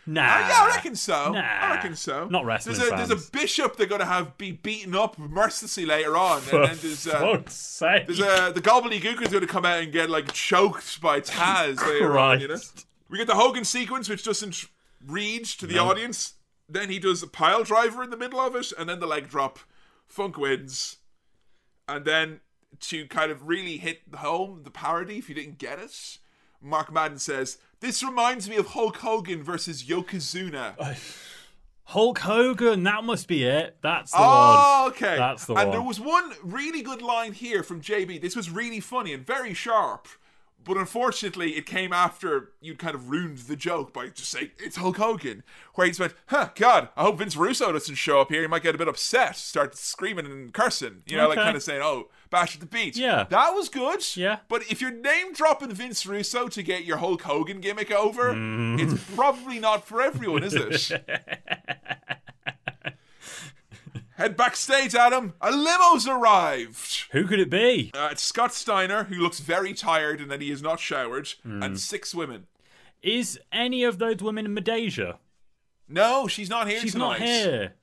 Nah. Uh, yeah, I reckon so. Nah. I reckon so. Not wrestling There's a, there's a bishop they're going to have be beaten up mercilessly later on, For and then there's uh, fuck's sake. there's uh, the gobbledygooker's going to come out and get like choked by Taz later on. You know, we get the Hogan sequence, which doesn't read to the audience. Then he does a pile driver in the middle of it, and then the leg drop. Funk wins, and then to kind of really hit home the parody, if you didn't get it, Mark Madden says, "This reminds me of Hulk Hogan versus Yokozuna." Hulk Hogan, that must be it. That's the Oh, one. okay. That's the and one. there was one really good line here from JB. This was really funny and very sharp. But unfortunately, it came after you'd kind of ruined the joke by just saying, it's Hulk Hogan. Where he went, huh, God, I hope Vince Russo doesn't show up here. He might get a bit upset, start screaming and cursing. You know, like kind of saying, oh, bash at the beach. Yeah. That was good. Yeah. But if you're name dropping Vince Russo to get your Hulk Hogan gimmick over, Mm. it's probably not for everyone, is it? Head backstage, Adam. A limo's arrived. Who could it be? Uh, it's Scott Steiner, who looks very tired and that he has not showered, Hmm. and six women. Is any of those women in Midajah? No, she's not here She's tonight. not here.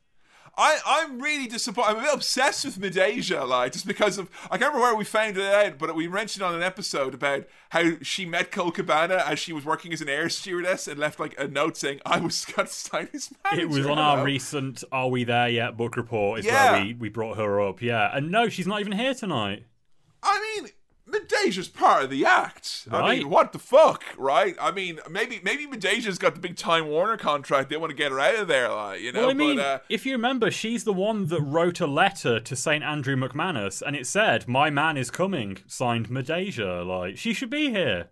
I, I'm really disappointed. I'm a bit obsessed with Midajah, like, just because of. I can't remember where we found it out, but we mentioned on an episode about how she met Cole Cabana as she was working as an air stewardess and left, like, a note saying, I was Scott Steiner's manager. It was on our recent Are We There Yet book report, is Yeah. where we, we brought her up. Yeah. And no, she's not even here tonight. I mean, Midajah's part of the act. I mean, what the fuck, right? I mean, maybe maybe Midajah's got the big Time Warner contract. They want to get her out of there, like you know. Well, I mean, but uh, if you remember, she's the one that wrote a letter to St. Andrew McManus, and it said, My man is coming, signed Midajah. Like, she should be here.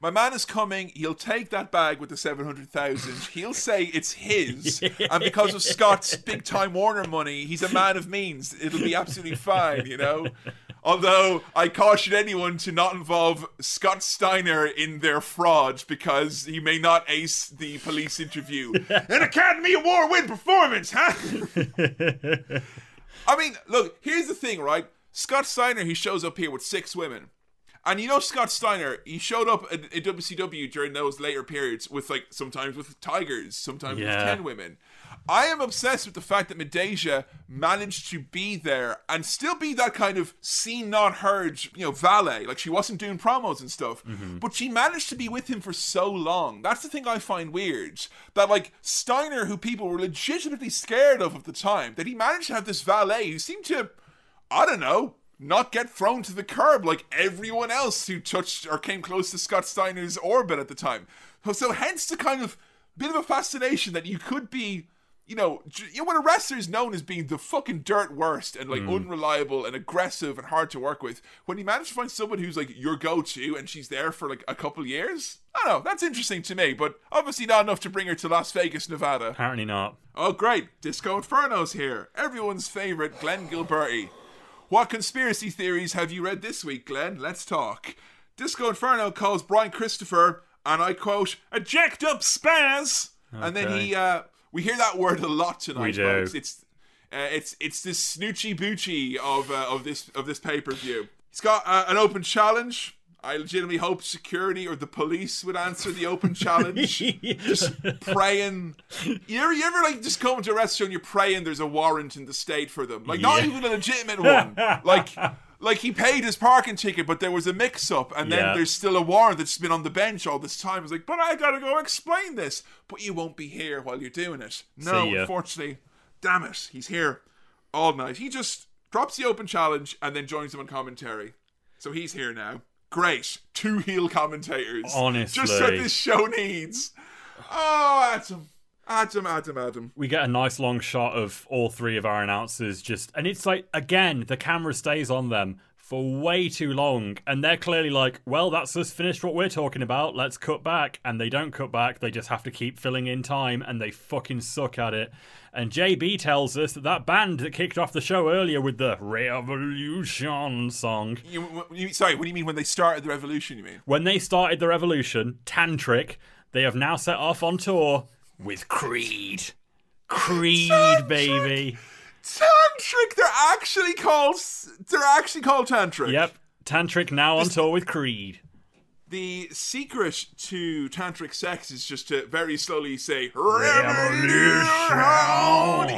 my man is coming. He'll take that bag with the seven hundred thousand. He'll say it's his, and because of Scott's big Time Warner money, he's a man of means. It'll be absolutely fine, you know. Although I caution anyone to not involve Scott Steiner in their fraud because he may not ace the police interview. An Academy Award win performance, huh? I mean, look, here's the thing, right? Scott Steiner, he shows up here with six women. And you know Scott Steiner, he showed up in WCW during those later periods with like sometimes with tigers, sometimes Yeah. with ten women. I am obsessed with the fact that Midajah managed to be there and still be that kind of seen not heard, you know, valet. Like she wasn't doing promos and stuff, mm-hmm. but she managed to be with him for so long. That's the thing I find weird. That like Steiner, who people were legitimately scared of at the time, that he managed to have this valet who seemed to I don't know, not get thrown to the curb like everyone else who touched or came close to Scott Steiner's orbit at the time. So, so hence the kind of bit of a fascination that you could be, you know, you know, when a wrestler is known as being the fucking dirt worst and like unreliable and aggressive and hard to work with, when you manage to find someone who's like your go-to and she's there for like a couple years, I don't know, that's interesting to me. But obviously not enough to bring her to Las Vegas, Nevada. Apparently not. Oh, great. Disco Inferno's here. Everyone's favorite, Glenn Gilberti. What conspiracy theories have you read this week, Glenn? Let's talk. Disco Inferno calls Brian Christopher, and I quote, a jacked up spaz. And then he, uh, we hear that word a lot tonight, folks. It's, uh, it's, it's this snoochie boochie of, uh, of this, of this pay per view. He's got uh, an open challenge. I legitimately hope security or the police would answer the open challenge just praying. You ever, you ever like just come to a restaurant, you're praying there's a warrant in the state for them, like not Yeah. even a legitimate one. like, like he paid his parking ticket, but there was a mix-up, and then Yeah. there's still a warrant that's been on the bench all this time. It's like, but I gotta go explain this, but you won't be here while you're doing it. No, unfortunately, damn it, he's here all night. He just drops the open challenge and then joins them on commentary. So he's here now. Great. Two heel commentators. Honestly, just what this show needs. Oh, Adam. Adam, Adam, Adam. we get a nice long shot of all three of our announcers just and it's like again the camera stays on them for way too long and they're clearly like well that's us finished what we're talking about let's cut back and they don't cut back they just have to keep filling in time and they fucking suck at it and JB tells us that that band that kicked off the show earlier with the Revolution song You, you, sorry, what do you mean when they started the revolution? You mean? when they started the revolution, Tantric, they have now set off on tour with Creed. Creed, baby. Tantric. They're actually called. They're actually called Tantric. Yep. Tantric now on tour with Creed. The secret to tantric sex is just to very slowly say Revolution.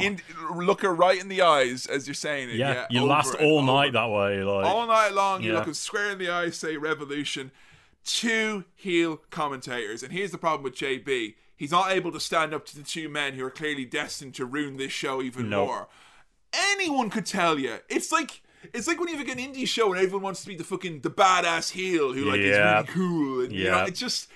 In, look her right in the eyes as you're saying it. Yeah, Yeah, you last all over. night that way. Like, all night long. You look them square in the eyes, say revolution. Two heel commentators, and here's the problem with JB: he's not able to stand up to the two men who are clearly destined to ruin this show even Nope. more. Anyone could tell you. It's like. It's like when you have like an indie show and everyone wants to be the fucking the badass heel who like Yeah. is really cool and you know Yeah. it's just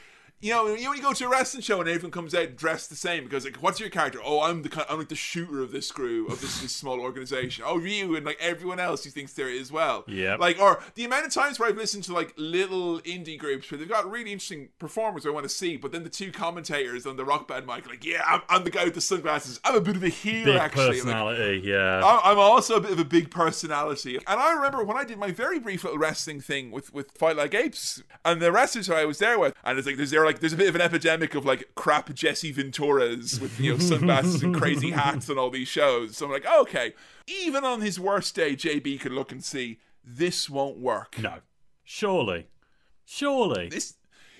you know, when you go to a wrestling show and everyone comes out dressed the same because like, what's your character? Oh, I'm the kind, I'm like the shooter of this crew of this, this small organization. Oh, you and like everyone else who thinks they're as well. Yeah. Like, or the amount of times where I've listened to like little indie groups where they've got really interesting performers I want to see, but then the two commentators on the rock band mic like, yeah, I'm, I'm the guy with the sunglasses. I'm a bit of a heel big actually. I'm like, personality, yeah. I'm also a bit of a big personality. And I remember when I did my very brief little wrestling thing with, with Fight Like Apes, and the wrestlers who I was there with, and it's like there's there like there's a bit of an epidemic of like crap Jesse Venturas with you know sunglasses and crazy hats on all these shows. So I'm like, okay, even on his worst day, JB could look and see this won't work. no. Surely. Surely. This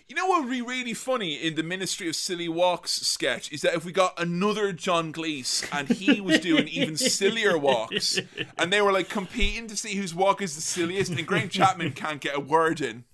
you know what would be really funny in the Ministry of Silly Walks sketch is that if we got another John Cleese and he was doing even sillier walks and they were like competing to see whose walk is the silliest and Graham Chapman can't get a word in.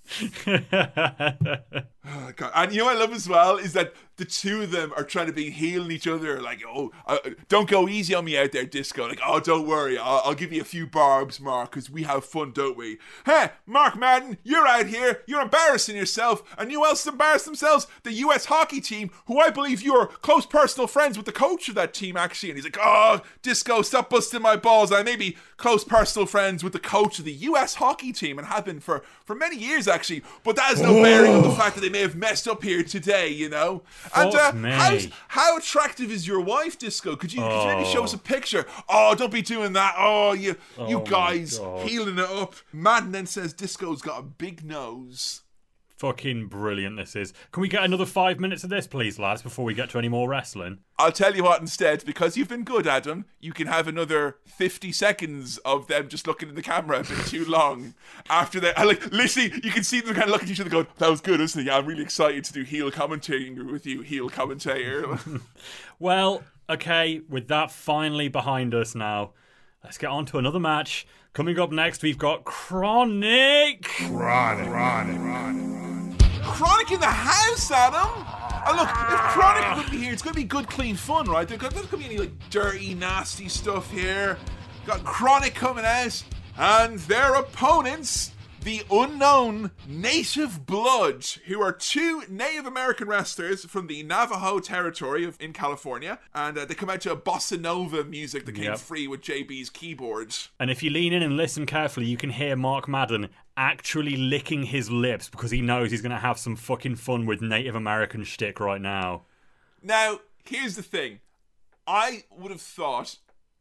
Oh, God. And you know what I love as well is that the two of them are trying to be healing each other. Like, oh, uh, don't go easy on me out there, Disco. Like, oh, don't worry, I'll, I'll give you a few barbs, Mark, because we have fun, don't we? Hey, Mark Madden, you're out here, you're embarrassing yourself, and you else embarrassed themselves? The U.S. hockey team, who I believe you're close personal friends with the coach of that team, actually. And he's like, oh, Disco, stop busting my balls. I may be close personal friends with the coach of the U.S. hockey team and have been for for many years, actually. But that has no bearing on the fact that they may have messed up here today, you know. and uh, how's, how attractive is your wife, Disco? Could you, could you maybe show us a picture? Oh, don't be doing that. Oh, you you guys healing it up. Madden then says Disco's got a big nose. Fucking brilliant this is. Can we get another five minutes of this, please, lads, before we get to any more wrestling? I'll tell you what instead, because you've been good, Adam, you can have another 50 seconds of them just looking in the camera a bit too long. After that, I like, literally, you can see them kind of looking at each other going, that was good, isn't it? Yeah, I'm really excited to do heel commentating with you, heel commentator. Well, okay, with that finally behind us now, let's get on to another match. Coming up next, we've got Chronic. Chronic in the house, Adam! And look, if Chronic would be here, it's to be good, clean fun, right? There's going to be any like dirty, nasty stuff here. Got Chronic coming out, and their opponents, the unknown native blood, who are two Native American wrestlers from the Navajo territory of, in California, and uh, they come out to a bossa nova music that came Yep. free with JB's keyboards. And if you lean in and listen carefully, you can hear Mark Madden actually licking his lips because he knows he's going to have some fucking fun with Native American shtick right now. Now, here's the thing. I would have thought,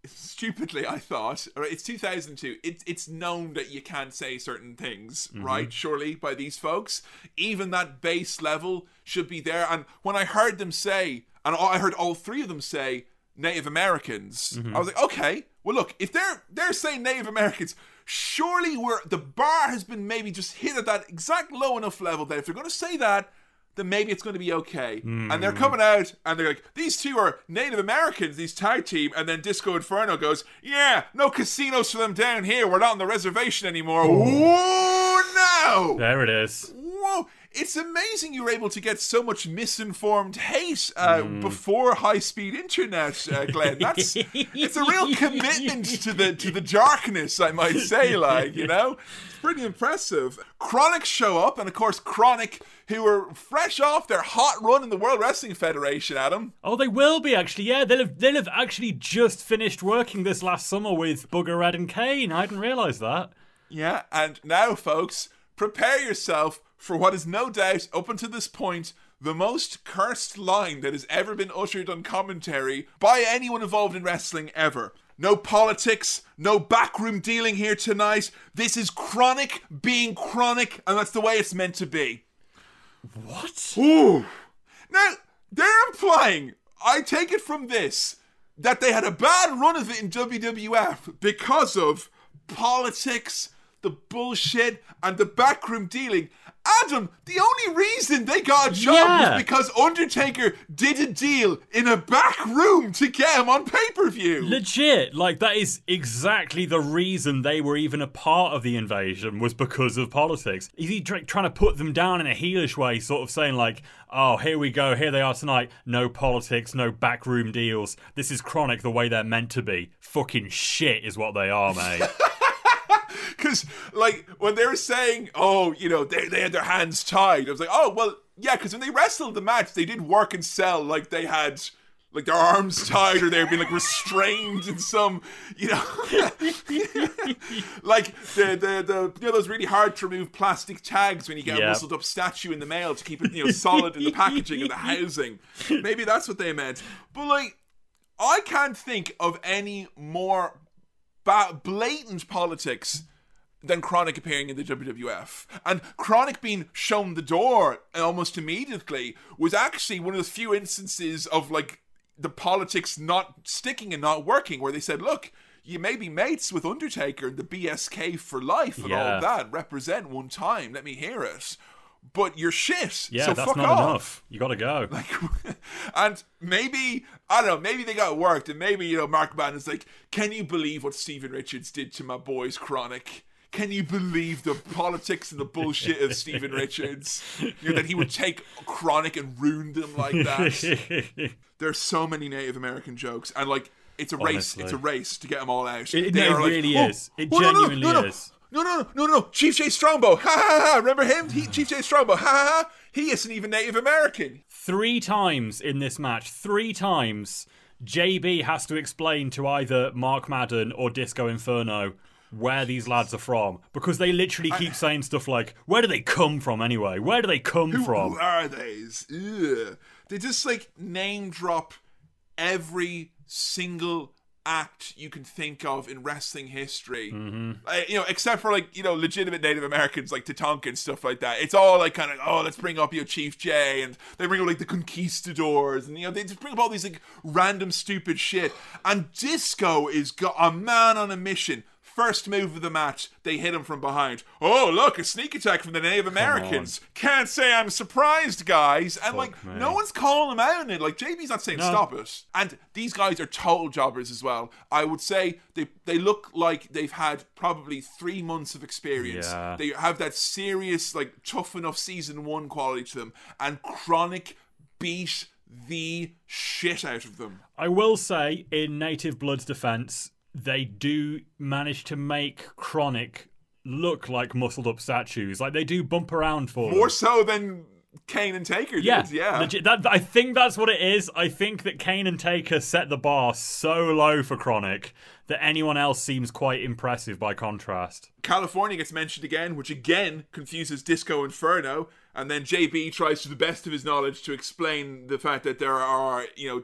stupidly, I thought, all right, it's 2002. It, it's known that you can't say certain things, mm-hmm. right? Surely, by these folks. Even that base level should be there. And when I heard them say, and I heard all three of them say Native Americans, I mm-hmm. was like, okay, well, look, if they're they're saying Native Americans, surely we're the bar has been maybe just hit at that exact low enough level that if they're going to say that, then maybe it's going to be okay. And they're coming out and they're like, these two are Native Americans, these tag team. And then Disco Inferno goes, yeah, no casinos for them down here. We're not on the reservation anymore. Whoa, no! There it is. Whoa! It's amazing you were able to get so much misinformed hate uh, before high-speed internet, uh, Glenn. That's it's a real commitment to the to the darkness, I might say. Like you know, pretty impressive. Chronic show up, and of course, Chronic, who are fresh off their hot run in the World Wrestling Federation. Adam, Oh, they will be actually. Yeah, they'll have they'll have actually just finished working this last summer with Bugger Red and Kane. I didn't realise that. Yeah, and now, folks, prepare yourself for what is no doubt, up until this point, the most cursed line that has ever been uttered on commentary by anyone involved in wrestling ever. No politics, no backroom dealing here tonight. This is chronic being chronic, and that's the way it's meant to be. What? Ooh. Now, they're implying, I take it from this, that they had a bad run of it in WWF because of politics, the bullshit, and the backroom dealing. Adam, the only reason they got a job Yeah. was because Undertaker did a deal in a back room to get him on pay per view. Legit, like that is exactly the reason they were even a part of the invasion was because of politics. Is he try- trying to put them down in a heelish way, sort of saying like, "Oh, here we go, here they are tonight. No politics, no backroom deals. This is chronic the way they're meant to be. Fucking shit is what they are, mate." Because, like, when they were saying, oh, you know, they, they had their hands tied, I was like, oh, well, yeah, because when they wrestled the match, they did work and sell like they had, like, their arms tied or they were being, like, restrained in some, you know, like the, the, the, you know, those really hard to remove plastic tags when you get a muscled up statue in the mail to keep it, you know, solid in the packaging of the housing. Maybe that's what they meant. But, like, I can't think of any more ba- blatant politics than Chronic appearing in the WWF. And Chronic being shown the door almost immediately was actually one of the few instances of like the politics not sticking and not working, where they said, look, you may be mates with Undertaker and the BSK for life and all Yeah. of that. Represent one time. Let me hear it. But you're shit. Yeah, so that's fuck not off. enough. You gotta go. Like, and maybe I don't know, maybe they got worked, and maybe you know Mark Madden's like, can you believe what Steven Richards did to my boys Chronic? Can you believe the politics and the bullshit of Steven Richards? You know, that he would take Chronic and ruin them like that. There's so many Native American jokes, and like it's a race. It's a race to get them all out. It- no, it like, really "Oh, is. It oh, genuinely no, no, is. No, no, no, no, no, Chief Jay Strongbow. Ha ha ha! Remember him? He, Chief Jay Strongbow. Ha ha ha! He isn't even Native American. three times in this match, three times, JB has to explain to either Mark Madden or Disco Inferno where these lads are from because they literally keep saying stuff like, "Where do they come from anyway? Where do they come Who, from?" who are these? Ugh. They just like name drop every single act you can think of in wrestling history. Uh, you know, except for like you know legitimate Native Americans like Tatanka and stuff like that. It's all like kind of oh let's bring up you know Chief Jay and they bring up like the conquistadors and you know they just bring up all these like random stupid shit. And Disco is got a man on a mission. First move of the match, they hit him from behind. Oh, look, a sneak attack from the Native Americans. Can't say I'm surprised, guys. And like, me. no one's calling him out on it. Like, JB's not saying stop it. And these guys are total jobbers as well. I would say they they look like they've had probably three months of experience. Yeah. They have that serious, like, tough enough season one quality to them. And Chronic beat the shit out of them. I will say, in Native Blood's defense, they do manage to make Chronic look like muscled up statues. Like they do bump around for them. More so than Kane and Taker did. Yeah, Yeah. Legit, that, I think that's what it is. I think that Kane and Taker set the bar so low for Chronic that anyone else seems quite impressive by contrast. California gets mentioned again, which again confuses Disco Inferno. And then JB tries to the best of his knowledge to explain the fact that there are, you know,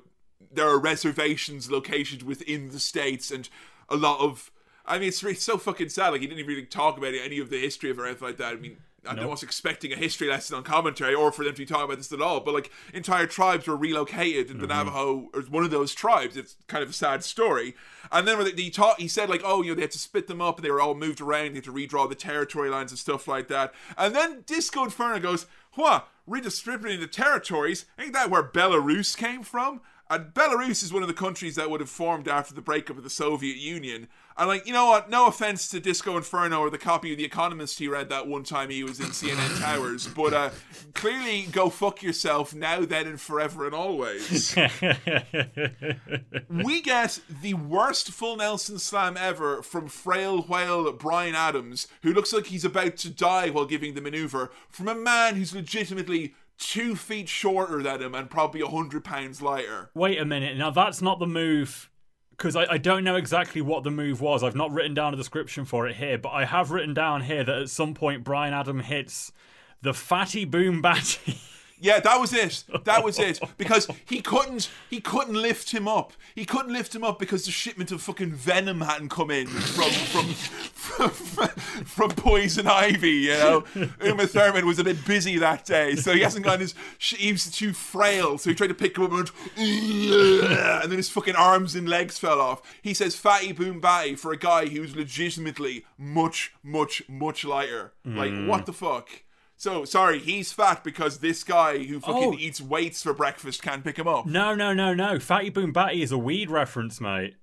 there are reservations located within the states and a lot of. I mean, it's, it's so fucking sad. Like, he didn't even really talk about any of the history of or anything like that. I mean, I was expecting a history lesson on commentary or for them to be talking about this at all. But, like, entire tribes were relocated, and the mm-hmm. Navajo is one of those tribes. It's kind of a sad story. And then when he taught, he said, like, oh, you know, they had to split them up and they were all moved around. They had to redraw the territory lines and stuff like that. And then Disco Inferno goes, what? Redistributing the territories? Ain't that where Belarus came from? And Belarus is one of the countries that would have formed after the breakup of the Soviet Union. And like, you know what? No offense to Disco Inferno or the copy of The Economist he read that one time he was in CNN Towers, but uh, clearly go fuck yourself now, then, and forever and always. we get the worst full Nelson slam ever from frail whale Brian Adams, who looks like he's about to die while giving the maneuver, from a man who's legitimately two feet shorter than him and probably a hundred pounds lighter. Wait a minute. Now that's not the move. Because I, I don't know exactly what the move was. I've not written down a description for it here, but I have written down here that at some point Brian Adam hits the fatty boom batty. Yeah, that was it. That was it. Because he couldn't he couldn't lift him up. He couldn't lift him up because the shipment of fucking venom hadn't come in from from from, from Poison Ivy, you know. Uma Thurman was a bit busy that day, so he hasn't got his he was too frail, so he tried to pick him up and went, and then his fucking arms and legs fell off. He says fatty boom batty for a guy who's legitimately much, much, much lighter. Like, what mm. the fuck? So sorry, he's fat because this guy who fucking Oh. eats weights for breakfast can't pick him up. no, no, no, no. Fatty boom batty is a weed reference, mate.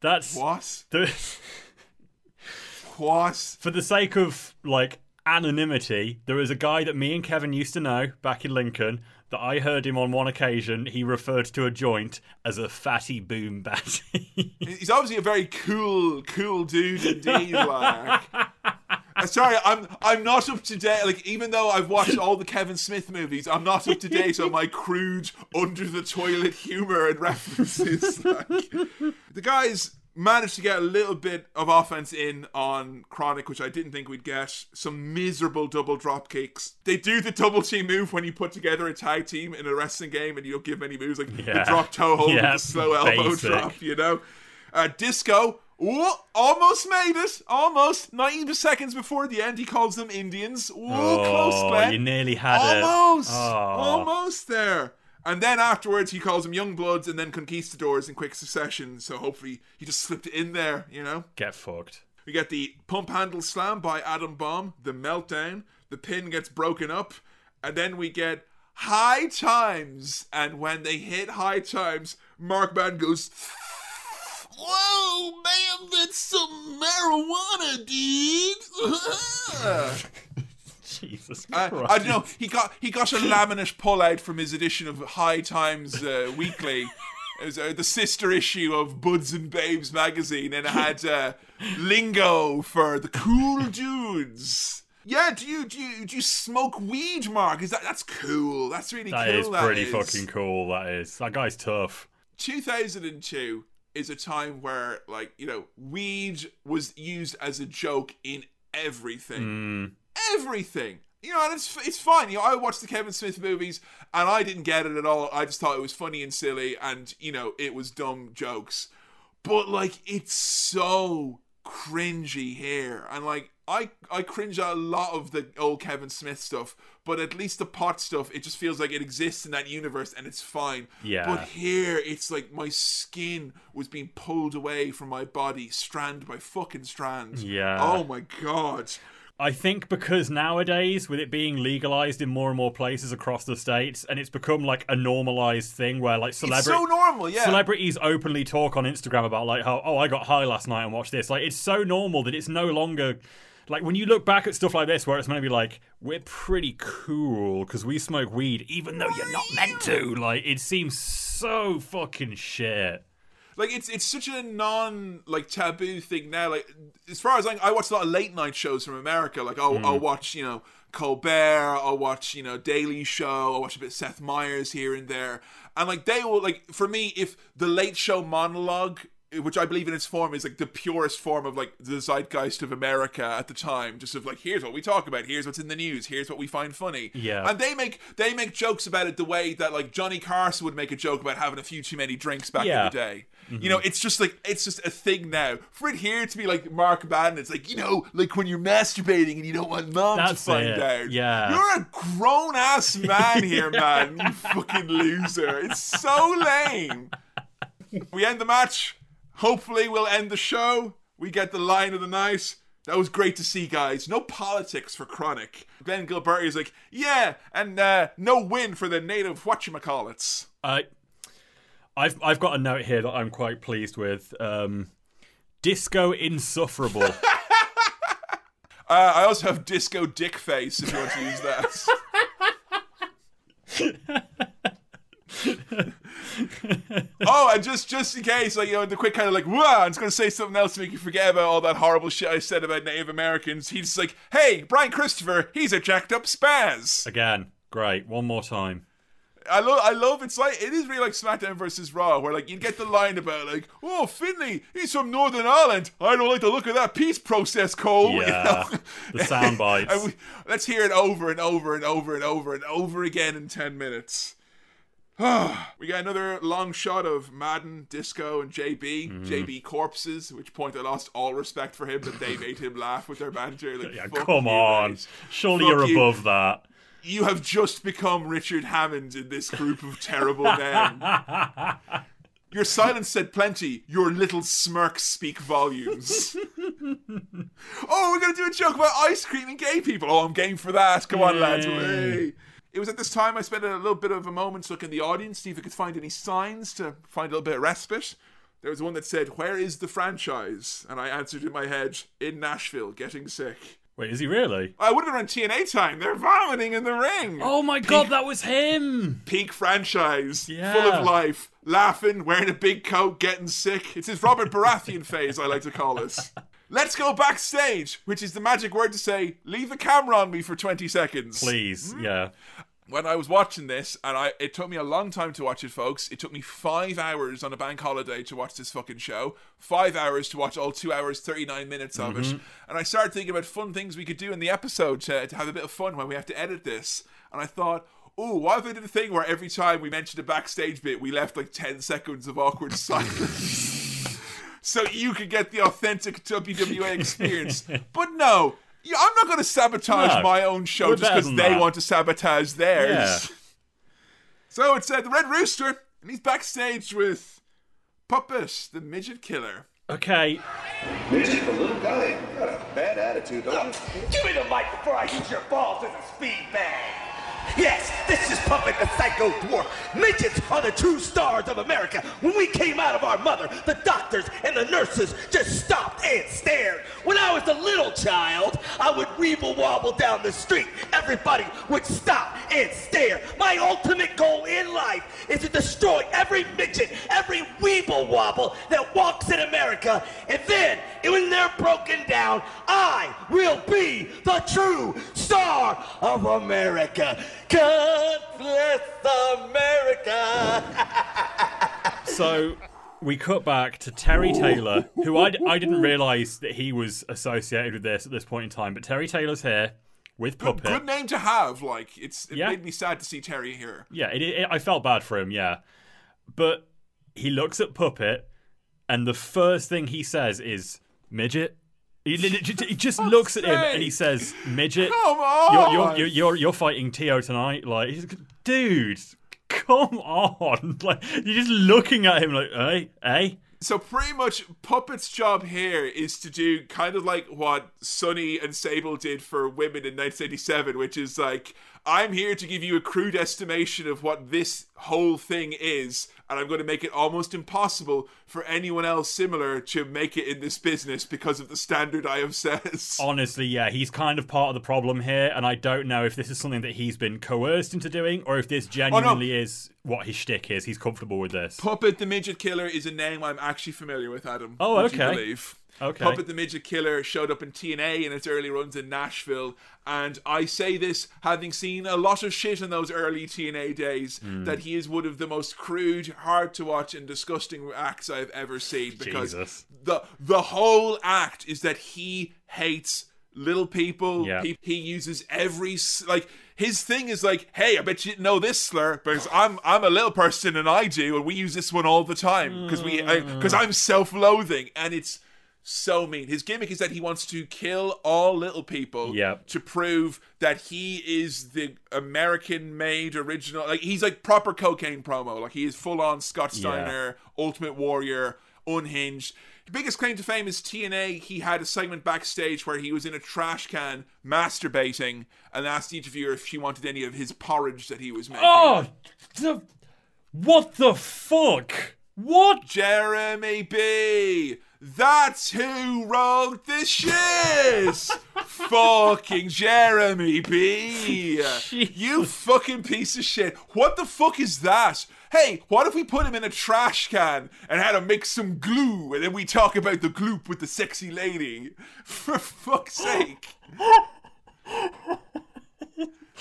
That's What? the, What? for the sake of like anonymity. there is a guy that me and Kefin used to know back in Lincoln that I heard him on one occasion. He referred to a joint as a fatty boom batty. He's obviously a very cool, cool dude indeed. Like, sorry, I'm I'm not up to date. Like, even though I've watched all the Kevin Smith movies, I'm not up to date on my crude under the toilet humor and references. Like, the guys managed to get a little bit of offense in on Chronic, which I didn't think we'd get. Some miserable double drop kicks. They do the double team move when you put together a tag team in a wrestling game and you don't give many moves, like Yeah. the drop toe hold Yeah, the slow elbow basic. drop, you know? Uh, Disco, ooh, almost made it. Almost. 90 seconds before the end, he calls them Indians. Ooh, close, oh, Glenn. you nearly had Almost. it. Oh. Almost there. And then afterwards, he calls them Young Bloods and then Conquistadors in quick succession. So hopefully, he just slipped it in there, you know? Get fucked. We get the pump handle slam by Adam Bomb, the meltdown, the pin gets broken up, and then we get high times. And when they hit high times, Mark Man goes, Whoa, man, that's some marijuana, dude. Jesus Uh, Christ. I don't know. He got he got a laminate pullout from his edition of High Times uh, Weekly. It was uh, the sister issue of Buds and Babes magazine, and it had uh, lingo for the cool dudes. Yeah, do you do you do you smoke weed, Mark? Is that that's cool? That's really That cool. is that pretty is. fucking cool. That is. That guy's tough. 2002 is a time where like you know weed was used as a joke in everything. Mm. Everything. You know and it's it's fine. You know i watched the kevin smith movies and i didn't get it at all. I just thought it was funny and silly and you know it was dumb jokes. But like it's so cringy here. And like I, I cringe at a lot of the old Kevin Smith stuff, but at least the pot stuff, it just feels like it exists in that universe and it's fine. Yeah. But here, it's like my skin was being pulled away from my body, strand by fucking strand. Yeah. Oh my god. I think because nowadays, with it being legalized in more and more places across the states, and it's become like a normalized thing where like It's so normal, yeah. celebrities openly talk on Instagram about like how oh I got high last night and watched this. Like it's so normal that it's no longer like when you look back at stuff like this where it's meant to be like we're pretty cool because we smoke weed even though you're not meant to. Like it seems so fucking shit. like it's it's such a non like taboo thing now. Like as far as I, I watch a lot of late night shows from America. Like I'll, I'll hmm. watch you know Colbert, I'll watch you know Daily Show, I'll watch a bit of Seth Meyers here and there, and like they will like for me if the Late Show monologue. Which I believe in its form is like the purest form of like the zeitgeist of America at the time. Just of like, here's what we talk about, here's what's in the news, here's what we find funny. Yeah. And they make they make jokes about it the way that like Johnny Carson would make a joke about having a few too many drinks back Yeah. in the day. Mm-hmm. You know, it's just like it's just a thing now. For it here to be like Mark Madden, it's like you know, like when you're masturbating and you don't want mom That's to find it. out. Yeah. you're a grown ass man here, man. You fucking loser. It's so lame. We end the match. Hopefully, we'll end the show. We get the line of the night. That was great to see, guys. No politics for Chronic. Glenn Gilberti is like, yeah, and uh, no win for the native whatchamacallits. I, I've I've got a note here that I'm quite pleased with. Um, Disco insufferable. Uh, I also have Disco Dick Face if you want to use that. oh, and just just in case, like you know, the quick kind of like, "Wow!" I'm just gonna say something else to make you forget about all that horrible shit I said about Native Americans. He's like, "Hey, Brian Christopher, he's a jacked up spaz." Again, great. One more time. I love, I love. It's like it is really like SmackDown versus Raw, where like you get the line about like, "Oh, Finlay, he's from Northern Ireland. I don't like the look of that peace process, Cole." you Yeah, know? the sound bites. We, let's hear it over and over and over and over and over again in 10 minutes. we got another long shot of Madden, Disco, and JB. Mm-hmm. JB corpses, which point I lost all respect for him that they made him laugh with their banter. Like, Yeah, fuck come you on. guys. Surely Fuck you're you. above that. You have just become Richard Hammond in this group of terrible men. Your silence said plenty. Your little smirks speak volumes. oh, we're gonna do a joke about ice cream and gay people. Oh, I'm game for that. Come on, lads. Yay. It was at this time I spent a little bit of a moment to look in the audience, see if I could find any signs to find a little bit of respite. There was one that said, Where is the franchise? And I answered in my head, In Nashville, getting sick. Wait, is he really? I would have been on TNA time. They're vomiting in the ring. Oh my god, that was him! Peak franchise, Yeah. full of life, laughing, wearing a big coat, getting sick. It's his Robert Baratheon phase, I like to call it. Let's go backstage, which is the magic word to say, leave the camera on me for 20 seconds. Please, hmm. yeah. When I was watching this, and I it took me a long time to watch it, folks. It took me five hours on a bank holiday to watch this fucking show. Five hours to watch all two hours, 39 minutes of it. Mm-hmm. And I started thinking about fun things we could do in the episode to, to have a bit of fun when we have to edit this. And I thought, oh, what if I did a thing where every time we mentioned a backstage bit, we left like 10 seconds of awkward silence? so you could get the authentic WWE experience. but no, yeah, I'm not going to sabotage No. my own show just because they that. want to sabotage theirs. Yeah. So it's uh, the Red Rooster, and he's backstage with Puppet, the midget killer. Okay, Midget, the little guy, got a bad attitude, don't you? Give me the mic before I use your balls as a speed bag. Yes, this is Puppet the Psycho Dwarf. Midgets are the true stars of America. When we came out of our mother, the doctors and the nurses just stopped and stared. When I was a little child, I would weeble wobble down the street. Everybody would stop and stare. My ultimate goal in life is to destroy every midget, every weeble wobble that walks in America. And then, when they're broken down, I will be the true star of America. God bless America. so we cut back to Terry Taylor, who I, I didn't realize that he was associated with this at this point in time, but Terry Taylor's here with Puppet. Good name to have. Like it's it Yeah. made me sad to see Terry here. Yeah, it, it, I felt bad for him, yeah. But he looks at Puppet, and the first thing he says is, midget. He, he just looks at him and he says, midget. Come on! You're, you're, you're, you're, fighting Tio tonight. Like, he's, dude, come on. Like, you're just looking at him like, hey, hey. So pretty much Puppet's job here is to do kind of like what Sunny and Sable did for women in 1987, which is like, I'm here to give you a crude estimation of what this whole thing is, and I'm going to make it almost impossible for anyone else similar to make it in this business because of the standard I have set. Honestly, yeah, he's kind of part of the problem here, and I don't know if this is something that he's been coerced into doing, or if this oh, genuinely is what his shtick is. He's comfortable with this. Puppet the Midget Killer is a name I'm actually familiar with, Adam. Oh, okay. Okay. Puppet the Midget Killer showed up in TNA in its early runs in Nashville, and I say this having seen a lot of shit in those early TNA days, Hmm. that he is one of the most crude, hard to watch, and disgusting acts I've ever seen because Jesus. the the whole act is that he hates little people. Yeah. He, he uses every like his thing is like, hey, I bet you didn't know this slur because I'm I'm a little person and I do, and we use this one all the time because we because I'm self-loathing and it's so mean. His gimmick is that he wants to kill all little people Yep. to prove that he is the American-made original. Like he's like proper cocaine promo. Like he is full-on Scott Yeah. Steiner, Ultimate Warrior, unhinged. The biggest claim to fame is TNA. He had a segment backstage where he was in a trash can masturbating and asked the interviewer if she wanted any of his porridge that he was making. Oh, the, what the fuck? What? Jeremy B. That's who wrote the shit. fucking Jeremy B. You fucking piece of shit. What the fuck is that? Hey, what if we put him in a trash can and had him mix some glue and then we talk about the gloop with the sexy lady? For fuck's sake.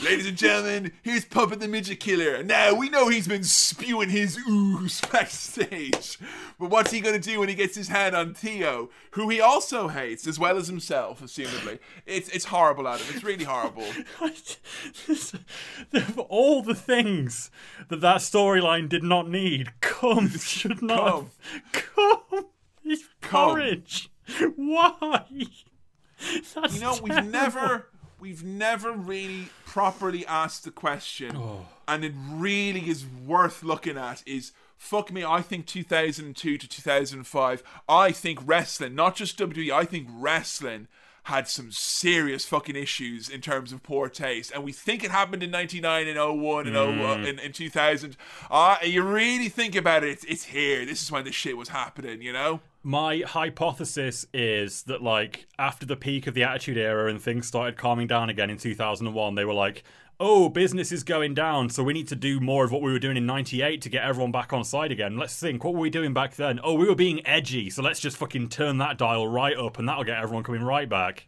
Ladies and gentlemen, here's Puppet the Midget Killer. Now, we know he's been spewing his ooze backstage. But what's he going to do when he gets his hand on Theo, who he also hates, as well as himself, assumedly? It's, it's horrible, Adam. It's really horrible. Of all the things that that storyline did not need, come should not. Come. Come. It's porridge. Why? That's You know, we've never we've never really properly asked the question, and it really is worth looking at. Is fuck me? I think 2002 to 2005. I think wrestling, not just WWE. I think wrestling had some serious fucking issues in terms of poor taste, and we think it happened in 99 and 01 and 01 in, in 2000. Ah, you really think about it, it's, it's here. This is when this shit was happening, you know. My hypothesis is that, like, after the peak of the Attitude Era and things started calming down again in 2001, they were like, oh, business is going down, so we need to do more of what we were doing in 98 to get everyone back on side again. Let's think, what were we doing back then? Oh, we were being edgy, so let's just fucking turn that dial right up and that'll get everyone coming right back.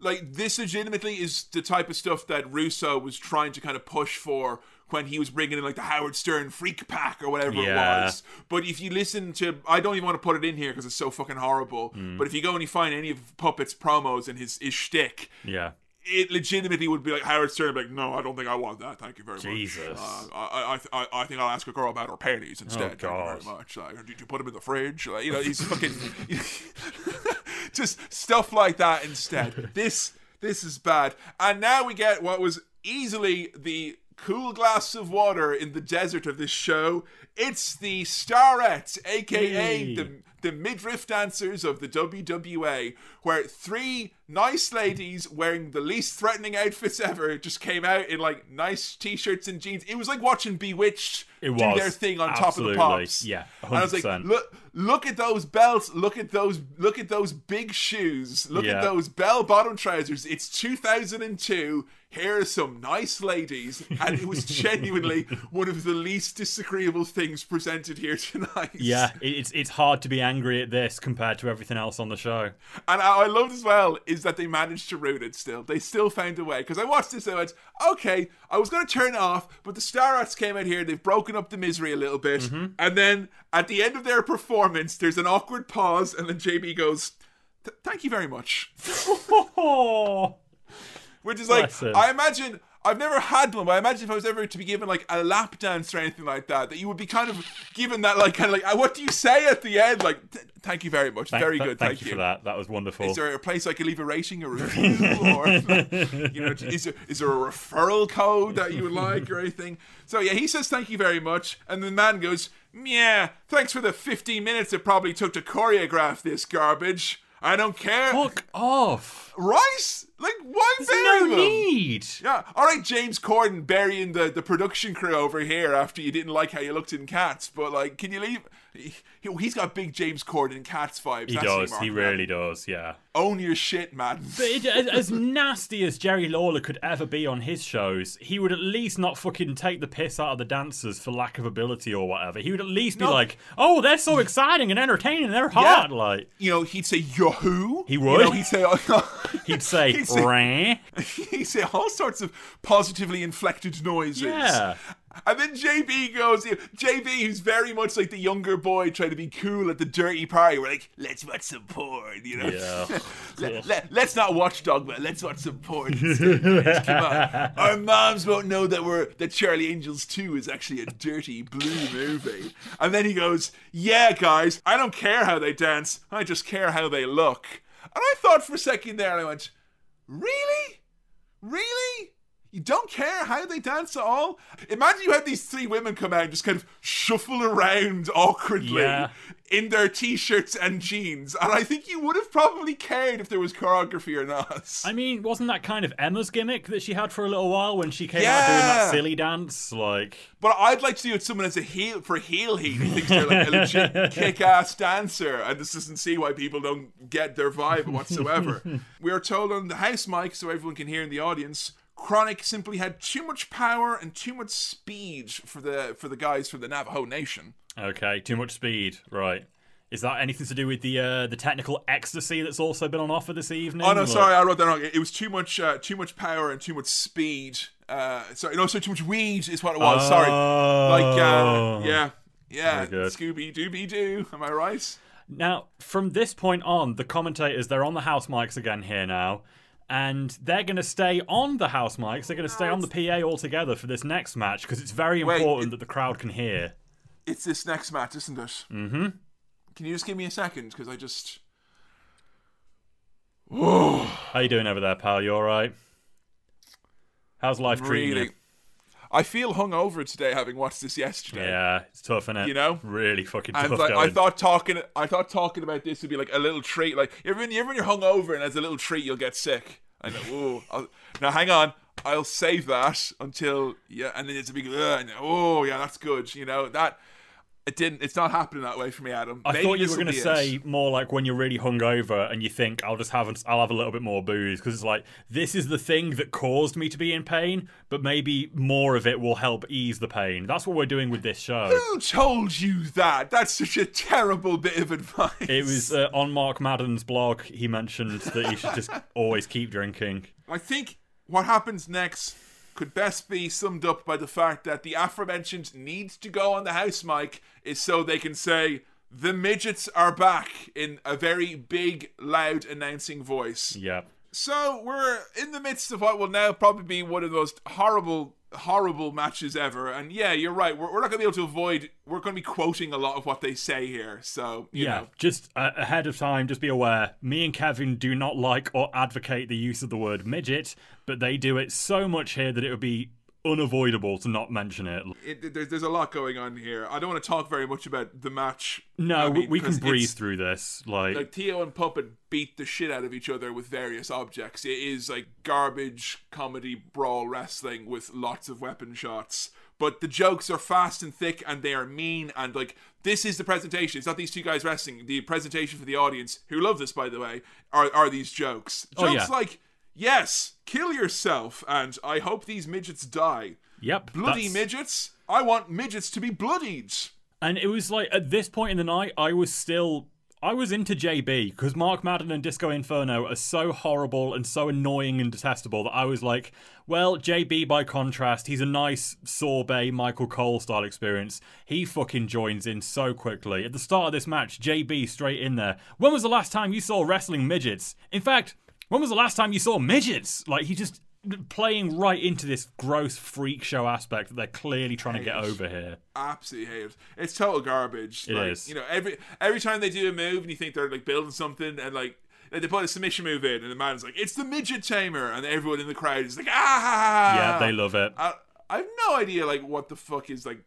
like this legitimately is the type of stuff that Russo was trying to kind of push for when he was bringing in like the Howard Stern Freak Pack or whatever Yeah. it was. But if you listen to, I don't even want to put it in here because it's so fucking horrible. Hmm. But if you go and you find any of Puppet's promos and his his shtick. Yeah. It legitimately would be like Howard Stern, like, no, I don't think I want that. Thank you very Jesus. much. Uh, I, I, I, I think I'll ask a girl about her panties instead. Thank you very much. Like, did you put them in the fridge? Like, you know, he's fucking just stuff like that instead. This this is bad. And now we get what was easily the cool glass of water in the desert of this show. It's the Starettes, aka Hey. the the midriff dancers of the WWA, where three nice ladies wearing the least threatening outfits ever just came out in like nice t-shirts and jeans. It was like watching B*Witched It do was. their thing on Absolutely. top of the pops. Yeah, and I was like, look, look at those belts. Look at those. Look at those big shoes. Look Yeah. at those bell-bottom trousers. It's 2002. Here are some nice ladies, and it was genuinely one of the least disagreeable things presented here tonight. Yeah, it's it's hard to be angry at this compared to everything else on the show. And I, I loved as well is that they managed to root it still. They still found a way. Because I watched this and I went, okay, I was going to turn it off, but the Starettes came out here. They've broken up the misery a little bit. Mm-hmm. And then at the end of their performance, there's an awkward pause. And then JB goes, thank you very much. Which is like. I imagine. I've never had one, but I imagine if I was ever to be given like a lap dance or anything like that, that you would be kind of given that like kind of like uh, what do you say at the end? Like, "Th- thank you very much, Thank- very th- good, Thank, thank, you for that. That was wonderful. Is there a place I could leave a rating or review, or you know, is there, is there a referral code that you would like or anything? So yeah, he says thank you very much, and the man goes, "Yeah, thanks for the 15 minutes it probably took to choreograph this garbage. I don't care." Fuck off. Right? Like, why There's bury no them? need. Yeah, all right, James Corden burying the, the production crew over here after you didn't like how you looked in Cats, but like, can you leave? He, he's got big James Corden Cats vibes. He That's does. Mark He Maron. really does. Yeah. own your shit, man. But it, as, as nasty as Jerry Lawler could ever be on his shows, he would at least not fucking take the piss out of the dancers for lack of ability or whatever. He would at least be No. like, "Oh, they're so exciting and entertaining. They're hot." Yeah. Like you know, he'd say Yahoo. He You would. know, he'd say. Oh. he'd say, He'd say- he'd say all sorts of positively inflected noises. Yeah. And then JB goes, JB, who's very much like the younger boy trying to be cool at the dirty party. We're like, let's watch some porn, you know? Yeah. let, let, let's not watch Dogma, let's watch some porn. Come on. Our moms won't know that we're that Charlie Angels 2 is actually a dirty blue movie. And then he goes, Yeah, guys, I don't care how they dance, I just care how they look. And I thought for a second there, and I went, Really? Really? You don't care how they dance at all? Imagine you had these three women come out and just kind of shuffle around awkwardly Yeah. in their t-shirts and jeans, and I think you would have probably cared if there was choreography or not. I mean, wasn't that kind of Emma's gimmick that she had for a little while when she came out doing that silly dance? Like, But I'd like to do it someone as a heel for heel heat who thinks they're like a legit kick-ass dancer, and this doesn't see why people don't get their vibe whatsoever. we are told on the house mic, so everyone can hear in the audience. Chronic simply had too much power and too much speed for the for the guys from the Navajo Nation. okay, too much speed, right? Is that anything to do with the uh, the technical ecstasy that's also been on offer this evening? Oh no, Like- sorry, I wrote that wrong. It was too much, uh, too much power and too much speed. Uh, sorry, no, so too much weed is what it was. sorry, like, uh, yeah, yeah, Scooby Dooby Doo. Am I right? Now, from this point on, the commentators, they're on the house mics again here now, and they're going to stay on the house mics. They're going to stay on the PA altogether for this next match because it's very Wait, important it- that the crowd can hear. It's this next match, isn't it? Mm-hmm. Can you just give me a second? Because I just. How you doing over there, pal? You all right? How's life treating Really. you? I feel hungover today, having watched this yesterday. Yeah, it's tough, innit? You know? really fucking And tough like, I thought talking, I thought talking about this would be like a little treat. Like you ever, you ever when you're hungover and as a little treat you'll get sick. I know. Ooh, now hang on. I'll save that until yeah, and then it's a big. Uh, and, oh yeah, that's good. You know that. It didn't. It's not happening that way for me, Adam. I Maybe thought you were going to be it. say more like when you're really hungover and you think I'll just have I'll have a little bit more booze because it's like this is the thing that caused me to be in pain, but maybe more of it will help ease the pain. That's what we're doing with this show. Who told you that? That's such a terrible bit of advice. It was uh, on Mark Madden's blog. He mentioned that you should just always keep drinking. I think what happens next could best be summed up by the fact that the aforementioned needs to go on the house mic is so they can say the midgets are back in a very big, loud announcing voice. Yeah. So we're in the midst of what will now probably be one of the most horrible, horrible matches ever. And yeah, you're right. We're, we're not going to be able to avoid. We're going to be quoting a lot of what they say here. So you Yeah, know, just uh, ahead of time, just be aware. Me and Kefin do not like or advocate the use of the word midget, but they do it so much here that it would be unavoidable to not mention it. it, there's, there's a lot going on here. I don't want to talk very much about the match. No, I we- mean, we can breeze through this. Like, like Theo and Puppet beat the shit out of each other with various objects. It is like garbage comedy brawl wrestling with lots of weapon shots. But the jokes are fast and thick and they are mean and like this is the presentation. It's not these two guys wrestling. The presentation for the audience, who love this by the way, are are these jokes. Oh, Jokes yeah. like, yes, kill yourself and I hope these midgets die. yep, Bloody that's- midgets? I want midgets to be bloodied. And it was like at this point in the night, I was still. I was into JB because Mark Madden and Disco Inferno are so horrible and so annoying and detestable that I was like, well, JB by contrast, he's a nice sorbet Michael Cole style experience. He fucking joins in so quickly. At the start of this match, JB straight in there. When was the last time you saw wrestling midgets? In fact, when was the last time you saw midgets? Like he just playing right into this gross freak show aspect that they're clearly trying to get over here. absolutely hate it. It's total garbage. It like, is. You know, every every time they do a move and you think they're like building something and like like, they put a submission move in and the man's like, "It's the midget tamer," and everyone in the crowd is like, "Ah!" Yeah, they love it. I, I have no idea like what the fuck is like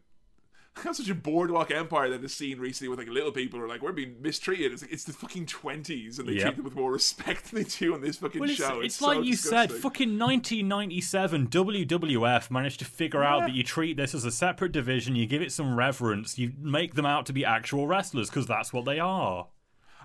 have such a boardwalk empire that has seen recently with like little people are like we're being mistreated. It's like it's the fucking twenties and they Yep. treat them with more respect than they do on this fucking Well, it's, show. it's so like you said, fucking 1997, WWF managed to figure out that you treat this as a separate division, you give it some reverence, you make them out to be actual wrestlers because that's what they are.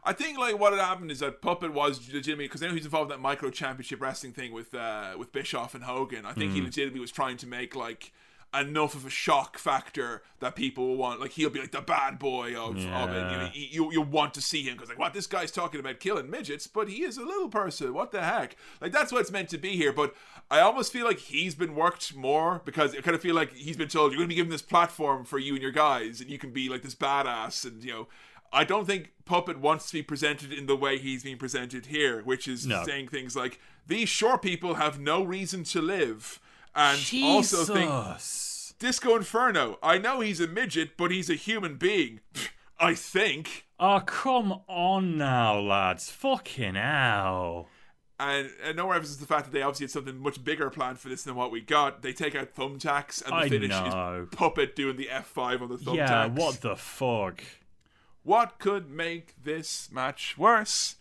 I think like what had happened is that Puppet was legitimately because I know he's involved in that micro championship wrestling thing with uh, with Bischoff and Hogan. I think he legitimately was trying to make like enough of a shock factor that people will want. Like he'll be like the bad boy of, of it. You, know, you you want to see him because like what this guy's talking about killing midgets, but he is a little person. What the heck? Like that's what it's meant to be here. But I almost feel like he's been worked more because I kind of feel like he's been told you're going to be given this platform for you and your guys, and you can be like this badass and you know. I don't think Puppet wants to be presented in the way he's being presented here, which is No. saying things like, these short people have no reason to live. And also think, Disco Inferno, I know he's a midget, but he's a human being. I think. Oh, come on now, lads. Fucking hell. And, and no reference to the fact that they obviously had something much bigger planned for this than what we got. They take out thumbtacks, and the I finish know. is Puppet doing the F5 on the thumbtacks. Yeah, what the fuck? What could make this match worse?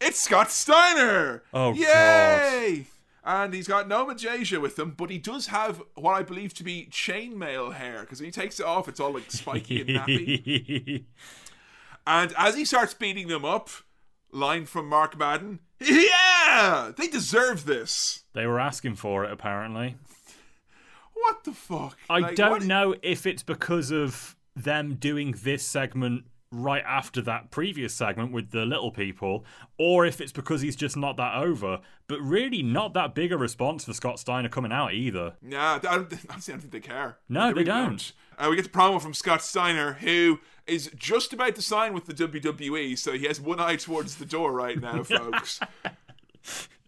It's Scott Steiner! Oh, Yay! And he's got no Midajah with him, but he does have what I believe to be chainmail hair, because when he takes it off, it's all like spiky and nappy. And as he starts beating them up, line from Mark Madden, yeah! They deserve this! they were asking for it, apparently. What the fuck? I Like, don't know if it's because of them doing this segment right after that previous segment with the little people, or if it's because he's just not that over. But really, not that big a response for Scott Steiner coming out either. Nah, I don't, honestly, I don't think they care. No, they really don't. Uh, we get the promo from Scott Steiner, who is just about to sign with the WWE, so he has one eye towards the door right now, folks.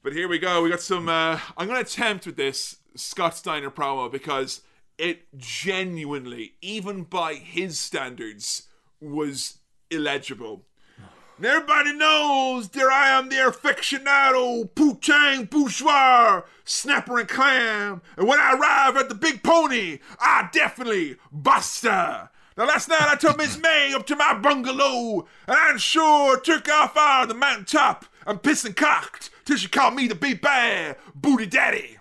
but here we go. We got some. Uh, I'm going to attempt with this Scott Steiner promo because it genuinely, even by his standards, was illegible. And everybody knows there I am, the aficionado, Poochang Bourgeois, Snapper and Clam. And when I arrive at the Big Pony, I definitely buster. Now last night I took Miss May up to my bungalow, and I sure took off on of the mountaintop and pissed and cocked till she called me the big bad booty daddy.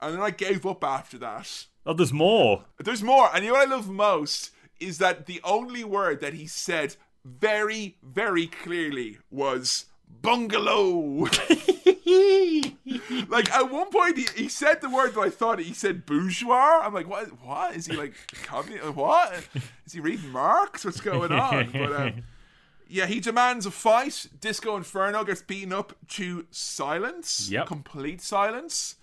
And then I gave up after that. Oh, there's more. There's more, and you know what I love most is that the only word that he said very, very clearly was bungalow. like at one point, he, he said the word that I thought he said bourgeois. I'm like, what? What is he like? What is he reading Marx? What's going on? But um, yeah, he demands a fight. Disco Inferno gets beaten up to silence. Yep. complete silence.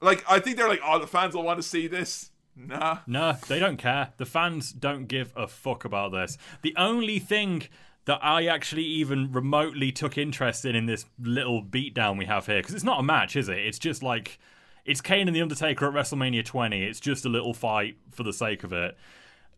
Like I think they're like, oh, the fans will want to see this. Nah. No, they don't care. The fans don't give a fuck about this. The only thing that I actually even remotely took interest in in this little beatdown we have here, because it's not a match, is it? It's just like it's Kane and the Undertaker at WrestleMania 20. It's just a little fight for the sake of it.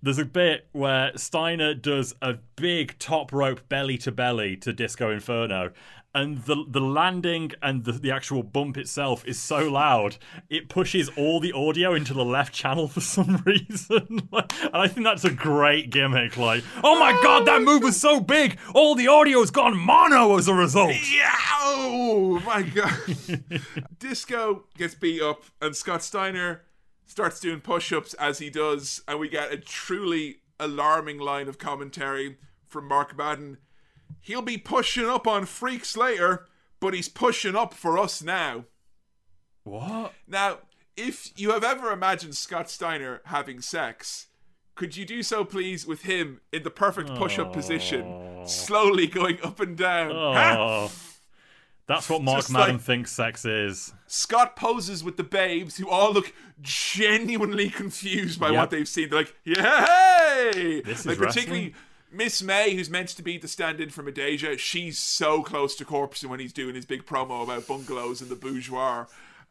There's a bit where Steiner does a big top rope belly to belly to Disco Inferno, and the the landing and the, the actual bump itself is so loud it pushes all the audio into the left channel for some reason. and I think that's a great gimmick. Like, oh my god, that move was so big, all the audio's gone mono as a result. Yeah! Oh my god. Disco gets beat up, and Scott Steiner starts doing push ups as he does, and we get a truly alarming line of commentary from Mark Madden. He'll be pushing up on freaks later, but he's pushing up for us now. What? Now, if you have ever imagined Scott Steiner having sex, could you do so, please, with him in the perfect push up position, slowly going up and down? Huh? Oh. That's what Mark Just Madden like- thinks sex is. Scott poses with the babes who all look genuinely confused by Yep. what they've seen. They're like, "Yay!" This is particularly wrestling? Miss May, who's meant to be the stand-in for Midajah. She's so close to Corpse when he's doing his big promo about bungalows and the bourgeois.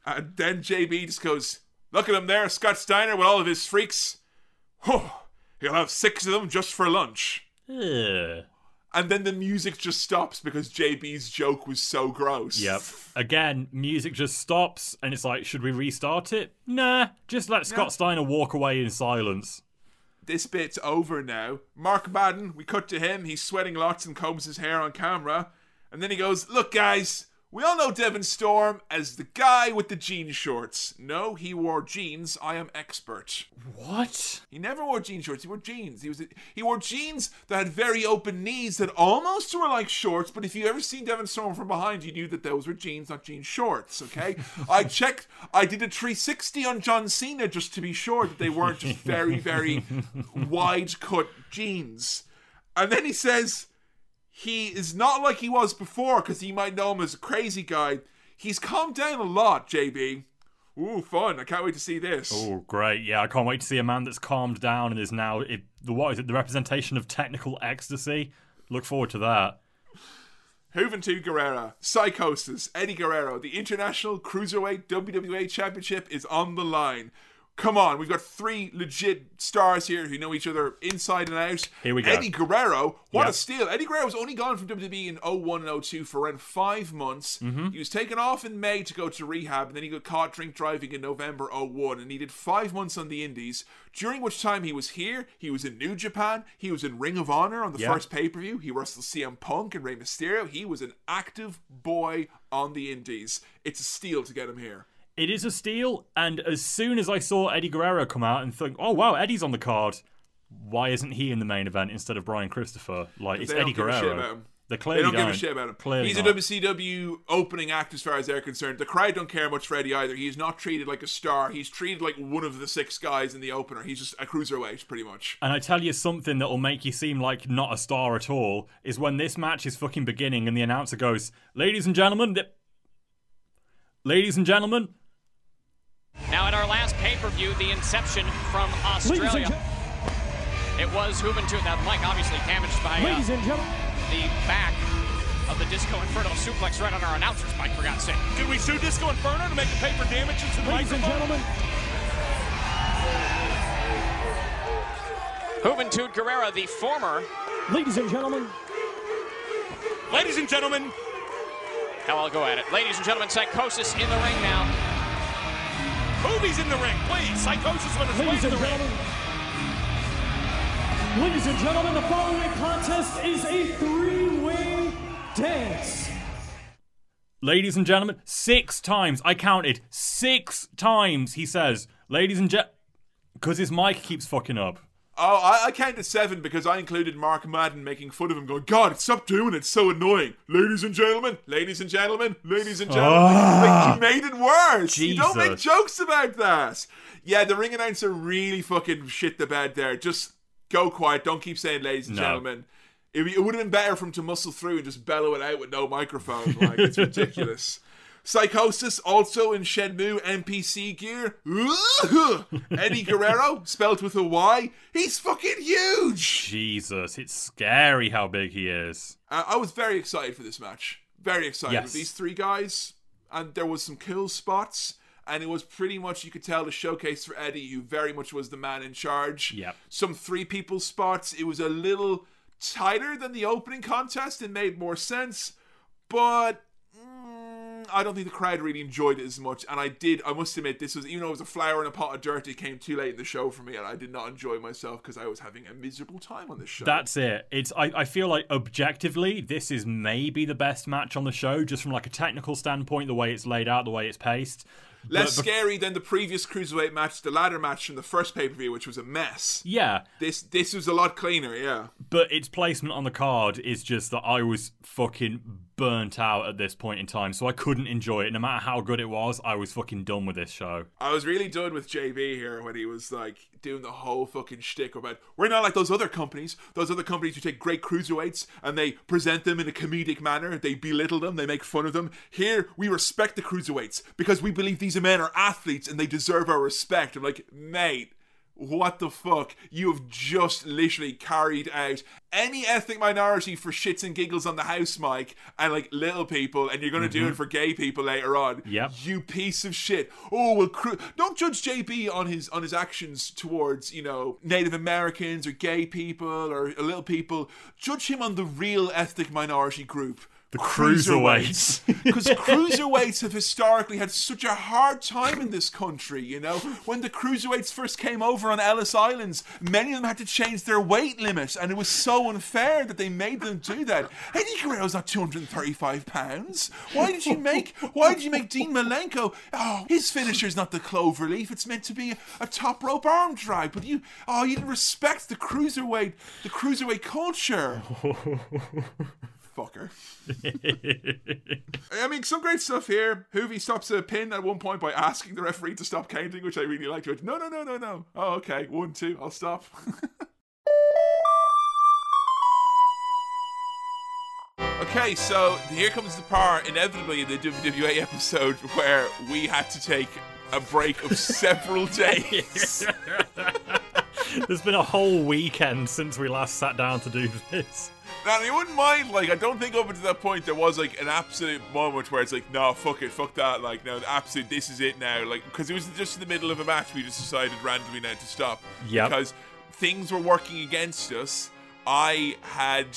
And then JB just goes, "Look at him there, Scott Steiner with all of his freaks. Whew, he'll have six of them just for lunch." Ugh. And then the music just stops because JB's joke was so gross. Yep. Again, music just stops, and it's like, should we restart it? Nah, just let Scott Steiner walk away in silence. This bit's over now. Mark Madden, we cut to him. He's sweating lots and combs his hair on camera. And then he goes, Look, guys, we all know Devon Storm as the guy with the jean shorts. No, he wore jeans. I am expert. What? He never wore jean shorts. He wore jeans. He was he wore jeans that had very open knees that almost were like shorts. But if you ever seen Devon Storm from behind, you knew that those were jeans, not jean shorts. Okay, I checked. I did a 360 on John Cena just to be sure that they weren't just very very wide cut jeans. And then he says he is not like he was before because he might know him as a crazy guy. He's calmed down a lot, JB. Ooh, fun! I can't wait to see this. Oh, great. Yeah, I can't wait to see a man that's calmed down and is now it, the what is it? The representation of technical ecstasy. Look forward to that. Juventud Guerrera, Psicosis, Eddie Guerrero, the International Cruiserweight WWA Championship is on the line. Come on, we've got three legit stars here who know each other inside and out. Here we go. Eddie Guerrero, what Yep. a steal. Eddie Guerrero was only gone from WWE in 01 and 02 for around five months. Mm-hmm. He was taken off in May to go to rehab, and then he got caught drink driving in November 01, and he did five months on the Indies, during which time he was here, he was in New Japan, he was in Ring of Honor on the Yeah. first pay per view, he wrestled CM Punk and Rey Mysterio. He was an active boy on the Indies. It's a steal to get him here. It is a steal, and as soon as I saw Eddie Guerrero come out and think, "Oh wow, Eddie's on the card," why isn't he in the main event instead of Brian Christopher? Like it's They don't Eddie give a shit Guerrero. about him. They clearly don't give a shit about him. Clearly He's a. WCW opening act as far as they're concerned. The crowd don't care much for Eddie either. He's not treated like a star. He's treated like one of the six guys in the opener. He's just a cruiserweight, pretty much. And I tell you something that will make you seem like not a star at all is when this match is fucking beginning and the announcer goes, "Ladies and gentlemen, th- ladies and gentlemen, Now, at our last pay per view, the inception from Australia. It was Juventud. That Mike obviously damaged by uh, and the back of the Disco Inferno suplex right on our announcer's mic, for God's sake. Did we sue Disco Inferno to make the paper damages to the ladies and microphone? gentlemen, Juventud Guerrera, the former, ladies and gentlemen, Ladies and gentlemen, hell, I'll go at it. Ladies and gentlemen, Psicosis in the ring now. Boobies in the ring, please. Psicosis on his way ladies to and the ring. gentlemen. Ladies and gentlemen, the following contest is a three-way dance. ladies and gentlemen, six times I counted six times he says, ladies and gent, because his mic keeps fucking up." Oh, I, I counted seven because I included Mark Madden making fun of him, going, God, stop doing it. It's so annoying. Ladies and gentlemen, ladies and gentlemen, ladies and gentlemen. Like, you made it worse. You don't make Ah. Jokes about that. Yeah, the ring announcer really fucking shit the bed there. Just go quiet. Don't keep saying ladies and No. gentlemen. It, it would have been better for him to muscle through and just bellow it out with no microphone. Like, it's ridiculous. Psicosis, also in Shenmue NPC gear. Eddie Guerrero, spelled with a Y. He's fucking huge. Jesus, it's scary how big he is. Uh, I was very excited for this match. Very excited Yes. with these three guys, and there was some kill spots. And it was pretty much you could tell the showcase for Eddie, who very much was the man in charge. Yep. Some three people spots. It was a little tighter than the opening contest. It made more sense, but I don't think the crowd really enjoyed it as much. And I did. I must admit, this was even though it was a flower in a pot of dirt. It came too late in the show for me, and I did not enjoy myself because I was having a miserable time on this show. That's it. It's I, I feel like objectively, this is maybe the best match on the show, just from like a technical standpoint, the way it's laid out, the way it's paced. Less But- but- scary than the previous cruiserweight match, the ladder match from the first pay per view, which was a mess. Yeah, This this was a lot cleaner, yeah. but its placement on the card is just that I was fucking burnt out at this point in time, so I couldn't enjoy it. No matter how good it was, I was fucking done with this show. I was really done with JB here when he was like doing the whole fucking shtick about we're not like those other companies. Those other companies who take great cruiserweights and they present them in a comedic manner. They belittle them. They make fun of them. Here we respect the cruiserweights because we believe these men are athletes and they deserve our respect. I'm like, mate. What the fuck? You have just literally carried out any ethnic minority for shits and giggles on the house mic and like little people, and you're gonna do it mm-hmm. for gay people later on. Yep. You piece of shit. Oh well, cru- don't judge JB on his on his actions towards you know Native Americans or gay people or little people. Judge him on the real ethnic minority group. The cruiserweights. Because cruiserweights have historically had such a hard time in this country, you know? When the cruiserweights first came over on Ellis Islands, many of them had to change their weight limit, and it was so unfair that they made them do that. Eddie Guerrero's not 235 pounds. Why did you make why did you make Dean Malenko? Oh, his finisher's not the clover leaf. It's meant to be a top rope arm drag. But you oh you didn't respect the cruiserweight the cruiserweight culture. Fucker. I mean, some great stuff here. Juvi stops a pin at one point by asking the referee to stop counting, which I really liked. Went, No, no, no, no, no. Oh, okay. One, two, I'll stop. okay, so here comes the part, inevitably, in the WWE episode where we had to take a break of several days. There's been a whole weekend since we last sat down to do this. Now, you wouldn't mind, like, I don't think up until that point there was, like, an absolute moment where it's like, no, fuck it, fuck that, like, no, absolute, this is it now, like, because it was just in the middle of a match, we just decided randomly now to stop. Yep. Because things were working against us. I had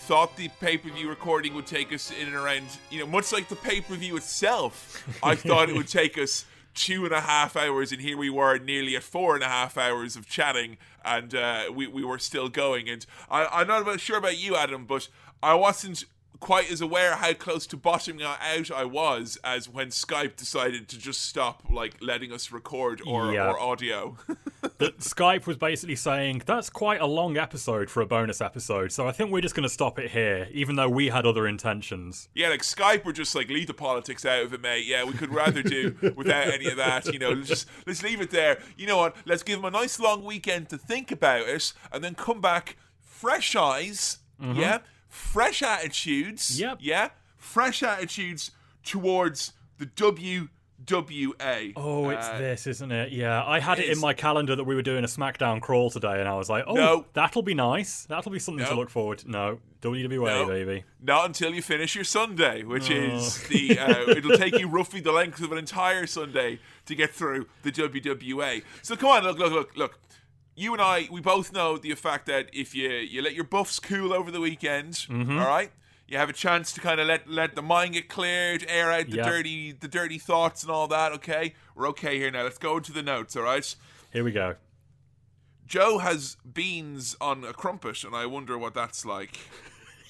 thought the pay per view recording would take us in and around, you know, much like the pay per view itself, I thought it would take us two and a half hours, and here we were nearly at four and a half hours of chatting, and uh, we, we were still going. And I, I'm not sure about you, Adam, but I wasn't quite as aware how close to bottoming out I was as when Skype decided to just stop like letting us record or, Yeah. or audio. That Skype was basically saying that's quite a long episode for a bonus episode, so I think we're just going to stop it here, even though we had other intentions. Yeah, like Skype were just like leave the politics out of it, mate. Yeah, we could rather do without any of that. You know, let's just let's leave it there. You know what? Let's give them a nice long weekend to think about it, and then come back fresh eyes. Mm-hmm. Yeah, fresh attitudes. Yep. Yeah, fresh attitudes towards the WWA. Oh, it's Uh, this, isn't it? Yeah, I had it in my calendar that we were doing a SmackDown crawl today, and I was like, oh, No. that'll be nice. That'll be something to look forward to. No, WWE, No. baby. Not until you finish your Sunday, which is the. Uh, it'll take you roughly the length of an entire Sunday to get through the WWA. So come on, look, look, look, look. You and I, we both know the fact that if you you let your buffs cool over the weekend, mm-hmm. all right, you have a chance to kind of let let the mind get cleared, air out the Yeah. dirty the dirty thoughts and all that. Okay, we're okay here now. Let's go into the notes. All right. Here we go. Joe has beans on a crumpet, and I wonder what that's like.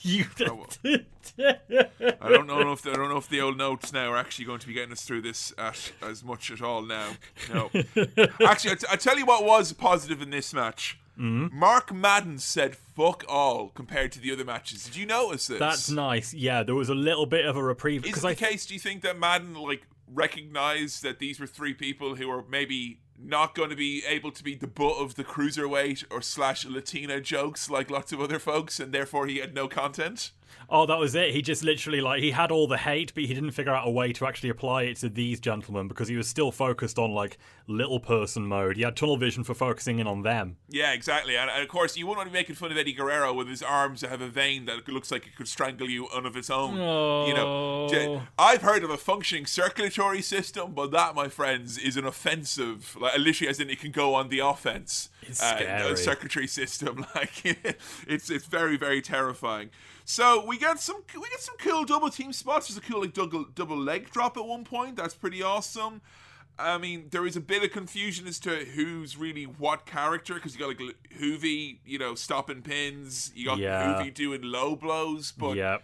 You. Oh, I don't know if the, I don't know if the old notes now are actually going to be getting us through this at, as much at all now. No, actually, I, t- I tell you what was positive in this match. Mm-hmm. Mark Madden said "fuck all" compared to the other matches. Did you notice this? That's nice. Yeah, there was a little bit of a reprieve Is because it I the case? Do you think that Madden like recognized that these were three people who were maybe not going to be able to be the butt of the cruiserweight or slash Latina jokes like lots of other folks, and therefore he had no content? Oh, that was it. He just literally like he had all the hate, but he didn't figure out a way to actually apply it to these gentlemen because he was still focused on like little person mode. He had tunnel vision for focusing in on them. Yeah, exactly. And, and of course, you wouldn't want to be making fun of Eddie Guerrero with his arms that have a vein that looks like it could strangle you on of its own. You know, I've heard of a functioning circulatory system, but that, my friends, is an offensive. Like literally, as in it can go on the offense. It's uh, scary. a system. Like it's it's very very terrifying. So we get some we get some cool double team spots. There's a cool like double double leg drop at one point. That's pretty awesome. I mean, there is a bit of confusion as to who's really what character because you got like Juvi, you know, stopping pins. You got Yeah. Juvi doing low blows, but yeah.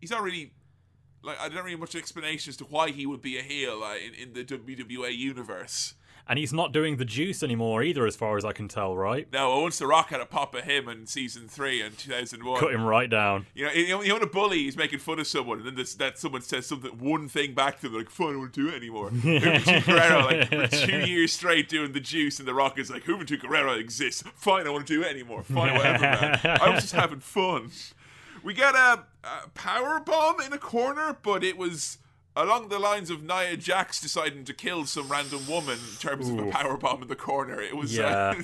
he's not really like I don't really have much explanation as to why he would be a heel like, in, in the WWA universe. And he's not doing the juice anymore either, as far as I can tell, right? No, once The Rock had a pop at him in season three in 2001. Cut him right down. You know, you know, know when a bully he's making fun of someone, and then this, that someone says something, one thing back to them, like, "Fine, I won't do it anymore." Guerrero, like for two years straight doing the juice, and The Rock is like, "Juventud Guerrero exists. Fine, I won't do it anymore. Fine, whatever, man. I was just having fun." We got a, a power bomb in a corner, but it was along the lines of Nia Jax deciding to kill some random woman in terms of a power bomb in the corner. It was Yeah. uh,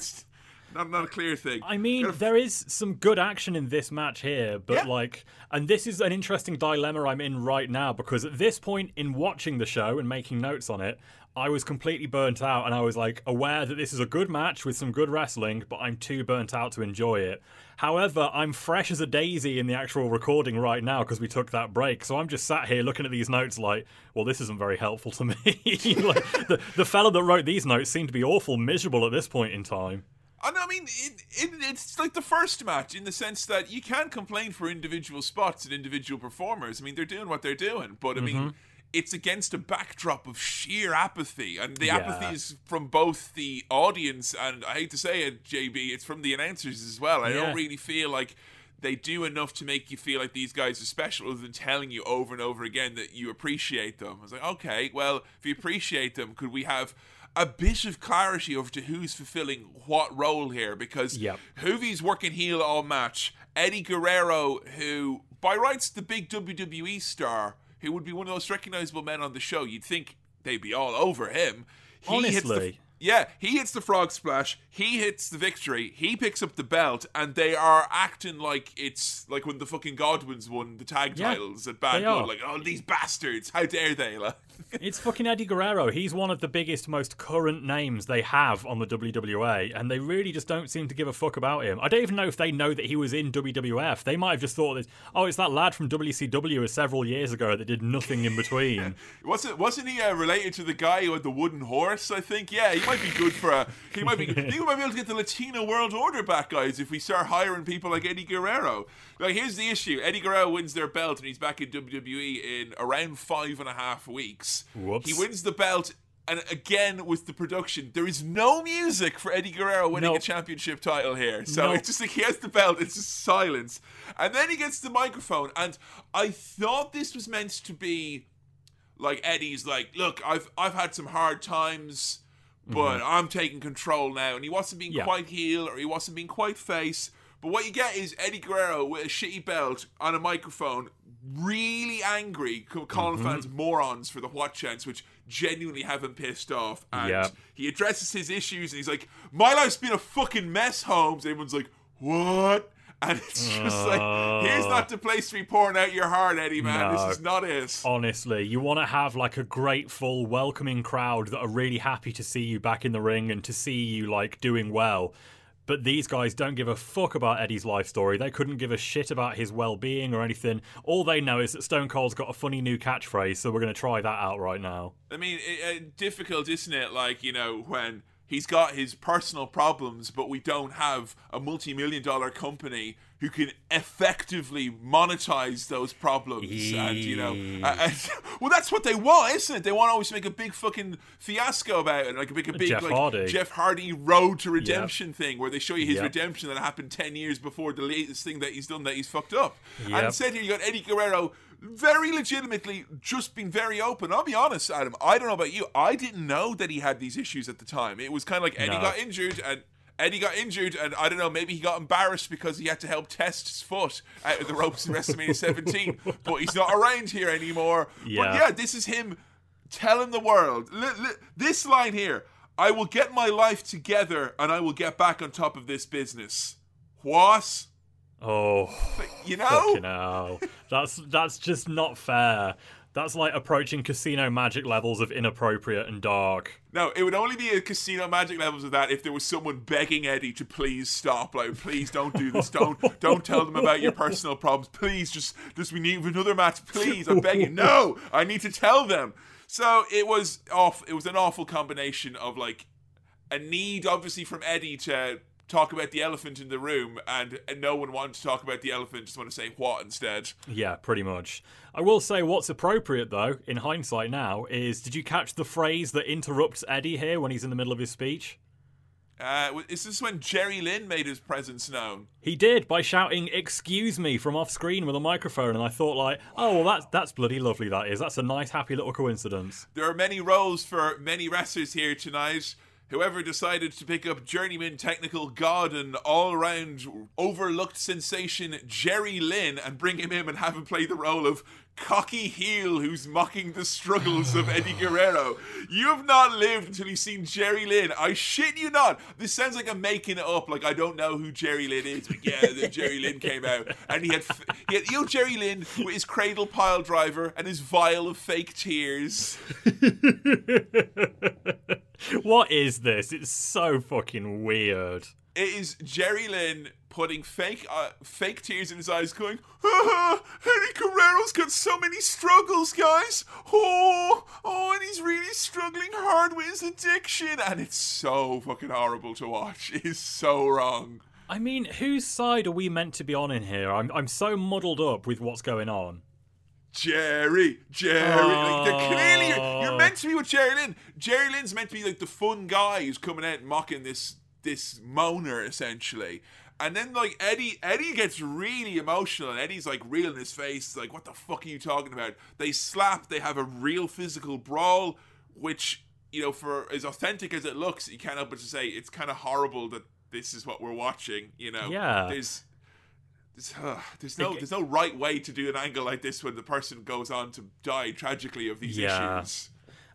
not not a clear thing. I mean, Got a- there is some good action in this match here, but Yeah. like, and this is an interesting dilemma I'm in right now because at this point in watching the show and making notes on it, I was completely burnt out and I was like aware that this is a good match with some good wrestling, but I'm too burnt out to enjoy it. However, I'm fresh as a daisy in the actual recording right now because we took that break. So I'm just sat here looking at these notes like, well, this isn't very helpful to me. like, the, the fella that wrote these notes seemed to be awful miserable at this point in time. And I mean, it, it, it's like the first match in the sense that you can't complain for individual spots and individual performers. I mean, they're doing what they're doing, but I mean, mm-hmm. It's against a backdrop of sheer apathy, and the Yeah. apathy is from both the audience and I hate to say it, JB, it's from the announcers as well. I Yeah. don't really feel like they do enough to make you feel like these guys are special other than telling you over and over again that you appreciate them. I was like, okay, well, if you appreciate them, could we have a bit of clarity over to who's fulfilling what role here? Because Yep. Juvi's working heel all match. Eddie Guerrero, who by rights the big WWE star, who would be one of the most recognizable men on the show, you'd think they'd be all over him. He hits the- Honestly. yeah, he hits the frog splash. He hits the victory. He picks up the belt, and they are acting like it's like when the fucking Godwins won the tag Yeah, titles at Bad Blood. Like, oh, these bastards! How dare they? Like, It's fucking Eddie Guerrero. He's one of the biggest, most current names they have on the WWA, and they really just don't seem to give a fuck about him. I don't even know if they know that he was in WWF. They might have just thought that, oh, it's that lad from WCW several years ago that did nothing in between. wasn't wasn't he uh, related to the guy who had the wooden horse? I think. Yeah, he might be good for a. He might be. I think we might be able to get the Latino World Order back, guys, if we start hiring people like Eddie Guerrero. Like, here's the issue: Eddie Guerrero wins their belt, and he's back in WWE in around five and a half weeks. Whoops. He wins the belt. And again, with the production, there is no music for Eddie Guerrero winning a championship title here. So Nope. it's just like he has the belt, it's just silence. And then he gets the microphone. And I thought this was meant to be like Eddie's like, look, I've I've had some hard times, but I'm taking control now. And he wasn't being Mm-hmm. Yeah. quite heel or he wasn't being quite face. But what you get is Eddie Guerrero with a shitty belt on a microphone, really angry, calling Mm-hmm. fans morons for the what chance, which genuinely have him pissed off. And Yeah. he addresses his issues and he's like, My life's been a fucking mess, Holmes. Everyone's like, What? And it's just like, here's not the place to be pouring out your heart, Eddie, man. No. This is not it. Honestly, you want to have like a grateful, welcoming crowd that are really happy to see you back in the ring and to see you like doing well. But these guys don't give a fuck about Eddie's life story. They couldn't give a shit about his well being or anything. All they know is that Stone Cold's got a funny new catchphrase, so we're going to try that out right now. I mean, it, it, difficult, isn't it? Like, you know, when he's got his personal problems, but we don't have a multi million dollar company who can effectively monetize those problems. And, you know, uh, and- well, that's what they want, isn't it? They want to always make a big fucking fiasco about it, like make a big Jeff like, Hardy. Jeff Hardy road to redemption thing where they show you his Yep. redemption that happened 10 years before the latest thing that he's done that he's fucked up. And said here you got Eddie Guerrero very legitimately just being very open. I'll be honest, Adam. I don't know about you. I didn't know that he had these issues at the time. It was kind of like Eddie No. got injured and Eddie got injured, and I don't know, maybe he got embarrassed because he had to help test his foot out of the ropes in WrestleMania 17, but he's not around here anymore. But Yeah. yeah, this is him telling the world li- li- this line here I will get my life together and I will get back on top of this business. What? Oh, You know? That's, that's just not fair. That's like approaching casino magic levels of inappropriate and dark. No, it would only be a casino magic levels of that if there was someone begging Eddie to please stop. Like, please don't do this. Don't don't tell them about your personal problems. Please, just just we need another match. Please, I'm begging. No, I need to tell them. So it was off. It was an awful combination of like a need, obviously, from Eddie to talk about the elephant in the room, and, and no one wanted to talk about the elephant. Just want to say what instead. Yeah, pretty much. I will say what's appropriate though, in hindsight now, is did you catch the phrase that interrupts Eddie here when he's in the middle of his speech? Uh, is this when Jerry Lynn made his presence known? He did by shouting "Excuse me" from off screen with a microphone, and I thought like, oh well, that's that's bloody lovely. That is. That's a nice, happy little coincidence. There are many roles for many wrestlers here tonight. Whoever decided to pick up journeyman technical god and all round overlooked sensation Jerry Lynn and bring him in and have him play the role of cocky heel who's mocking the struggles of Eddie Guerrero. You have not lived until you've seen Jerry Lynn. I shit you not. This sounds like I'm making it up. Like I don't know who Jerry Lynn is, but yeah, then Jerry Lynn came out and he had, he had you know Jerry Lynn with his cradle pile driver and his vial of fake tears. What is this? It's so fucking weird. It is Jerry Lynn putting fake uh, fake tears in his eyes, going, ah, Eddie Guerrero's got so many struggles, guys. Oh, oh, and he's really struggling hard with his addiction, and it's so fucking horrible to watch. It is so wrong. I mean, whose side are we meant to be on in here? I'm I'm so muddled up with what's going on. Jerry, Jerry, like they're clearly you're meant to be with Jerry Lynn. Jerry Lynn's meant to be like the fun guy who's coming out mocking this this moaner essentially. And then like Eddie Eddie gets really emotional and Eddie's like real in his face, like, what the fuck are you talking about? They slap, they have a real physical brawl, which, you know, for as authentic as it looks, you can't help but to say it's kinda horrible that this is what we're watching, you know. Yeah. There's there's, uh, there's no there's no right way to do an angle like this when the person goes on to die tragically of these Yeah. issues.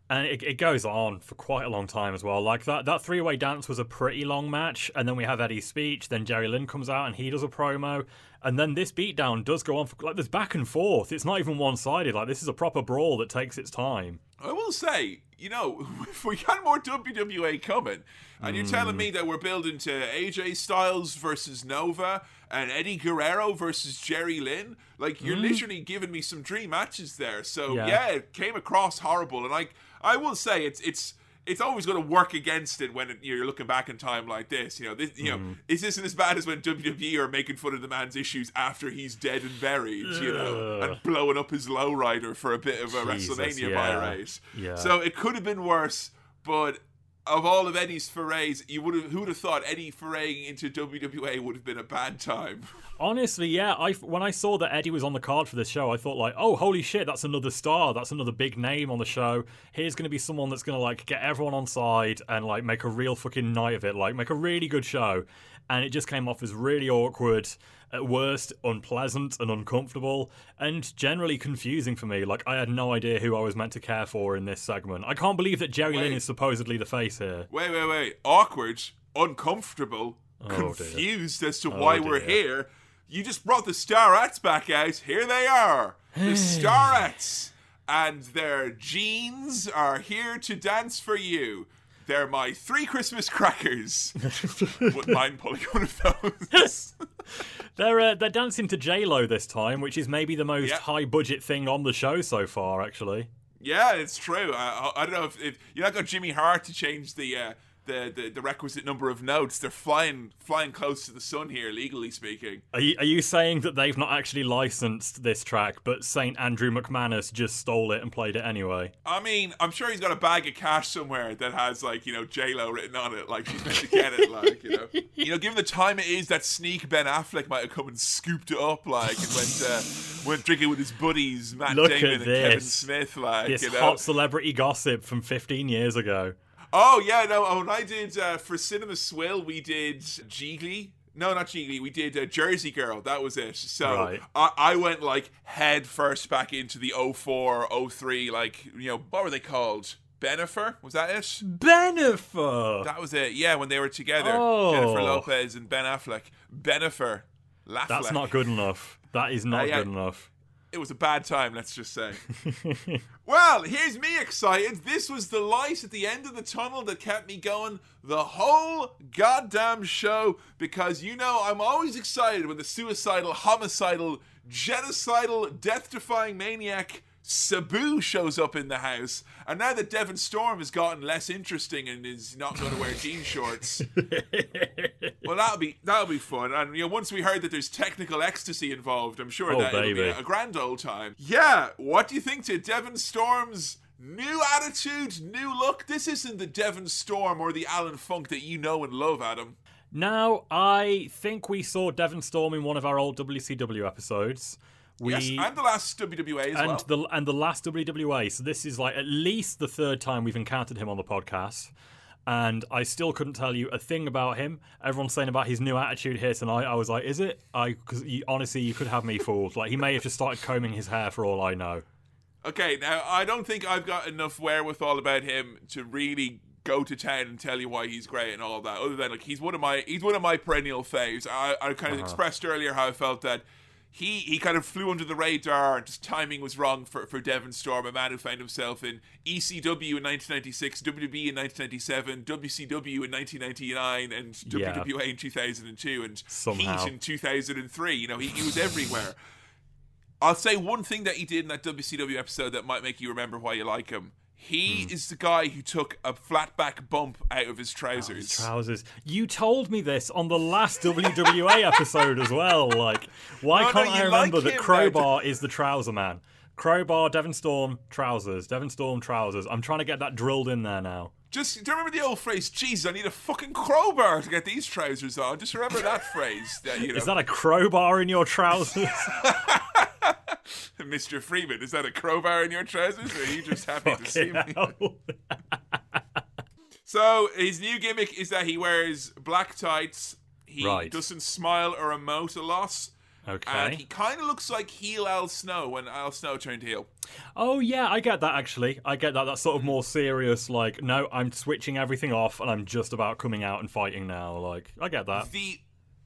And it, it goes on for quite a long time as well. Like that, that three way dance was a pretty long match, and then we have Eddie's speech. Then Jerry Lynn comes out and he does a promo, and then this beatdown does go on for like there's back and forth. It's not even one sided. Like this is a proper brawl that takes its time. I will say, you know, if we got more WWA coming, and you're telling me hmm. that we're building to AJ Styles versus Nova and Eddie Guerrero versus Jerry Lynn, like you're hmm. literally giving me some dream matches there. So Yeah. yeah, it came across horrible, and like I will say, it's it's. It's always going to work against it when it, you're looking back in time like this. You know, this, you know, mm-hmm. this isn't as bad as when WWE are making fun of the man's issues after he's dead and buried. You know, and blowing up his lowrider for a bit of a Jesus, WrestleMania yeah. buy rate. Yeah. So it could have been worse, but of all of Eddie's forays, you would have who would have thought Eddie foraying into WWA would have been a bad time. Honestly, yeah. I when I saw that Eddie was on the card for this show, I thought like, oh, holy shit, that's another star. That's another big name on the show. Here's going to be someone that's going to like get everyone on side and like make a real fucking night of it. Like make a really good show. And it just came off as really awkward, at worst, unpleasant and uncomfortable, and generally confusing for me. Like I had no idea who I was meant to care for in this segment. I can't believe that Jerry Lynn is supposedly the face here. Wait, wait, wait. Awkward, uncomfortable, Oh, dear. confused as to oh, why we're here. You just brought the Starettes back out. Here they are. The Starettes. And their jeans are here to dance for you. They're my three Christmas crackers. Wouldn't mind of those. They're uh, they're dancing to J Lo this time, which is maybe the most Yeah. high budget thing on the show so far. Actually, Yeah, it's true. I, I, I don't know if, if you're not got Jimmy Hart to change the, uh, the the the requisite number of notes. They're flying flying close to the sun here, legally speaking. are you, are you saying that they've not actually licensed this track, but Saint Andrew McManus just stole it and played it anyway? I mean, I'm sure he's got a bag of cash somewhere that has like you know J Lo written on it, like she's meant to get it, like you know, you know, given the time it is, that sneak Ben Affleck might have come and scooped it up, like and went uh, went drinking with his buddies Matt Look Damon at and Kevin this. Smith, like This you know. hot celebrity gossip from 15 years ago. Oh yeah, no. oh, When I did uh, for Cinema Swill, we did Jiggly. No, not Jiggly. We did uh, Jersey Girl. That was it. So Right. I, I went like head first back into the 04, 03, like you know what were they called? Benifer was that it? Benifer. That was it. Yeah, when they were together, Oh. Jennifer Lopez and Ben Affleck. Benifer. Laffleck. That's not good enough. That is not Uh, yeah. good enough. It was a bad time, let's just say. well, here's me excited. This was the light at the end of the tunnel that kept me going the whole goddamn show because you know I'm always excited when the suicidal, homicidal, genocidal, death defying maniac. Sabu shows up in the house, and now that Devon Storm has gotten less interesting and is not going to wear jean shorts, well, that'll be that'll be fun. And you know, once we heard that there's technical ecstasy involved, I'm sure Oh, that it'll be a grand old time. Yeah, what do you think to Devon Storm's new attitude, new look? This isn't the Devon Storm or the Alan Funk that you know and love, Adam. Now, I think we saw Devon Storm in one of our old WCW episodes. We, yes, and the last WWA as and well. the and the last WWA. So this is like at least the third time we've encountered him on the podcast. and I still couldn't tell you a thing about him. Everyone's saying about his new attitude here tonight. I was like, is it? I because honestly, you could have me fooled. Like he may have just started combing his hair for all I know. Okay, now I don't think I've got enough wherewithal about him to really go to town and tell you why he's great and all that. Other than like he's one of my he's one of my perennial faves. I, I kind of uh-huh. expressed earlier how I felt that he he kind of flew under the radar and just timing was wrong for, for Devon Storm, a man who found himself in ECW in 1996, WB in 1997, WCW in 1999, and Yeah. WWA in 2002, and Somehow. Heat in 2003. You know, he, he was everywhere. I'll say one thing that he did in that WCW episode that might make you remember why you like him. He Hmm. is the guy who took a flat back bump out of his trousers. Trousers. You told me this on the last WWA episode as well. Like, why No, no, can't I remember like that Crowbar is the trouser man? Crowbar, Devon Storm, trousers. Devon Storm, trousers. I'm trying to get that drilled in there now. Just do you remember the old phrase? "Jesus, I need a fucking crowbar to get these trousers on." Just remember that phrase. That, you know, Is that a crowbar in your trousers? Mr. Freeman? Is that a crowbar in your trousers? Are you just happy to see me? So his new gimmick is that he wears black tights. He Right. doesn't smile or emote a lot. Okay. And he kind of looks like heel Al Snow when Al Snow turned heel. Oh yeah, I get that actually. I get that. That's sort of more serious. Like, no, I'm switching everything off, and I'm just about coming out and fighting now. Like, I get that. The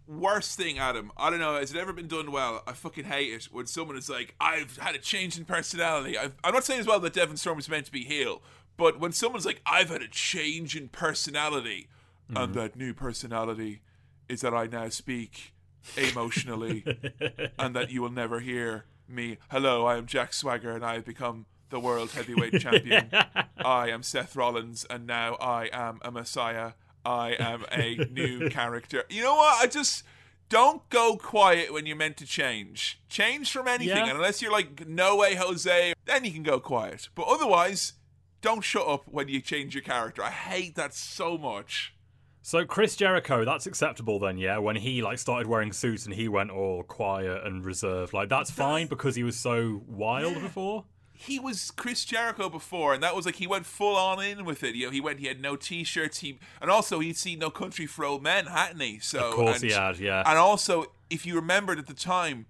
worst thing, Adam, I don't know, has it ever been done well? I fucking hate it when someone is like, I've had a change in personality. I've, I'm not saying as well that Devon Storm is meant to be heel, but when someone's like, I've had a change in personality, and that mm-hmm. new personality is that I now speak emotionally, and that you will never hear me. Hello, I am Jack Swagger, and I have become the world heavyweight champion. I am Seth Rollins, and now I am a messiah. I am a new character. You know what? I just don't go quiet when you're meant to change. Change from anything, Yeah. and unless you're like No Way Jose, then you can go quiet. But otherwise, don't shut up when you change your character. I hate that so much. So Chris Jericho, that's acceptable then, yeah. When he like started wearing suits and he went all quiet and reserved, like that's fine because he was so wild before. He was Chris Jericho before, and that was like he went full on in with it. You know, he went, he had no t-shirts, he, and also he'd seen No Country for Old Men, hadn't he? So Of course and, he had, yeah. And also, if you remembered at the time,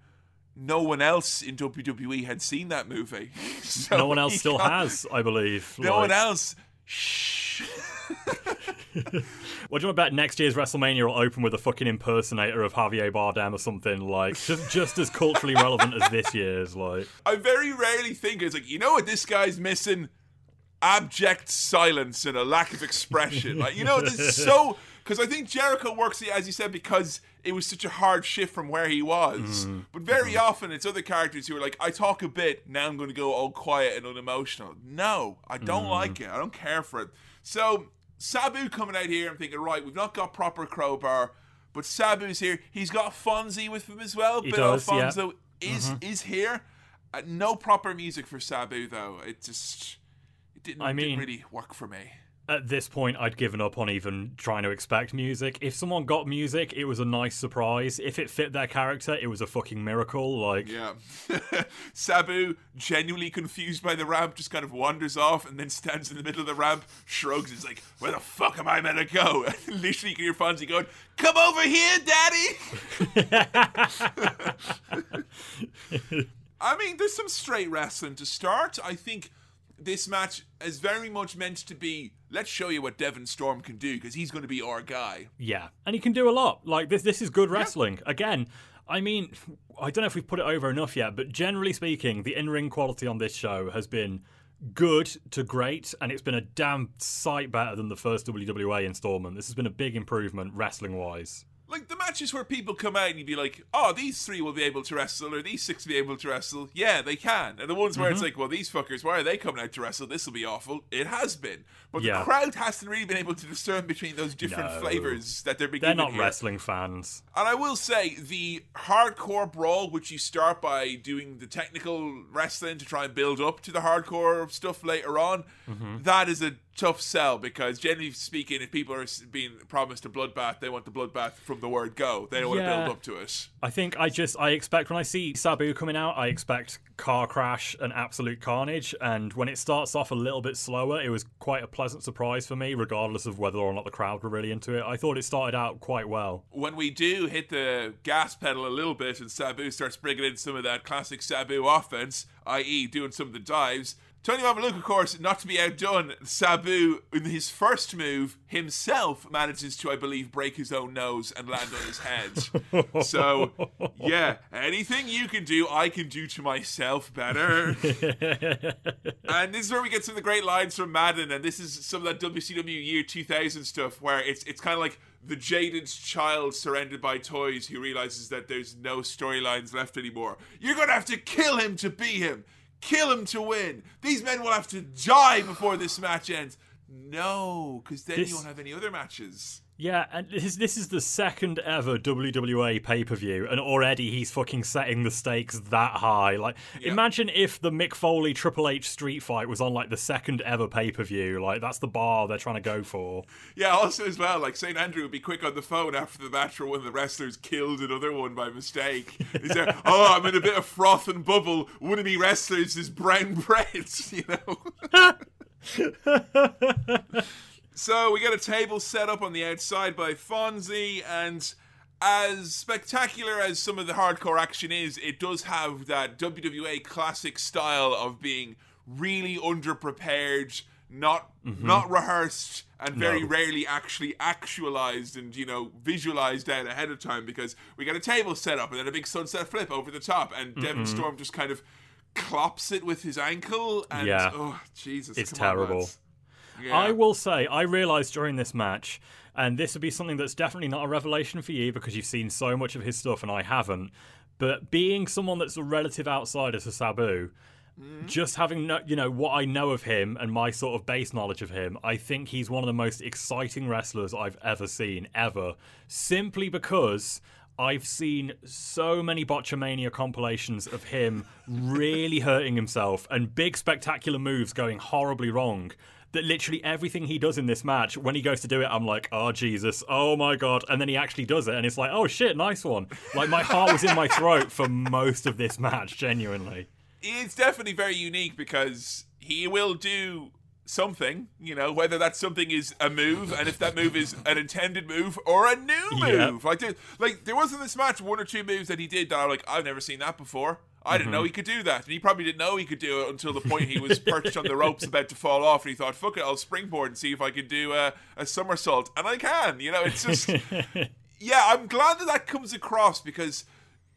no one else in WWE had seen that movie. So no one else still has, I believe. No Like, one else. Shh. What do you want to bet next year's WrestleMania will open with a fucking impersonator of Javier Bardem or something like just just as culturally relevant as this year's? Like, I very rarely think it's like, you know what this guy's missing? Abject silence and a lack of expression. like, you know, this is so because I think Jericho works, as you said, because it was such a hard shift from where he was. Mm-hmm. But very mm-hmm. often it's other characters who are like, I talk a bit, now I'm going to go all quiet and unemotional. No, I don't mm-hmm. like it. I don't care for it. So Sabu coming out here, I'm thinking, right, we've not got proper crowbar, but Sabu's here. He's got Fonzie with him as well. He Bill does, yeah. Alfonso is is here. Uh, no proper music for Sabu though. It just it didn't, I didn't mean- really work for me. At this point, I'd given up on even trying to expect music. If someone got music, it was a nice surprise. If it fit their character, it was a fucking miracle. Like, Yeah. Sabu, genuinely confused by the ramp, just kind of wanders off and then stands in the middle of the ramp, shrugs, and is like, Where the fuck am I meant to go? And literally you can hear Fonzie going, Come over here, daddy! I mean, there's some straight wrestling to start. I think this match is very much meant to be let's show you what Devon Storm can do because he's going to be our guy. yeah, and he can do a lot. Like this, this is good wrestling. Again, I mean, I don't know if we've put it over enough yet, but generally speaking, the in-ring quality on this show has been good to great, and it's been a damn sight better than the first WWA installment. This has been a big improvement wrestling-wise. Like the matches where people come out and you'd be like, oh, these three will be able to wrestle, or these six will be able to wrestle. Yeah, they can. And the ones where Mm-hmm. it's like, well, these fuckers, why are they coming out to wrestle? This will be awful. It has been. But Yeah. the crowd hasn't really been able to discern between those different No. flavors that they're being They're not here. wrestling fans. And I will say, the hardcore brawl, which you start by doing the technical wrestling to try and build up to the hardcore stuff later on, Mm-hmm. that is a tough sell because generally speaking, if people are being promised a bloodbath, they want the bloodbath from the word go. They don't want to build up to it. I think I just I expect when I see Sabu coming out, I expect car crash and absolute carnage. And when it starts off a little bit slower, it was quite a pleasant surprise for me, regardless of whether or not the crowd were really into it. I thought it started out quite well. When we do hit the gas pedal a little bit and Sabu starts bringing in some of that classic Sabu offense, i.e., doing some of the dives. Tony Mamaluke, of course, not to be outdone, Sabu, in his first move, himself manages to, I believe, break his own nose and land on his head. so, yeah, anything you can do, I can do to myself better. and this is where we get some of the great lines from Madden, and this is some of that WCW year 2000 stuff where it's it's kind of like the jaded child surrounded by toys who realizes that there's no storylines left anymore. You're gonna have to kill him to be him. Kill him to win. These men will have to die before this match ends. No, because then This- you won't have any other matches. Yeah, and this is, this is the second ever WWA pay per view, and already he's fucking setting the stakes that high. Like, Yeah. imagine if the Mick Foley Triple H street fight was on like the second ever pay per view. Like, that's the bar they're trying to go for. Yeah, also as well, like St. Andrew would be quick on the phone after the match where one of the wrestlers killed another one by mistake. He's there, oh, I'm in a bit of froth and bubble. One of me wrestlers is brown bread, you know? so we got a table set up on the outside by Fonzie, and as spectacular as some of the hardcore action is, it does have that WWA classic style of being really underprepared, not mm-hmm. not rehearsed, and very No. rarely actually actualized and you know visualized out ahead of time because we got a table set up and then a big sunset flip over the top, and Devon mm-hmm. Storm just kind of clops it with his ankle, and Yeah. oh Jesus, It's on, terrible. lads. Yeah. I will say, I realised during this match, and this would be something that's definitely not a revelation for you because you've seen so much of his stuff and I haven't. But being someone that's a relative outsider to Sabu, mm-hmm. just having no, you know what I know of him and my sort of base knowledge of him, I think he's one of the most exciting wrestlers I've ever seen ever. Simply because I've seen so many Botchamania compilations of him really hurting himself and big spectacular moves going horribly wrong. That literally everything he does in this match, when he goes to do it, I'm like, oh Jesus, oh my god, and then he actually does it, and it's like, oh shit, nice one. Like my heart was in my throat for most of this match, genuinely. it's definitely very unique because he will do something, you know, whether that something is a move, and if that move is an intended move or a new Yeah. move. Like, there, like there was in this match one or two moves that he did that I'm like, I've never seen that before. I didn't Mm-hmm. know he could do that, and he probably didn't know he could do it until the point he was perched on the ropes about to fall off, and he thought, "Fuck it, I'll springboard and see if I can do a, a somersault," and I can. You know, it's just yeah, I'm glad that that comes across because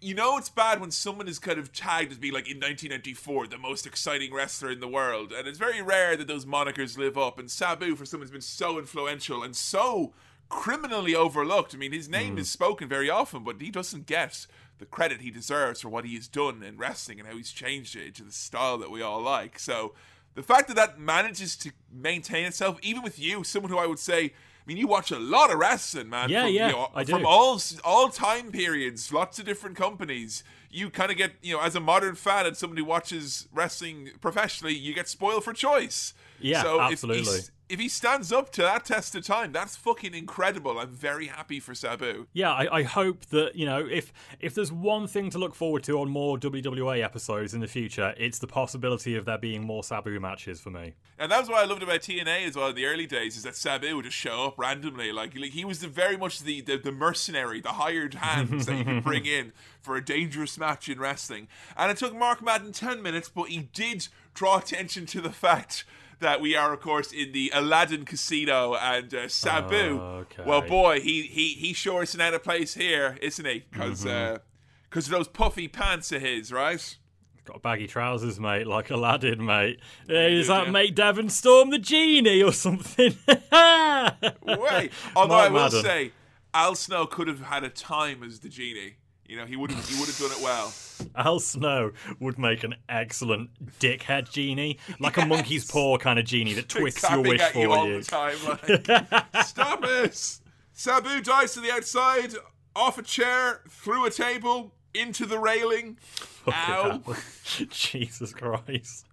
you know it's bad when someone is kind of tagged as being like in 1994 the most exciting wrestler in the world, and it's very rare that those monikers live up. And Sabu, for someone who's been so influential and so criminally overlooked, I mean, his name is spoken very often, but he doesn't get the credit he deserves for what he has done in wrestling and how he's changed it into the style that we all like. So. The fact that that manages to maintain itself, even with you, someone who I would say, I mean, you watch a lot of wrestling, man. Yeah, from, yeah, you know, I do. From all all time periods, lots of different companies. You kind of get, you know, as a modern fan and somebody who watches wrestling professionally, you get spoiled for choice. Yeah, so absolutely. If if he stands up to that test of time, that's fucking incredible. I'm very happy for Sabu. Yeah, I, I hope that you know if if there's one thing to look forward to on more WWA episodes in the future, it's the possibility of there being more Sabu matches for me. And that was what I loved about TNA as well in the early days, is that Sabu would just show up randomly. Like, like he was the very much the, the, the mercenary, the hired hands that you could bring in for a dangerous match in wrestling. And it took Mark Madden 10 minutes, but he did draw attention to the fact that we are, of course, in the Aladdin Casino and uh, Sabu. Okay. Well, boy, he, he, he sure isn't out of place here, isn't he? Because of those puffy pants of his, right? Got baggy trousers, mate, like Aladdin, mate. Does that yeah. make Devon Storm the genie or something? Wait. Although I Mark will Madden. say, Al Snow could have had a time as the genie. You know, he would have he would have done it well. Al Snow would make an excellent dickhead genie, like a monkey's paw kind of genie that twists your wish for you all you. the time. Like, Stop it! Sabu dives to the outside, off a chair, through a table, into the railing. Ow! Jesus Christ.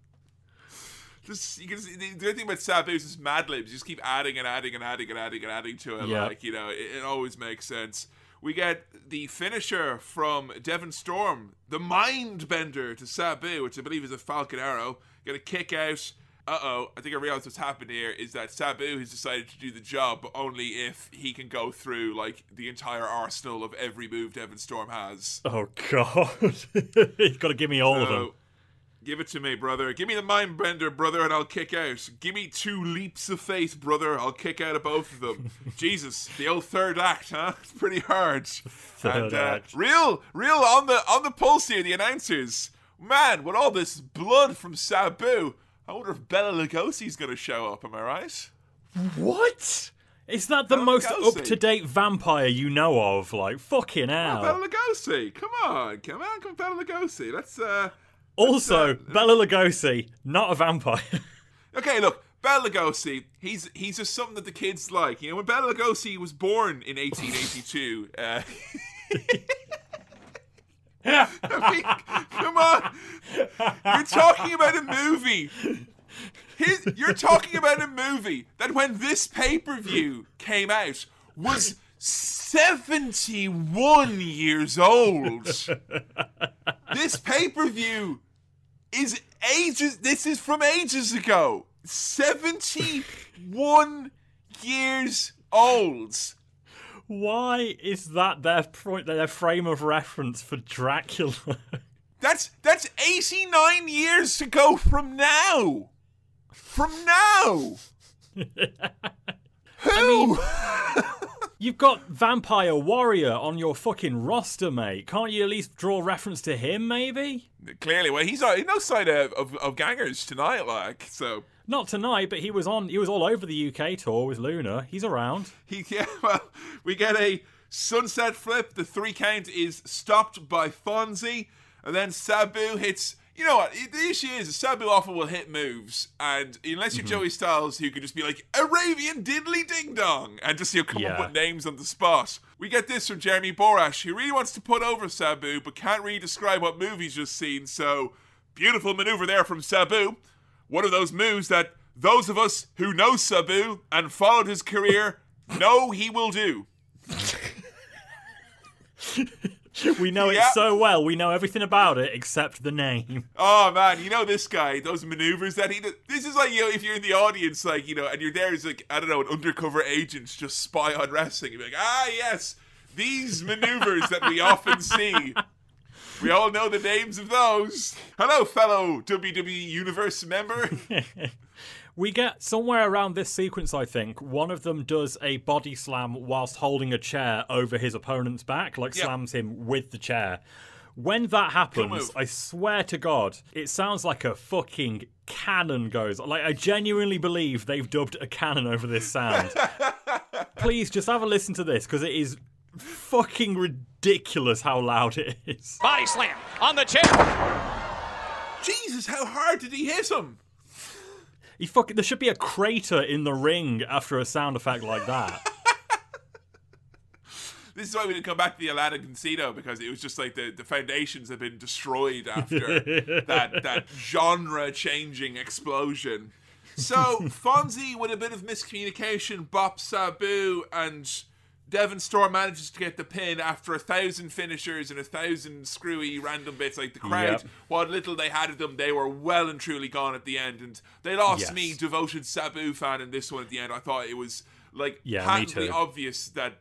Just you can see, the great thing about Sabu is Mad Libs. You just keep adding and adding and adding and adding and adding to it. Yeah. Like you know, it, it always makes sense. We get the finisher from Devon Storm, the Mind Bender to Sabu, which I believe is a Falcon Arrow. Get a kick out. Uh oh, I think I realize what's happened here is that Sabu has decided to do the job, but only if he can go through like the entire arsenal of every move Devon Storm has. Oh god, you've got to give me all of them. Give it to me, brother. Give me the mind bender, brother, and I'll kick out. Give me two leaps of faith, brother. I'll kick out of both of them. Jesus, the old third act, huh? It's pretty hard. Third and, uh, act. Real, real on the on the pulse here. The announcers, man, with all this blood from Sabu, I wonder if Bela Lugosi's going to show up. Am I right? What? Is that the Bela most up to date vampire you know of? Like fucking hell. Bela Lugosi, come on, come on, come on, Bela Lugosi. Let's uh. Also, Bela Lugosi, not a vampire. Okay, look, Bela Lugosi, he's he's just something that the kids like. You know, when Bela Lugosi was born in 1882, uh, I mean, come on, you're talking about a movie. His, you're talking about a movie that when this pay per view came out was 71 years old. This pay per view is ages. This is from ages ago. 71 years old. Why is that their pro- their frame of reference for Dracula? That's that's 89 years to go from now. From now. Who? You've got Vampire Warrior on your fucking roster, mate. Can't you at least draw reference to him, maybe? Clearly, well, he's uh, on, no side of, of, of gangers tonight, like so. Not tonight, but he was on. He was all over the UK tour with Luna. He's around. He yeah, well, we get a sunset flip. The three count is stopped by Fonzie, and then Sabu hits. You know what? The issue is Sabu often will hit moves, and unless you're mm-hmm. Joey Styles, who could just be like Arabian diddly ding dong, and just you know, come up with names on the spot. We get this from Jeremy Borash, who really wants to put over Sabu, but can't really describe what move he's just seen. So beautiful maneuver there from Sabu. One of those moves that those of us who know Sabu and followed his career know he will do. We know Yeah. it so well. We know everything about it except the name. Oh man, you know this guy, those maneuvers that he. This is like you know, if you're in the audience, like you know, and you're there as like I don't know, an undercover agent just spy on wrestling. You're like, ah yes, these maneuvers that we often see. We all know the names of those. Hello, fellow WWE Universe member. We get somewhere around this sequence, I think, one of them does a body slam whilst holding a chair over his opponent's back, like Yeah. slams him with the chair. When that happens. I swear to God, it sounds like a fucking cannon goes. Like, I genuinely believe they've dubbed a cannon over this sound. Please just have a listen to this, because it is fucking ridiculous how loud it is. Body slam on the chair. Jesus, how hard did he hit him? He fucking, there should be a crater in the ring after a sound effect like that. This is why we didn't come back to the Aladdin Casino because it was just like the, the foundations have been destroyed after that that genre changing explosion. So Fonzie, with a bit of miscommunication, bops Sabu and Devon Storm manages to get the pin after a thousand finishers and a thousand screwy random bits. Like the crowd, Yep. what little they had of them, they were well and truly gone at the end. And they lost Yes. me, devoted Sabu fan, in this one at the end. I thought it was like Yeah, patently obvious that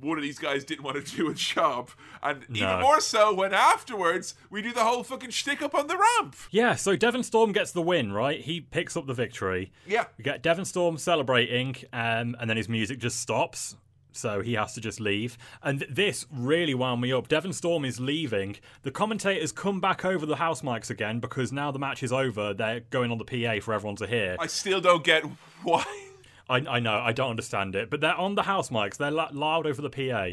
one of these guys didn't want to do a job. And even more so when afterwards we do the whole fucking shtick up on the ramp. Yeah, so Devon Storm gets the win, right? He picks up the victory. Yeah. We get Devon Storm celebrating, um, and then his music just stops. So he has to just leave. And this really wound me up. Devon Storm is leaving. The commentators come back over the house mics again because now the match is over. They're going on the PA for everyone to hear. I still don't get why. I, I know, I don't understand it. But they're on the house mics. They're la- loud over the PA.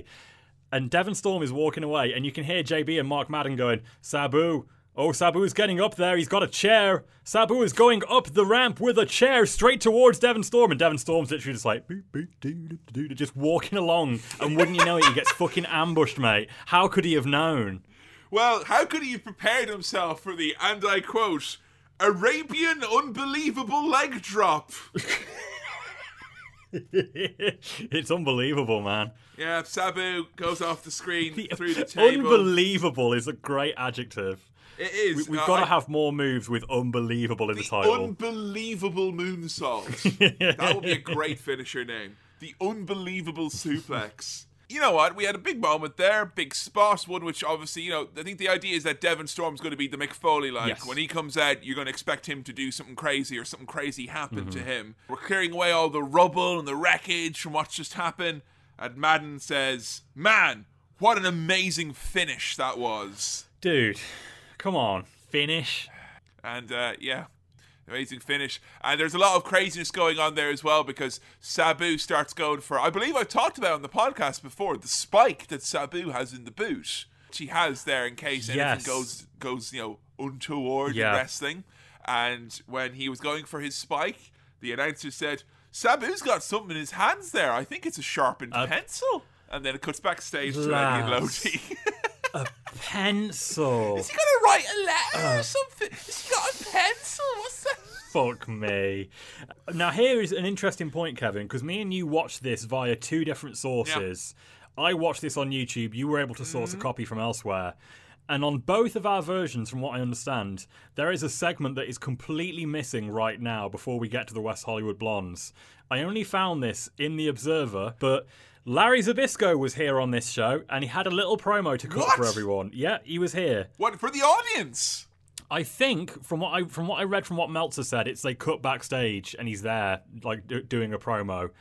And Devon Storm is walking away, and you can hear JB and Mark Madden going, Sabu. Oh, Sabu's getting up there. He's got a chair. Sabu is going up the ramp with a chair straight towards Devon Storm. And Devon Storm's literally just like, boop, boop, doo, doo, doo, just walking along. And wouldn't you know it, he gets fucking ambushed, mate. How could he have known? Well, how could he have prepared himself for the, and I quote, Arabian unbelievable leg drop. it's unbelievable, man. Yeah, Sabu goes off the screen through the table. Unbelievable is a great adjective. It is. We, have Uh, got to have more moves with unbelievable in the, the title. unbelievable moonsault. that would be a great finisher name. The unbelievable suplex. You know what? We had a big moment there, big spot, one which obviously, you know, I think the idea is that Devon Storm's going to be the Mick Foley like. Yes. When he comes out, you're going to expect him to do something crazy or something crazy happen Mm-hmm. to him. We're clearing away all the rubble and the wreckage from what's just happened. And Madden says, Man, what an amazing finish that was. Dude, come on, finish. And uh, yeah, amazing finish. And there's a lot of craziness going on there as well because Sabu starts going for, I believe I've talked about on the podcast before, the spike that Sabu has in the boot. She has there in case anything Yes. goes goes you know untoward Yeah. in wrestling. And when he was going for his spike, the announcer said, "Sabu's got something in his hands there. I think it's a sharpened pencil." And then it cuts backstage to Eddie and Lads. Lodi. Pencil. Is he gonna write a letter or something? Has he got a pencil? What's that? Fuck me. Now, here is an interesting point, Kefin, because me and you watched this via two different sources. I watched this on YouTube. You were able to source Mm-hmm. a copy from elsewhere. And on both of our versions, from what I understand, there is a segment that is completely missing right now before we get to the West Hollywood Blondes. I only found this in The Observer, but Larry Zbyszko was here on this show, and he had a little promo to cut What? for everyone. Yeah, he was here. What for the audience? I think from what I from what I read from what Meltzer said, it's they cut backstage and he's there like do, doing a promo.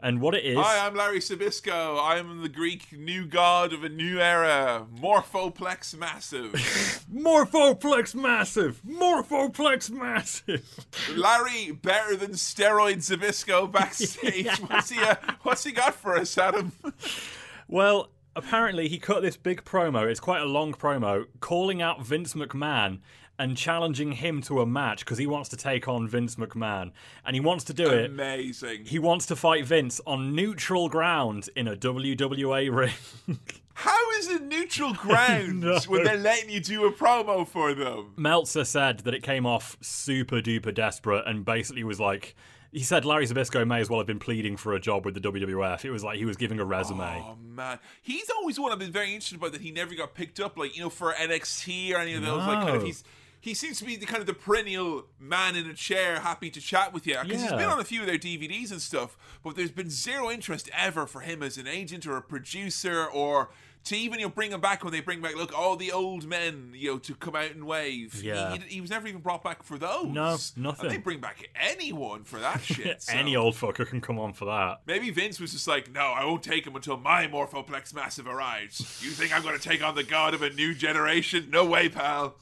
And what it is, Hi, I'm Larry Zbyszko. I'm the Greek new god of a new era, Morphoplex Massive. Morphoplex massive, Morphoplex massive. Larry, better than steroid Zbyszko backstage. What's he? Uh, what's he got for us, Adam? well, apparently he cut this big promo. It's quite a long promo, calling out Vince McMahon and challenging him to a match because he wants to take on Vince McMahon, and he wants to do it. Amazing. He wants to fight Vince on neutral ground in a WWA ring. How is it neutral ground No. when they're letting you do a promo for them? Meltzer said that it came off super duper desperate and basically was like, he said Larry Zbyszko may as well have been pleading for a job with the WWF. It was like he was giving a resume. Oh man, he's always one I've been very interested about that he never got picked up, like you know, for NXT or any of those. Like kind of he's he seems to be the kind of the perennial man in a chair, happy to chat with you because he's Yeah. been on a few of their DVDs and stuff. But there's been zero interest ever for him as an agent or a producer or. To even you know, bring him back when they bring back look all the old men you know to come out and wave. Yeah. he, he was never even brought back for those. No, And nothing. they bring back anyone for that shit. so. Any old fucker can come on for that. Maybe Vince was just like, no, I won't take him until my Morphoplex Massive arrives. You think I'm going to take on the god of a new generation? No way, pal.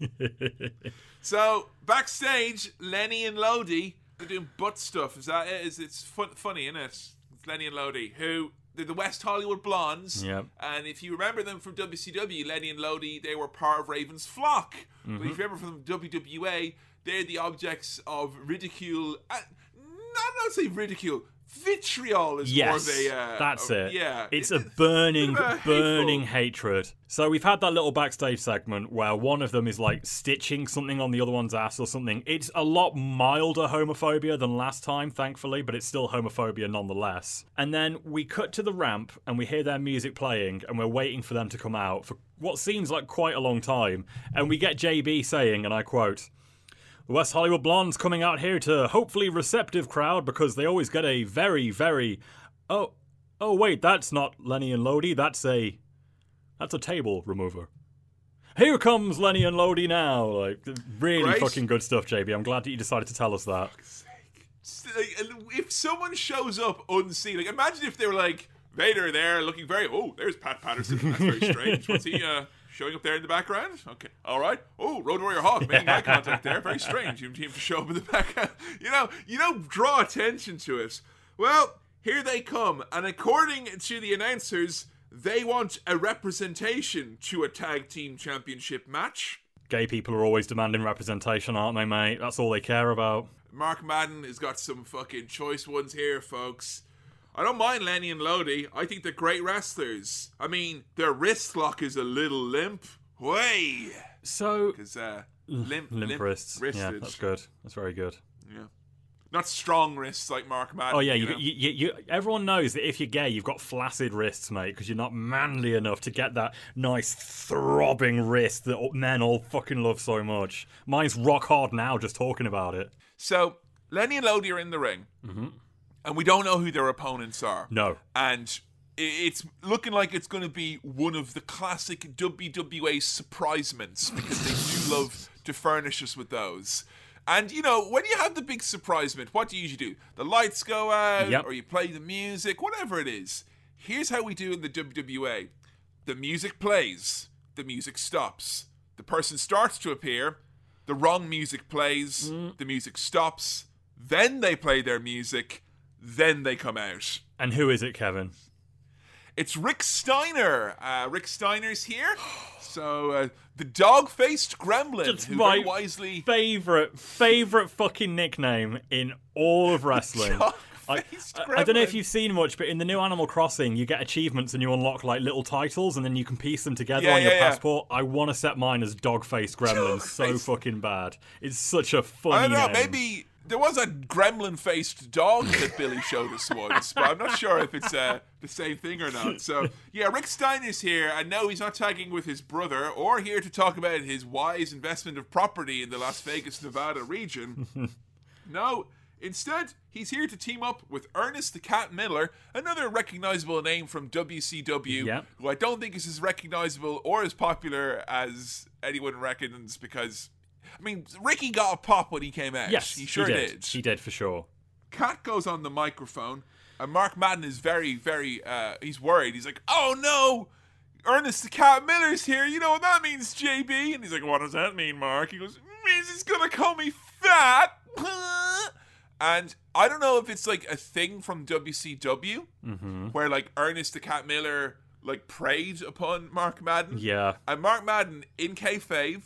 so, backstage, Lenny and Lodi they're doing butt stuff. Is that it? Is It's fun, funny, isn't it? It's Lenny and Lodi, who, they're the West Hollywood Blondes. Yep. And if you remember them from WCW, Lenny and Lodi, they were part of Raven's flock. But Mm-hmm. if you remember from WWA, they're the objects of ridicule. Uh, not not say ridicule. Vitriol is more Yes, of a. Uh, that's uh, it. Yeah, it's It- a burning, a burning hateful. hatred. So we've had that little backstage segment where one of them is like stitching something on the other one's ass or something. It's a lot milder homophobia than last time, thankfully, but it's still homophobia nonetheless. And then we cut to the ramp and we hear their music playing and we're waiting for them to come out for what seems like quite a long time. And we get JB saying, and I quote. West Hollywood Blondes coming out here to hopefully receptive crowd because they always get a very, very oh oh wait, that's not Lenny and Lodi, that's a that's a table remover. Here comes Lenny and Lodi now. Like really Right. fucking good stuff, JB. I'm glad that you decided to tell us that. If someone shows up unseen, like imagine if they were like Vader there, looking very. Oh, there's Pat Patterson. That's very strange. What's he uh, showing up there in the background? Okay, all right. Oh, Road Warrior Hawk making eye contact there. Very strange. You him to show up in the background. You know, you don't draw attention to it. Well, here they come, and according to the announcers, they want a representation to a tag team championship match. Gay people are always demanding representation, aren't they, mate? That's all they care about. Mark Madden has got some fucking choice ones here, folks. I don't mind Lenny and Lodi. I think they're great wrestlers. I mean, their wrist lock is a little limp. Way! So Because, uh, limp, Limp, wrists. Yeah, that's good. That's very good. Yeah. Not strong wrists like Mark Madden. Oh yeah, you you, know? you, you, you, everyone knows that if you're gay, you've got flaccid wrists, mate, because you're not manly enough to get that nice throbbing wrist that men all fucking love so much. Mine's rock hard now just talking about it. So Lenny and Lodi are in the ring, and we don't know who their opponents are. No. and it's looking like it's going to be one of the classic WWA surprisements because they do love to furnish us with those. And you know, when you have the big surprisement, what do you usually do? The lights go out, Yep. or you play the music, whatever it is. Here's how we do in the WWA: the music plays, the music stops, the person starts to appear, the wrong music plays, mm. the music stops, then they play their music, then they come out. And who is it, Kefin? It's Rick Steiner. Uh, Rick Steiner's here. So uh, the dog-faced gremlin, That's who my very wisely favorite favorite fucking nickname in all of wrestling. I, I- I don't know if you've seen much, but in the new Animal Crossing, you get achievements and you unlock like little titles, and then you can piece them together Yeah, on your yeah, yeah. passport. I want to set mine as Dog-Faced Gremlin. so fucking bad. It's such a funny. I don't know. name. Maybe there was a gremlin-faced dog that Billy showed us once, but I'm not sure if it's uh, the same thing or not. So yeah, Rick Steiner is here, and no, he's not tagging with his brother, or here to talk about his wise investment of property in the Las Vegas, Nevada region. No, instead, he's here to team up with Ernest the Cat Miller, another recognizable name from WCW, Yep. who I don't think is as recognizable or as popular as anyone reckons because. I mean, Ricky got a pop when he came out. yes, he sure he did. did. He did for sure. Cat goes on the microphone, and Mark Madden is very, very. Uh, he's worried. He's like, "Oh no, Ernest the Cat Miller's here. You know what that means, JB?" And he's like, "What does that mean, Mark?" He goes, "Means he's gonna call me fat." and I don't know if it's like a thing from WCW where like Ernest the Cat Miller like preyed upon Mark Madden. Yeah. And Mark Madden in kayfabe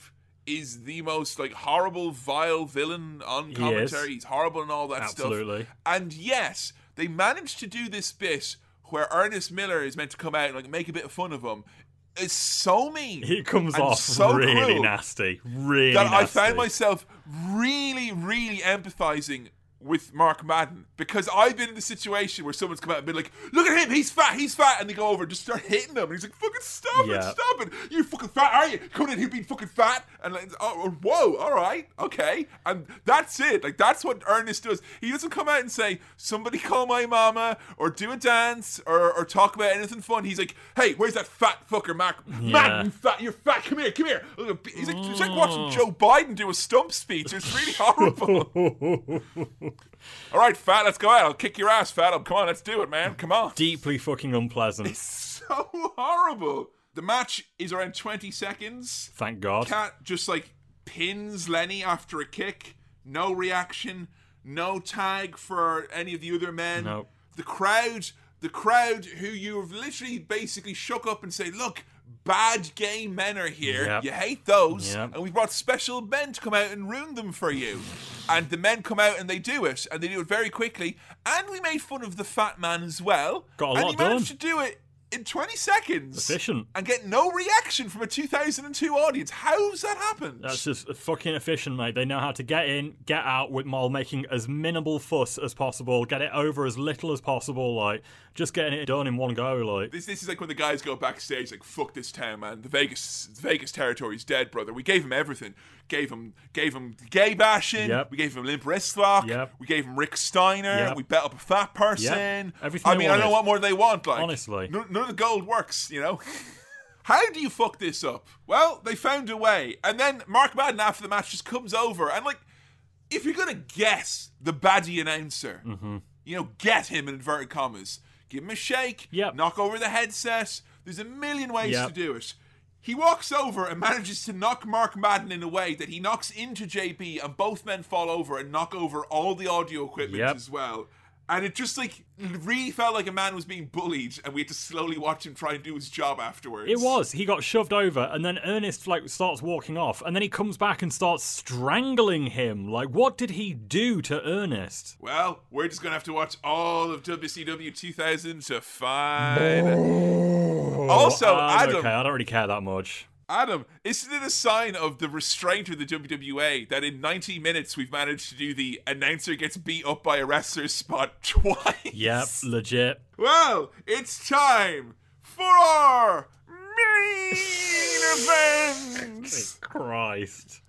is the most like horrible, vile villain on commentary. He's horrible and all that Absolutely. stuff. And yes, they managed to do this bit where Ernest Miller is meant to come out and like make a bit of fun of him. It's so mean. It comes off so really nasty. Really that I found myself really, really empathizing with Mark Madden because I've been in the situation where someone's come out and been like, "Look at him, he's fat, he's fat," and they go over and just start hitting him, and he's like, "Fucking stop it, stop it! You fucking fat, are you? Coming in here being fucking fat?" And like, oh, oh, whoa, all right, okay, and that's it. Like that's what Ernest does. He doesn't come out and say, "Somebody call my mama," or do a dance, or, or talk about anything fun. He's like, "Hey, where's that fat fucker, Mark? Madden, fat, you're fat. Come here, come here." He's like, it's like watching mm. Joe Biden do a stump speech. It's really horrible. All right, fat, let's go out. I'll kick your ass, fat. Come on, let's do it, man. Come on. Deeply fucking unpleasant. It's So horrible. The match is around 20 seconds. Thank God. Cat just like pins Lenny after a kick. No reaction. No tag for any of the other men. No. The crowd, the crowd who you've literally basically shook up and say, look, bad gay men are here. Yep. You hate those. Yep. And we brought special men to come out and ruin them for you. and the men come out and they do it. And they do it very quickly. And we made fun of the fat man as well. Got a and lot he managed done. to do it in 20 seconds Efficient. and get no reaction from a 2002 audience. How's that happened? That's just fucking efficient, mate. They know how to get in, get out with while making as minimal fuss as possible, get it over as little as possible, like just getting it done in one go, like. this, this is like when the guys go backstage, like "fuck this town, man. The Vegas, the Vegas territory's dead, brother. We gave him everything. Gave him, gave him gay bashing. Yep. We gave him limp wrist lock. Yep. We gave him Rick Steiner. Yep. We bet up a fat person. Everything I mean, I don't know what more they want. Like Honestly. none, none of the gold works. You know. How do you fuck this up? Well, they found a way, and then Mark Madden after the match just comes over and like, if you're gonna guess the baddie announcer, Mm-hmm. you know, get him in inverted commas, give him a shake, Yep. knock over the headset. There's a million ways Yep. to do it. He walks over and manages to knock Mark Madden in a way that he knocks into JB, and both men fall over and knock over all the audio equipment Yep. as well. And it just like really felt like a man was being bullied, and we had to slowly watch him try and do his job afterwards. It was. He got shoved over, and then Ernest like starts walking off, and then he comes back and starts strangling him. Like, what did he do to Ernest? Well, we're just gonna have to watch all of WCW 2000 to find. Oh. also, I'm Adam, okay. I don't really care that much. Adam, isn't it a sign of the restraint of the WWE that in 90 minutes we've managed to do the announcer gets beat up by a wrestler spot twice? Yep, legit. Well, it's time for our main event. Christ.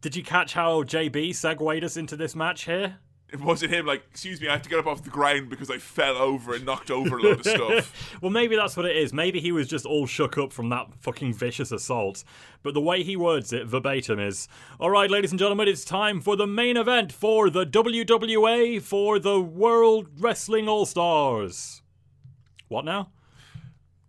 Did you catch how JB segued us into this match here? It wasn't him like, excuse me, I have to get up off the ground because I fell over and knocked over a load of stuff. well, maybe that's what it is. Maybe he was just all shook up from that fucking vicious assault. But the way he words it verbatim is All right, ladies and gentlemen, it's time for the main event for the WWA for the World Wrestling All Stars. What now?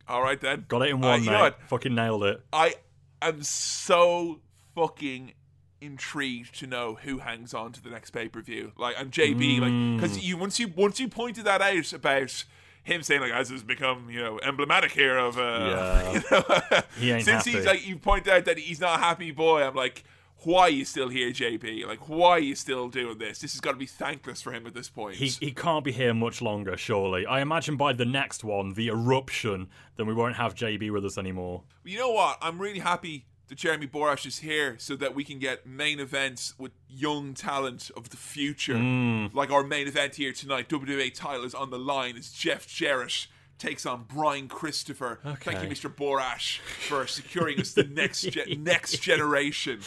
All right then. Got it in Uh, one, you mate. Fucking nailed it. I am so fucking intrigued to know who hangs on to the next pay per view. Like, and JB, like, because you once you once you pointed that out about him saying like, as has become you know emblematic here of uh, Yeah. you know, He ain't since happy. he's like you point out that he's not a happy boy. I'm like. Why are you still here, JB? Like, why are you still doing this? This has got to be thankless for him at this point. He, he can't be here much longer, surely. I imagine by the next one, the eruption, then we won't have JB with us anymore. You know what? I'm really happy that Jeremy Borash is here so that we can get main events with young talent of the future. Mm. Like our main event here tonight, WWE title is on the line as Jeff Jarrett takes on Brian Christopher. Thank you, Mr. Borash, for securing us the next ge- next generation.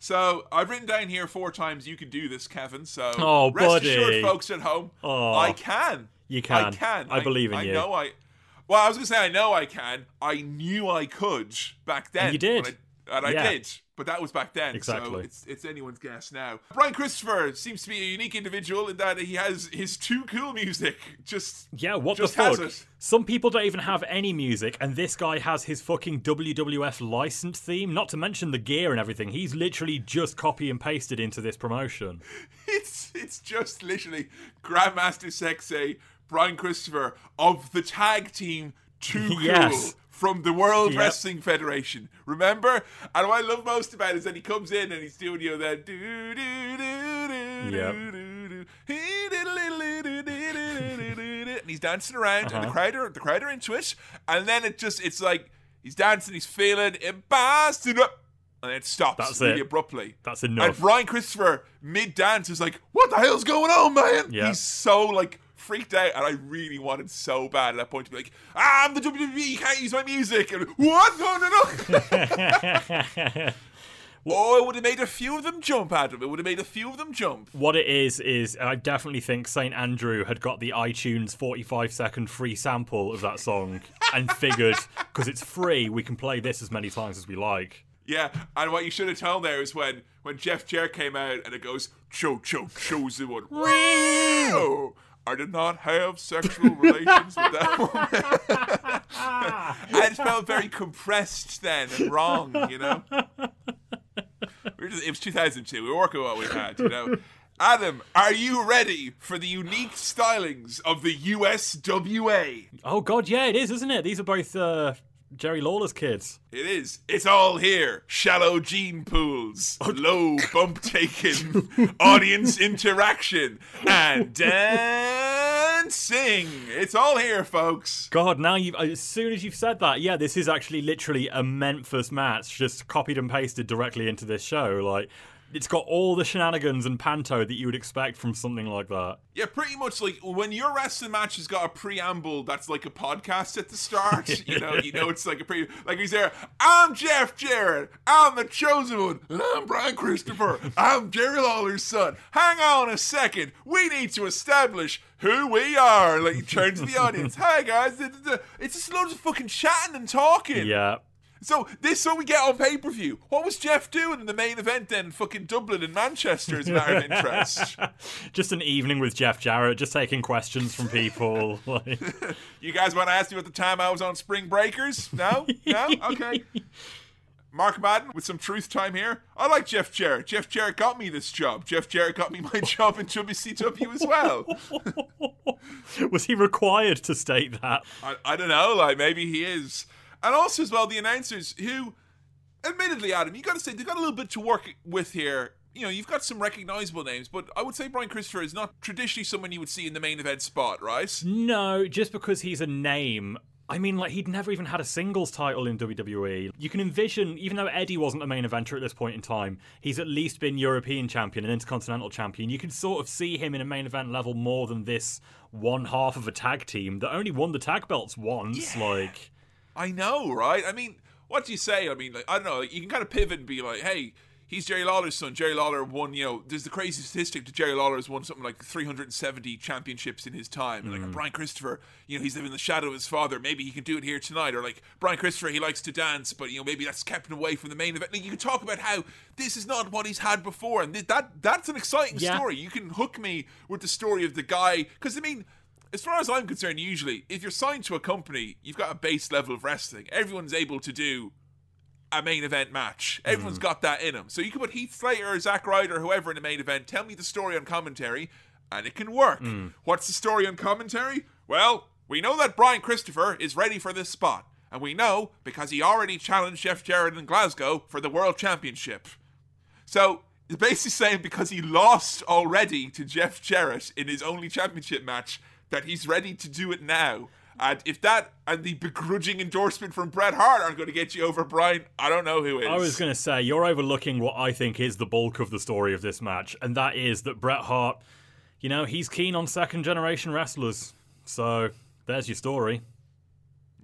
So I've written down here four times you can do this, Kefin. So Oh, rest buddy. assured, folks at home, Oh. I can. You can. I can. can. I believe in I you. know I. Well, I was gonna say I know I can. I knew I could back then. And you did. I- and I Yeah. did. But that was back then. So Exactly. it's it's anyone's guess now. Brian Christopher seems to be a unique individual in that he has his too cool music. Just Yeah, what just the fuck? Some people don't even have any music, and this guy has his fucking WWF license theme, not to mention the gear and everything. He's literally just copy and pasted into this promotion. It's it's just literally Grandmaster Sexay, Brian Christopher of the tag team Too Cool from the World Yep. Wrestling Federation. Remember? And what I love most about it is that he comes in and he's doing you know that do do do do Yep. do do and he's dancing around and the Uh-huh. crowd are the crowd are into it and then it just it's like he's dancing he's feeling up and it stops That's really it. abruptly That's and enough. Brian Christopher mid dance is like, "What the hell's going on, man?" Yeah. He's so like freaked out, and I really wanted so bad at that point to be like, ah, "I'm the WWE, you can't use my music." And what? No, no, no. oh, it would have made a few of them jump, Adam. It would have made a few of them jump. What it is is I definitely think St Andrew had got the iTunes 45 second free sample of that song and figured because it's free, we can play this as many times as we like. Yeah, and what you should have told there is when when Jeff Jarrett came out and it goes, "Cho cho chosen one." I did not have sexual relations with that woman. I just felt very compressed then and wrong, you know. We were just, it was 2002. We were working what we had, you know. Adam, are you ready for the unique stylings of the USWA? Oh god, yeah, it is, isn't it? These are both uh, Jerry Lawler's kids. It is. It's all here. Shallow gene pools, oh, low bump taking, audience interaction, and dancing. It's all here, folks. God, now you've. Uh, as soon as you've said that, yeah, this is actually literally a Memphis match, just copied and pasted directly into this show. Like, it's got all the shenanigans and panto that you would expect from something like that. Yeah, pretty much like when your wrestling match has got a preamble that's like a podcast at the start. You know, you know it's like a pre like he's there. I'm Jeff Jarrett. I'm the chosen one, and I'm Brian Christopher. I'm Jerry Lawler's son. Hang on a second. We need to establish who we are. Like he turns to the audience. Hi guys. It's just loads of fucking chatting and talking. Yeah. So this is what we get on pay per view. What was Jeff doing in the main event then? in Fucking Dublin and Manchester, as a matter of interest. Just an evening with Jeff Jarrett, just taking questions from people. like, You guys want to ask me what the time I was on Spring Breakers? No? No? Okay. Mark Madden with some truth time here. I like Jeff Jarrett. Jeff Jarrett got me this job. Jeff Jarrett got me my job in WCW as well. was he required to state that? I, I don't know, like maybe he is. And also as well, the announcers who, admittedly, Adam, you got to say they've got a little bit to work with here. You know, you've got some recognizable names, but I would say Brian Christopher is not traditionally someone you would see in the main event spot, right? No, just because he's a name, I mean, like, he'd never even had a singles title in WWE. You can envision, even though Eddie wasn't a main eventer at this point in time, he's at least been European champion and Intercontinental champion. You can sort of see him in a main event level more than this one half of a tag team that only won the tag belts once. Yeah. Like, I know, right? I mean, what do you say? I mean, like, I don't know. Like, you can kind of pivot and be like, hey, he's Jerry Lawler's son. Jerry Lawler won, you know, there's the crazy statistic that Jerry Lawler has won something like 370 championships in his time. And like mm. Brian Christopher, you know, he's living in the shadow of his father. Maybe he can do it here tonight. Or like Brian Christopher, he likes to dance, but, you know, maybe that's kept him away from the main event. Like, you can talk about how this is not what he's had before. And th- that that's an exciting Yeah. story. You can hook me with the story of the guy. Because, I mean, as far as I'm concerned, usually, if you're signed to a company, you've got a base level of wrestling. Everyone's able to do a main event match. Everyone's mm. got that in them. So you can put Heath Slater or Zack Ryder or whoever in a main event, tell me the story on commentary, and it can work. Mm. What's the story on commentary? Well, we know that Brian Christopher is ready for this spot. And we know because he already challenged Jeff Jarrett in Glasgow for the World Championship. So it's basically saying because he lost already to Jeff Jarrett in his only championship match, that he's ready to do it now. And if that and the begrudging endorsement from Bret Hart aren't going to get you over Brian, I don't know who is. I was going to say, you're overlooking what I think is the bulk of the story of this match, and that is that Bret Hart, you know, he's keen on second generation wrestlers. So there's your story.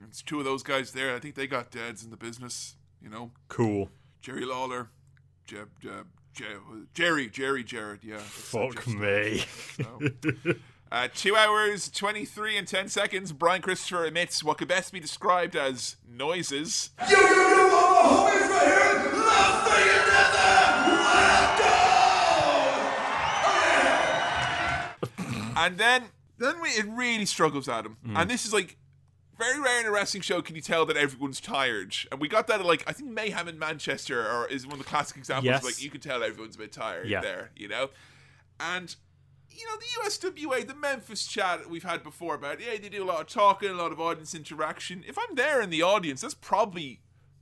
It's two of those guys there. I think they got dads in the business. You know, Cool. Jerry Lawler, Jeb, Jeb, Jerry, Jerry Jarrett. Yeah. Fuck me. So. Uh, two hours, 23 and 10 seconds. Brian Christopher emits what could best be described as noises. Yo, yo, yo, all my homies right here. Las Vegas, let's And then, then we, it really struggles, Adam. Mm. And this is like very rare in a wrestling show. Can you tell that everyone's tired? And we got that at like I think Mayhem in Manchester, or is one of the classic examples. Yes. Like you can tell everyone's a bit tired Yeah. there, you know. And you know the USWA, the Memphis chat we've had before about yeah they do a lot of talking, a lot of audience interaction. If I'm there in the audience, that's probably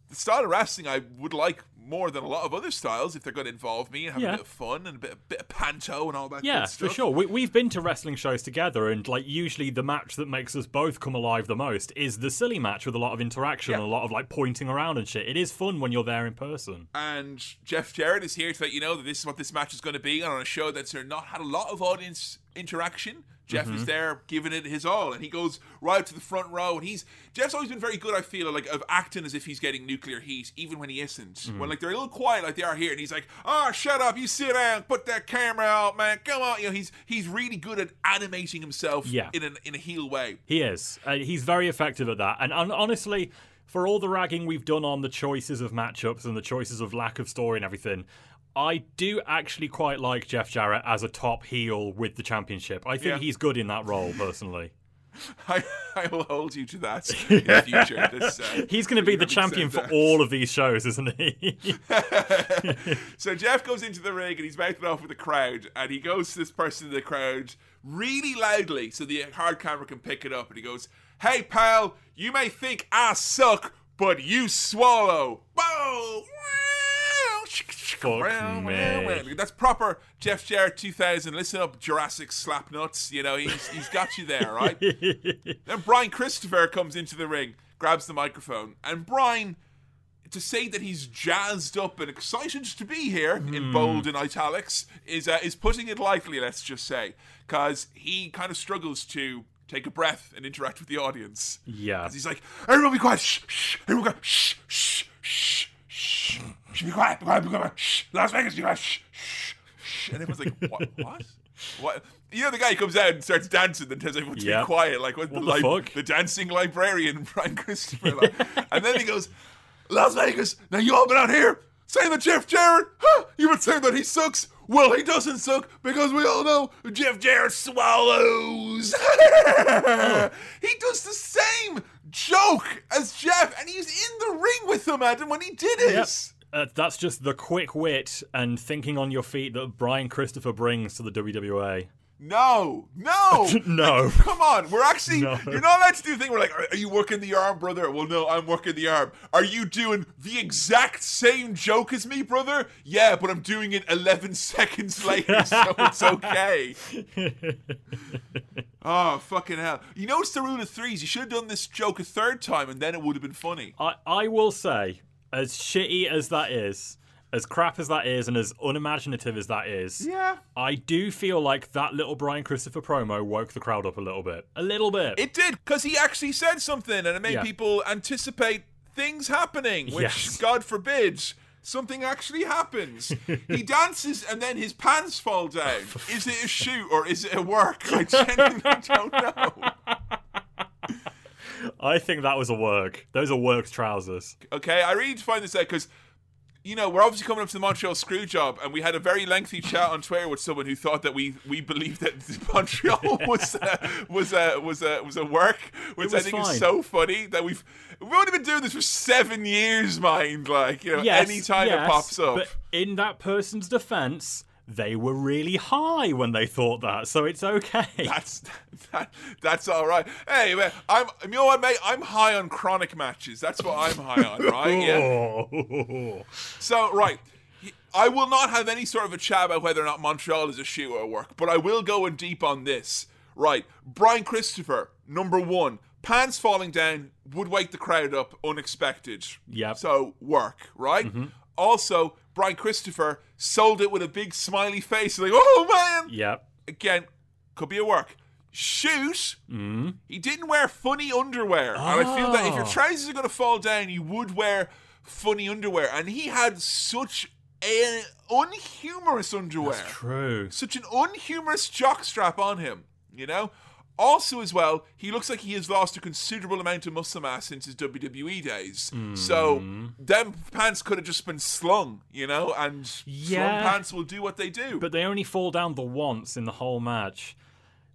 the style of wrestling I would like more than a lot of other styles if they're going to involve me and have Yeah. a bit of fun and a bit, a bit of panto and all that. Yeah, for sure. We, we've been to wrestling shows together, and like usually the match that makes us both come alive the most is the silly match with a lot of interaction Yeah. and a lot of like pointing around and shit. It is fun when you're there in person. and Jeff Jarrett is here to let you know that this is what this match is going to be. On a show that's not had a lot of audience interaction, Jeff Mm-hmm. is there giving it his all, and he goes right to the front row. And he's Jeff's always been very good. I feel like of acting as if he's getting nuclear heat, even when he isn't. Mm-hmm. When like they're a little quiet, like they are here, and he's like, "Oh, shut up! You sit down. Put that camera out, man. Come on." You know, he's he's really good at animating himself Yeah. in an in a heel way. He is. Uh, he's very effective at that. And, and honestly, for all the ragging we've done on the choices of matchups and the choices of lack of story and everything, I do actually quite like Jeff Jarrett as a top heel with the championship. I think Yeah. he's good in that role, personally. I, I will hold you to that in the future. This, uh, He's going to be the champion for that. all of these shows, isn't he? So Jeff goes into the ring and he's mouthing off with the crowd, and he goes to this person in the crowd really loudly so the hard camera can pick it up, and he goes, "Hey pal, you may think I suck, but you swallow." That's proper Jeff Jarrett 2000. Listen up, Jurassic Slapnuts. You know, he's, he's got you there, right? then Brian Christopher comes into the ring, grabs the microphone, and Brian, to say that he's jazzed up and excited to be here in bold and italics is uh, is putting it lightly. Let's just say, because he kind of struggles to take a breath and interact with the audience. Yeah, he's like, everyone be quiet, shh, shh, everyone go, shh, shh, shh, shh, shh, be quiet, be quiet, be quiet, shh, Las Vegas, be quiet, shh, shh, shh, and everyone's like, what, what? What? You know the guy who comes out and starts dancing and tells everyone to Yeah. be quiet, like what, What the, the li- fuck? the dancing librarian Brian Christopher, like. and then he goes, Las Vegas. Now you all been out here saying that Jeff Jarrett, huh? You've been saying that he sucks. Well, he doesn't suck because we all know Jeff Jarrett swallows. he does the same joke as Jeff, and he's in the ring with him, Adam, when he did it. Yep. Uh, that's just the quick wit and thinking on your feet that Brian Christopher brings to the WWA. No, no, No. Like, come on. We're actually No. you're not allowed to do the thing. We're like, are, are you working the arm, brother? Well, no, I'm working the arm. Are you doing the exact same joke as me, brother? Yeah, but I'm doing it 11 seconds later, so it's okay. Oh, fucking hell. You know it's the rule of threes. You should have done this joke a third time and then it would have been funny. I, I will say, as shitty as that is, as crap as that is, and as unimaginative as that is, Yeah. I do feel like that little Brian Christopher promo woke the crowd up a little bit. A little bit. It did, because he actually said something and it made Yeah. people anticipate things happening, which, Yes. God forbid, something actually happens. he dances and then his pants fall down. Is it a shoot or is it a work? I genuinely don't know. I think that was a work. Those are worked trousers. Okay, I really need to find this out because, you know, we're obviously coming up to the Montreal screw job, and we had a very lengthy chat on Twitter with someone who thought that we we believed that Montreal was uh, was a was a was a work, which I think fine. is so funny that we've we've only been doing this for seven years, mind. Like, you know, Yes, anytime yes, it pops up. But in that person's defense, they were really high when they thought that, so it's okay. That's that, that's all right. Hey, man, I'm you know what, mate? I'm high on chronic matches. That's what I'm high on, right? Yeah. So, right. I will not have any sort of a chat about whether or not Montreal is a shoot or work, but I will go in deep on this. Right. Brian Christopher, number one. Pants falling down would wake the crowd up unexpected. Yeah. So, work, right? Mm-hmm. Also, Brian Christopher sold it with a big smiley face, like, oh man! Yep. Again, could be a work. Shoot, mm-hmm. he didn't wear funny underwear. And I feel that if your Oh. trousers are going to fall down, you would wear funny underwear. And he had such an unhumorous underwear. True. Such an unhumorous jockstrap on him, you know? Also, as well, he looks like he has lost a considerable amount of muscle mass since his WWE days. So, Hmm. them pants could have just been slung, you know? And slung Yeah. pants will do what they do. But they only fall down the once in the whole match.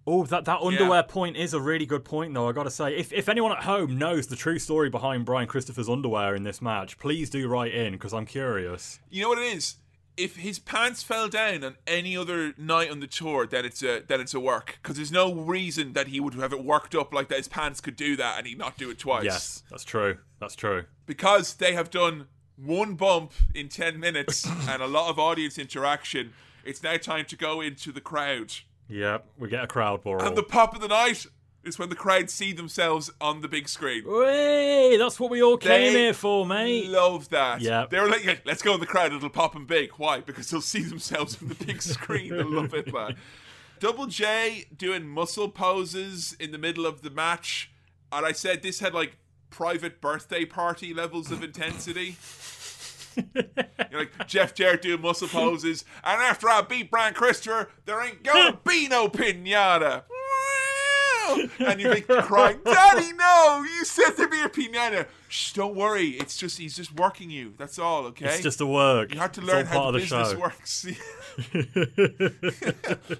Oh, that, that underwear point is a really good point, though. I gotta say, if if anyone at home knows the true story behind Brian Christopher's underwear in this match, please do write in because I'm curious. You know what it is? If his pants fell down on any other night on the tour, then it's a then it's a work because there's no reason that he would have it worked up like that. His pants could do that and he'd not do it twice. Yes, that's true. That's true. because they have done one bump in ten minutes and a lot of audience interaction. It's now time to go into the crowd, Yep, we get a crowd brawl. and the pop of the night is when the crowd see themselves on the big screen. Hey, that's what we all came They here for, mate. Love that. Yeah. They were like, yeah, let's go in the crowd, it'll pop and big. Why? Because they'll see themselves on the big screen. They love it, man. Double J doing muscle poses in the middle of the match. And I said this had like private birthday party levels of intensity. You're like Jeff Jarrett doing muscle poses, and after I beat Brian Christopher, there ain't gonna be no pinata. And you think crying, Daddy, no! You said there'd be a pinata. Shh, don't worry. It's just he's just working you. That's all, okay? It's just a work. you have to learn how the the business show. works.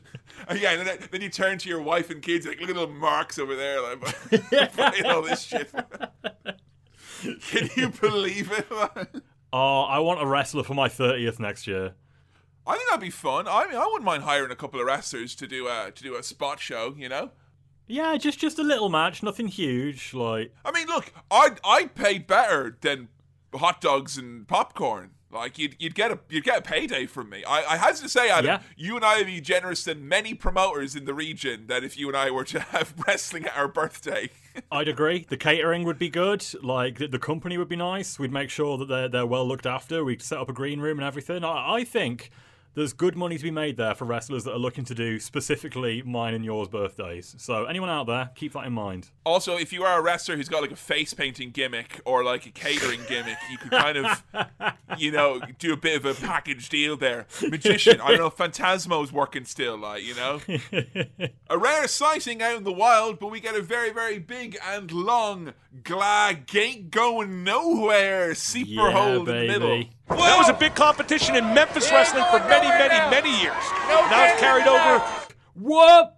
Yeah, and then, then you turn to your wife and kids like, look at the marks over there, like playing all this shit. Can you believe it? man? Oh, I want a wrestler for my 30th next year. I think that'd be fun. I mean, I wouldn't mind hiring a couple of wrestlers to do a to do a spot show. You know, Yeah, just just a little match, nothing huge. Like, I mean, look, I'd I'd pay better than hot dogs and popcorn. Like you'd you'd get a you'd get a payday from me. I, I had to say, Adam, Yeah. you and I would be generous than many promoters in the region. That if you and I were to have wrestling at our birthday, I'd agree. The catering would be good. Like, the, the company would be nice. We'd make sure that they're they're well looked after. We'd set up a green room and everything. I, I think there's good money to be made there for wrestlers that are looking to do specifically mine and yours birthdays. So anyone out there, keep that in mind. Also, if you are a wrestler who's got like a face painting gimmick or like a catering gimmick, you could kind of, you know, do a bit of a package deal there. Magician, I don't know, Phantasmo's working still, like, you know? a rare sighting out in the wild, but we get a very, very big and long gla gate going nowhere seeper Yeah, hole in the middle. Baby. That was a big competition in Memphis wrestling for many, many, many years. Now it's carried over. What?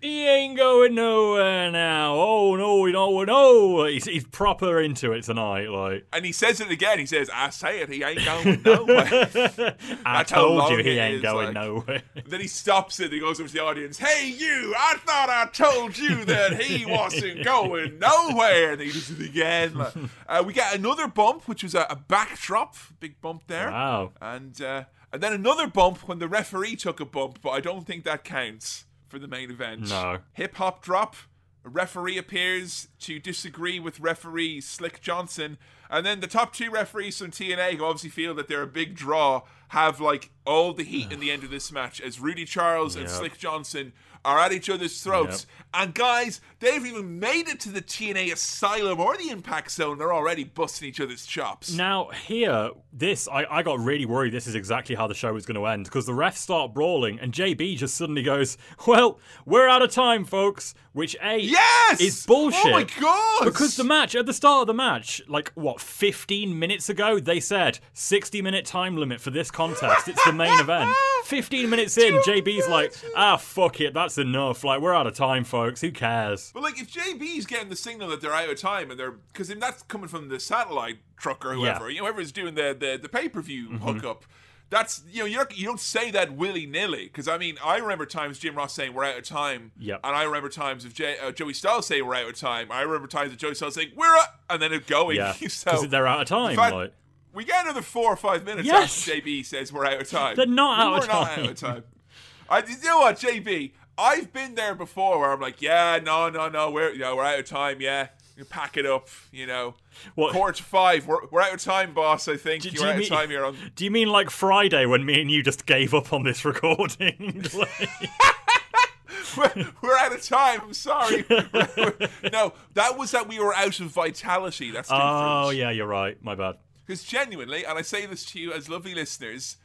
He ain't going nowhere now. Oh no, no, no! He's, he's proper into it tonight. Like And he says it again. He says, I say it, he ain't going nowhere. I told you, he ain't is, going like. nowhere. Then he stops it and he goes over to the audience. Hey, you! I thought I told you that he wasn't going nowhere. And he does it again. Like, Uh, we get another bump, which was a, a backdrop, big bump there. Wow. And uh, and then another bump when the referee took a bump, but I don't think that counts for the main event. No. Hip hop drop. A referee appears to disagree with referee Slick Johnson. And then the top two referees from TNA, who obviously feel that they're a big draw, have like all the heat in the end of this match as Rudy Charles and Slick Johnson are at each other's throats. And guys, they've even made it to the TNA Asylum or the Impact Zone. They're already busting each other's chops. Now, here, this, I, I got really worried this is exactly how the show was going to end because the refs start brawling and JB just suddenly goes, Well, we're out of time, folks. Which, A, Yes! is bullshit. Oh my god! Because the match, at the start of the match, like, what, 15 minutes ago, they said 60 minute time limit for this contest. It's the main event. 15 minutes in, JB's like, Ah, fuck it, that's enough. Like, we're out of time, folks. Who cares? But like, if JB's getting the signal that they're out of time and they're because that's coming from the satellite truck or whoever, Yeah. Mm-hmm. you know, whoever's doing the the, the pay per view hookup. That's you know you're, you don't say that willy nilly because I mean I remember times Jim Ross saying we're out of time, Yep. and I remember times of J, uh, Joey Styles saying we're out of time. I remember times of Joey Styles saying we're out, and then it going. Yeah. so Because they're out of time. fact, like. we get another four or five minutes Yes. after JB says we're out of time. They're not out we're of not time. out of time. I, you know what, JB? I've been there before where I'm like, yeah, no, no, no, we're you know, we're out of time. Yeah, you pack it up. You know, What- quarter to five. We're, we're out of time, boss. I think Do- do you're you out mean- of time here. On Do you mean like Friday when me and you just gave up on this recording? We're, we're out of time. I'm sorry. no, that was that we were out of vitality. That's oh yeah, you're right. My bad. Because genuinely, and I say this to you as lovely listeners,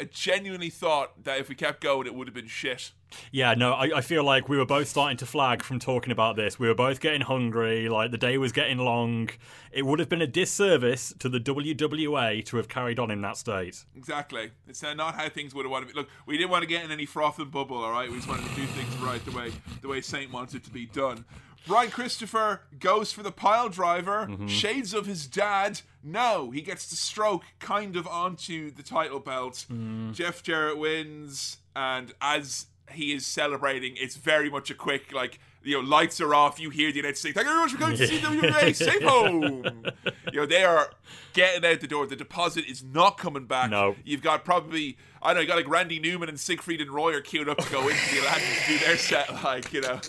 I genuinely thought that if we kept going, it would have been shit. Yeah, no, I, I feel like we were both starting to flag from talking about this. We were both getting hungry. Like the day was getting long. It would have been a disservice to the WWA to have carried on in that state. Exactly. It's uh, not how things would have wanted to be. Look, we didn't want to get in any froth and bubble, all right? We just wanted to do things right the way the way Saint wanted it to be done. Brian Christopher goes for the pile driver. Mm-hmm. Shades of his dad. No, he gets the stroke kind of onto the title belt. Mm-hmm. Jeff Jarrett wins, and as he is celebrating, it's very much a quick like. You know, lights are off. You hear the United States, "Thank you very much for coming to see WWA. Safe home." You know, they are getting out the door. The deposit is not coming back. No. You've got probably I don't know, you got like Randy Newman and Siegfried and Roy are queued up to go into the Aladdin to do their set, like, you know.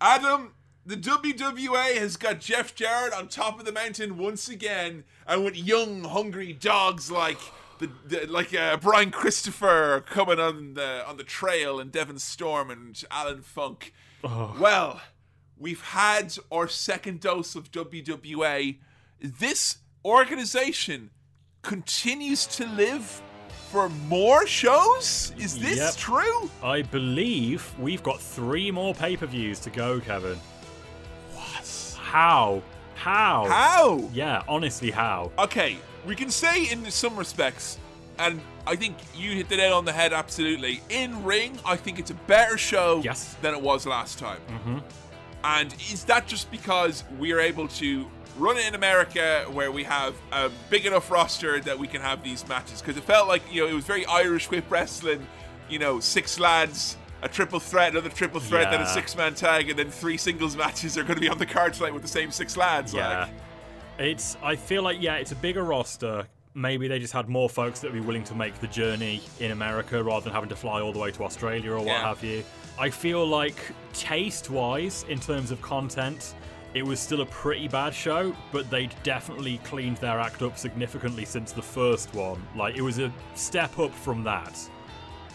Adam, the WWA has got Jeff Jarrett on top of the mountain once again, and with young, hungry dogs like the, the like uh, Brian Christopher coming on the on the trail, and Devon Storm and Alan Funk. Well, we've had our second dose of WWA. This organization continues to live for more shows. Is this Yep. true? I believe we've got three more pay per views to go, Kefin. What? How? How? How? Yeah, honestly, how? Okay, we can say in some respects, and I think you hit the nail on the head absolutely. In ring, I think it's a better show Yes. than it was last time. Mm-hmm. And is that just because we're able to run it in America where we have a big enough roster that we can have these matches? Because it felt like, you know, it was very Irish whip wrestling, you know, six lads. A triple threat, another triple threat, then a six-man tag, and then three singles matches are going to be on the card tonight with the same six lads. Yeah. Like, It's. I feel like yeah, it's a bigger roster. Maybe they just had more folks that would be willing to make the journey in America rather than having to fly all the way to Australia or what Yeah. have you. I feel like taste-wise, in terms of content, it was still a pretty bad show, but they'd definitely cleaned their act up significantly since the first one. Like it was a step up from that.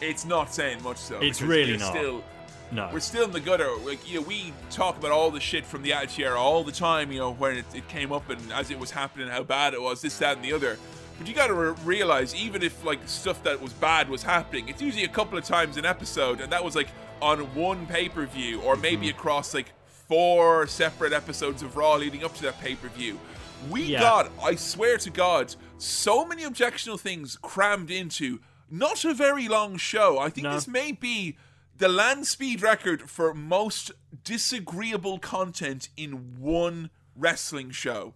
it's not saying much though. It's really not. Still, No. we're still in the gutter. Like you know, we talk about all the shit from the Attitude Era all the time. You know, when it, it came up and as it was happening, how bad it was, this, that, and the other. But you got to re- realize, even if like stuff that was bad was happening, it's usually a couple of times an episode, and that was like on one pay per view, or maybe Mm-hmm. across like four separate episodes of Raw leading up to that pay per view. We Yeah. got, I swear to God, so many objectionable things crammed into not a very long show. I think No. this may be the land speed record for most disagreeable content in one wrestling show.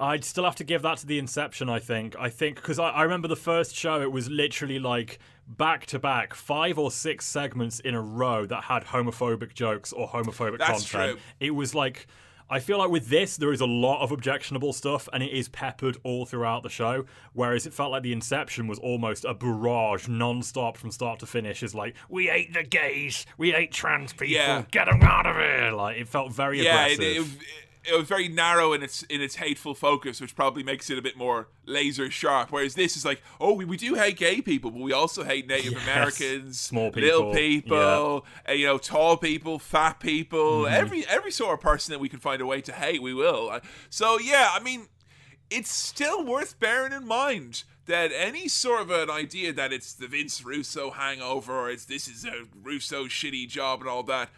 I'd still have to give that to the Inception, I think. I think, because I, I remember the first show, it was literally like back to back, five or six segments in a row that had homophobic jokes or homophobic That's content. true. It was like. I feel like with this, there is a lot of objectionable stuff, and it is peppered all throughout the show. Whereas it felt like the Inception was almost a barrage, non-stop from start to finish. Is like, we hate the gays, we hate trans people, Yeah. get them out of here. Like it felt very yeah, it, aggressive. it, it was very narrow in its in its hateful focus, which probably makes it a bit more laser sharp. Whereas this is like, oh, we, we do hate gay people, but we also hate Native Yes. Americans, Small people, little people, people, uh, you know, tall people, fat people, Mm-hmm. every every sort of person that we can find a way to hate, we will. Uh, So yeah, I mean, it's still worth bearing in mind that any sort of an idea that it's the Vince Russo hangover or it's this is a Russo shitty job and all that.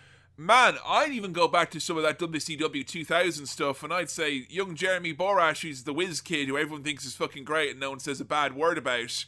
Man, I'd even go back to some of that WCW 2000 stuff and I'd say young Jeremy Borash, who's the whiz kid who everyone thinks is fucking great and no one says a bad word about.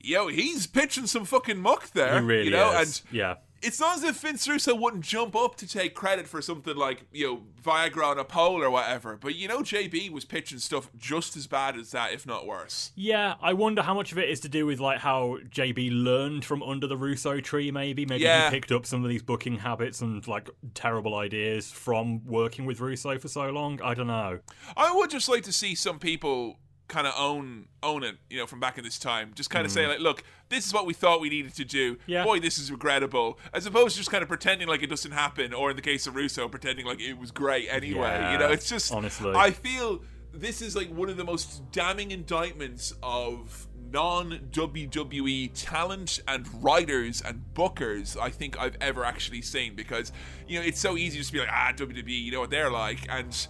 Yo, he's pitching some fucking muck there. He really you know, is. and yeah. It's not as if Vince Russo wouldn't jump up to take credit for something like, you know, Viagra on a pole or whatever. But, you know, JB was pitching stuff just as bad as that, if not worse. Yeah, I wonder how much of it is to do with like how JB learned from under the Russo tree. Maybe, maybe Yeah. he picked up some of these booking habits and like terrible ideas from working with Russo for so long. I don't know. I would just like to see some people kind of own own it, you know, from back in this time. Just kind of say like, look, this is what we thought we needed to do. Mm. Yeah. Boy, this is regrettable. As opposed to just kind of pretending like it doesn't happen, or in the case of Russo, pretending like it was great anyway. Yeah, you know, it's just honestly. I feel this is like one of the most damning indictments of non WWE talent and writers and bookers I think I've ever actually seen because you know it's so easy just to be like ah WWE you know what they're like and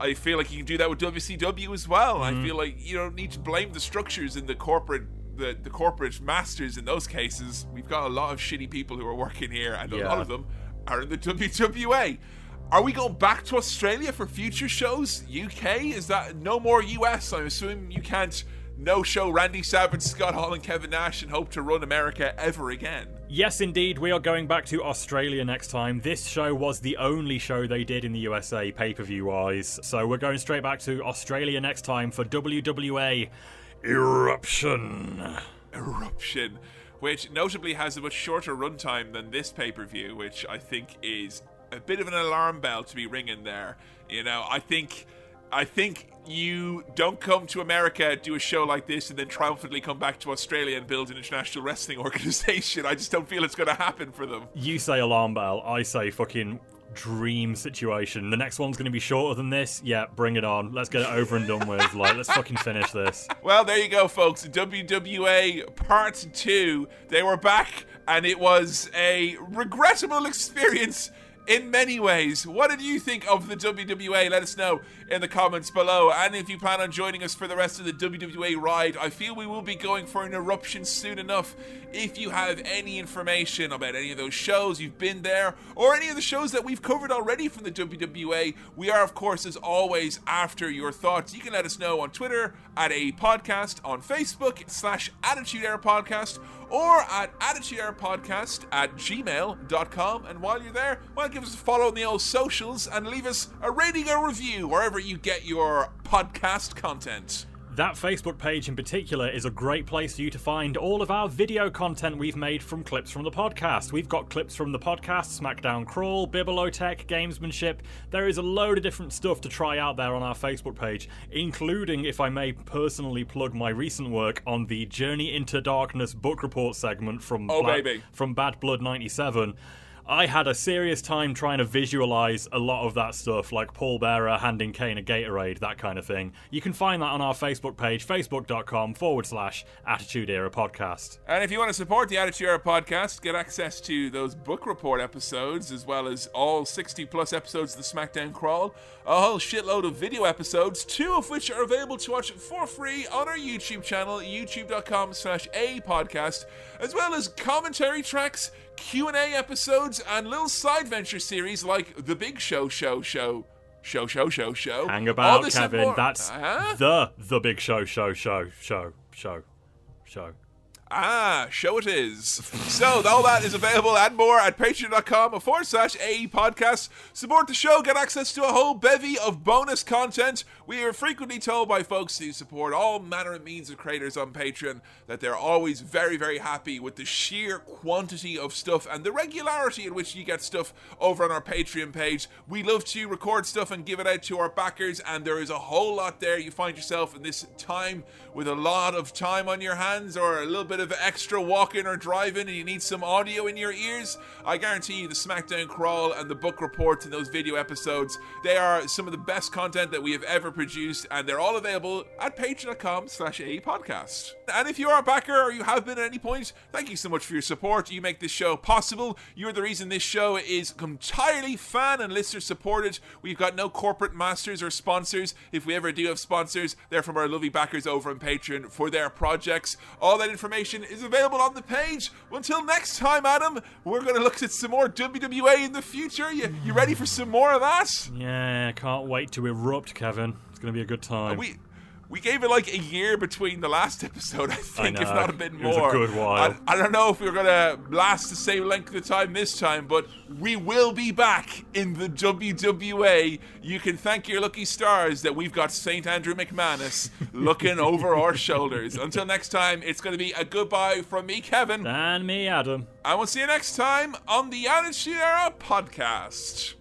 I feel like you can do that with WCW as well. I mm-hmm. feel like you don't need to blame the structures in the corporate the, the corporate masters in those cases. We've got a lot of shitty people who are working here and a lot of them are in the WWA. Are we going back to Australia for future shows? UK? Is that no more US? I'm assuming you can't no show Randy Savage, Scott Hall, and Kevin Nash and hope to run America ever again. Yes, indeed, we are going back to Australia next time. This show was the only show they did in the USA pay per view wise. So we're going straight back to Australia next time for WWA Eruption. Eruption, which notably has a much shorter runtime than this pay per view, which I think is a bit of an alarm bell to be ringing there. You know, I think, I think you don't come to America, do a show like this, and then triumphantly come back to Australia and build an international wrestling organization. I just don't feel it's going to happen for them. You say alarm bell, I say fucking dream situation. The next one's going to be shorter than this. Yeah, bring it on. Let's get it over and done with. Like, let's fucking finish this. Well, there you go, folks. WWA Part 2. They were back, and it was a regrettable experience in many ways. What did you think of the WWA? Let us know in the comments below. And if you plan on joining us for the rest of the WWA ride, I feel we will be going for an eruption soon enough. If you have any information about any of those shows, you've been there, or any of the shows that we've covered already from the WWA, we are, of course, as always, after your thoughts. You can let us know on Twitter at a podcast, on Facebook slash Attitude Era Podcast, or at Attitude Era Podcast at gmail.com. And while you're there, well, give us a follow on the old socials and leave us a rating or review wherever you get your podcast content. That Facebook page in particular is a great place for you to find all of our video content we've made from clips from the podcast. We've got clips from the podcast, SmackDown Crawl, Bibelotech, Gamesmanship. There is a load of different stuff to try out there on our Facebook page, including, if I may personally plug my recent work on the Journey into Darkness book report segment from, Oh, baby. from Bad Blood 97. I had a serious time trying to visualize a lot of that stuff, like Paul Bearer handing Kane a Gatorade, that kind of thing. You can find that on our Facebook page, facebook.com forward slash Attitude Era Podcast. And if you want to support the Attitude Era podcast, get access to those book report episodes, as well as all 60 plus episodes of the SmackDown Crawl, a whole shitload of video episodes, two of which are available to watch for free on our YouTube channel, youtube.com slash a podcast, as well as commentary tracks, Q&A episodes, and little side venture series like The Big Show Show Show. Show, show, show, show. Hang about, Kefin. That's Huh? the The Big Show, show, show, show, show, show. Ah, show it is. so all that is available and more at patreon.com forward slash AE podcast. Support the show, get access to a whole bevy of bonus content. We are frequently told by folks who support all manner of means of creators on Patreon that they're always very, very happy with the sheer quantity of stuff and the regularity in which you get stuff over on our Patreon page. We love to record stuff and give it out to our backers, and there is a whole lot there. You find yourself in this time with a lot of time on your hands or a little bit of extra walking or driving and you need some audio in your ears, I guarantee you the SmackDown Crawl and the book reports and those video episodes, they are some of the best content that we have ever produced and they're all available at patreon.com slash AE podcast. And if you are a backer or you have been at any point, thank you so much for your support. You make this show possible. You're the reason this show is entirely fan and listener supported. We've got no corporate masters or sponsors. If we ever do have sponsors, they're from our lovely backers over on Patreon for their projects. All that information is available on the page. Until next time, Adam, we're going to look at some more WWE in the future. You, you ready for some more of that? Yeah, can't wait to erupt, Kefin. It's going to be a good time. We gave it like a year between the last episode, I think, if not a bit more. It was a good while. I, I don't know if we're gonna last the same length of time this time, but we will be back in the WWA. You can thank your lucky stars that we've got St. Andrew McManus looking over our shoulders. Until next time, it's gonna be a goodbye from me, Kefin, and me, Adam. and we'll see you next time on the Attitude Era podcast.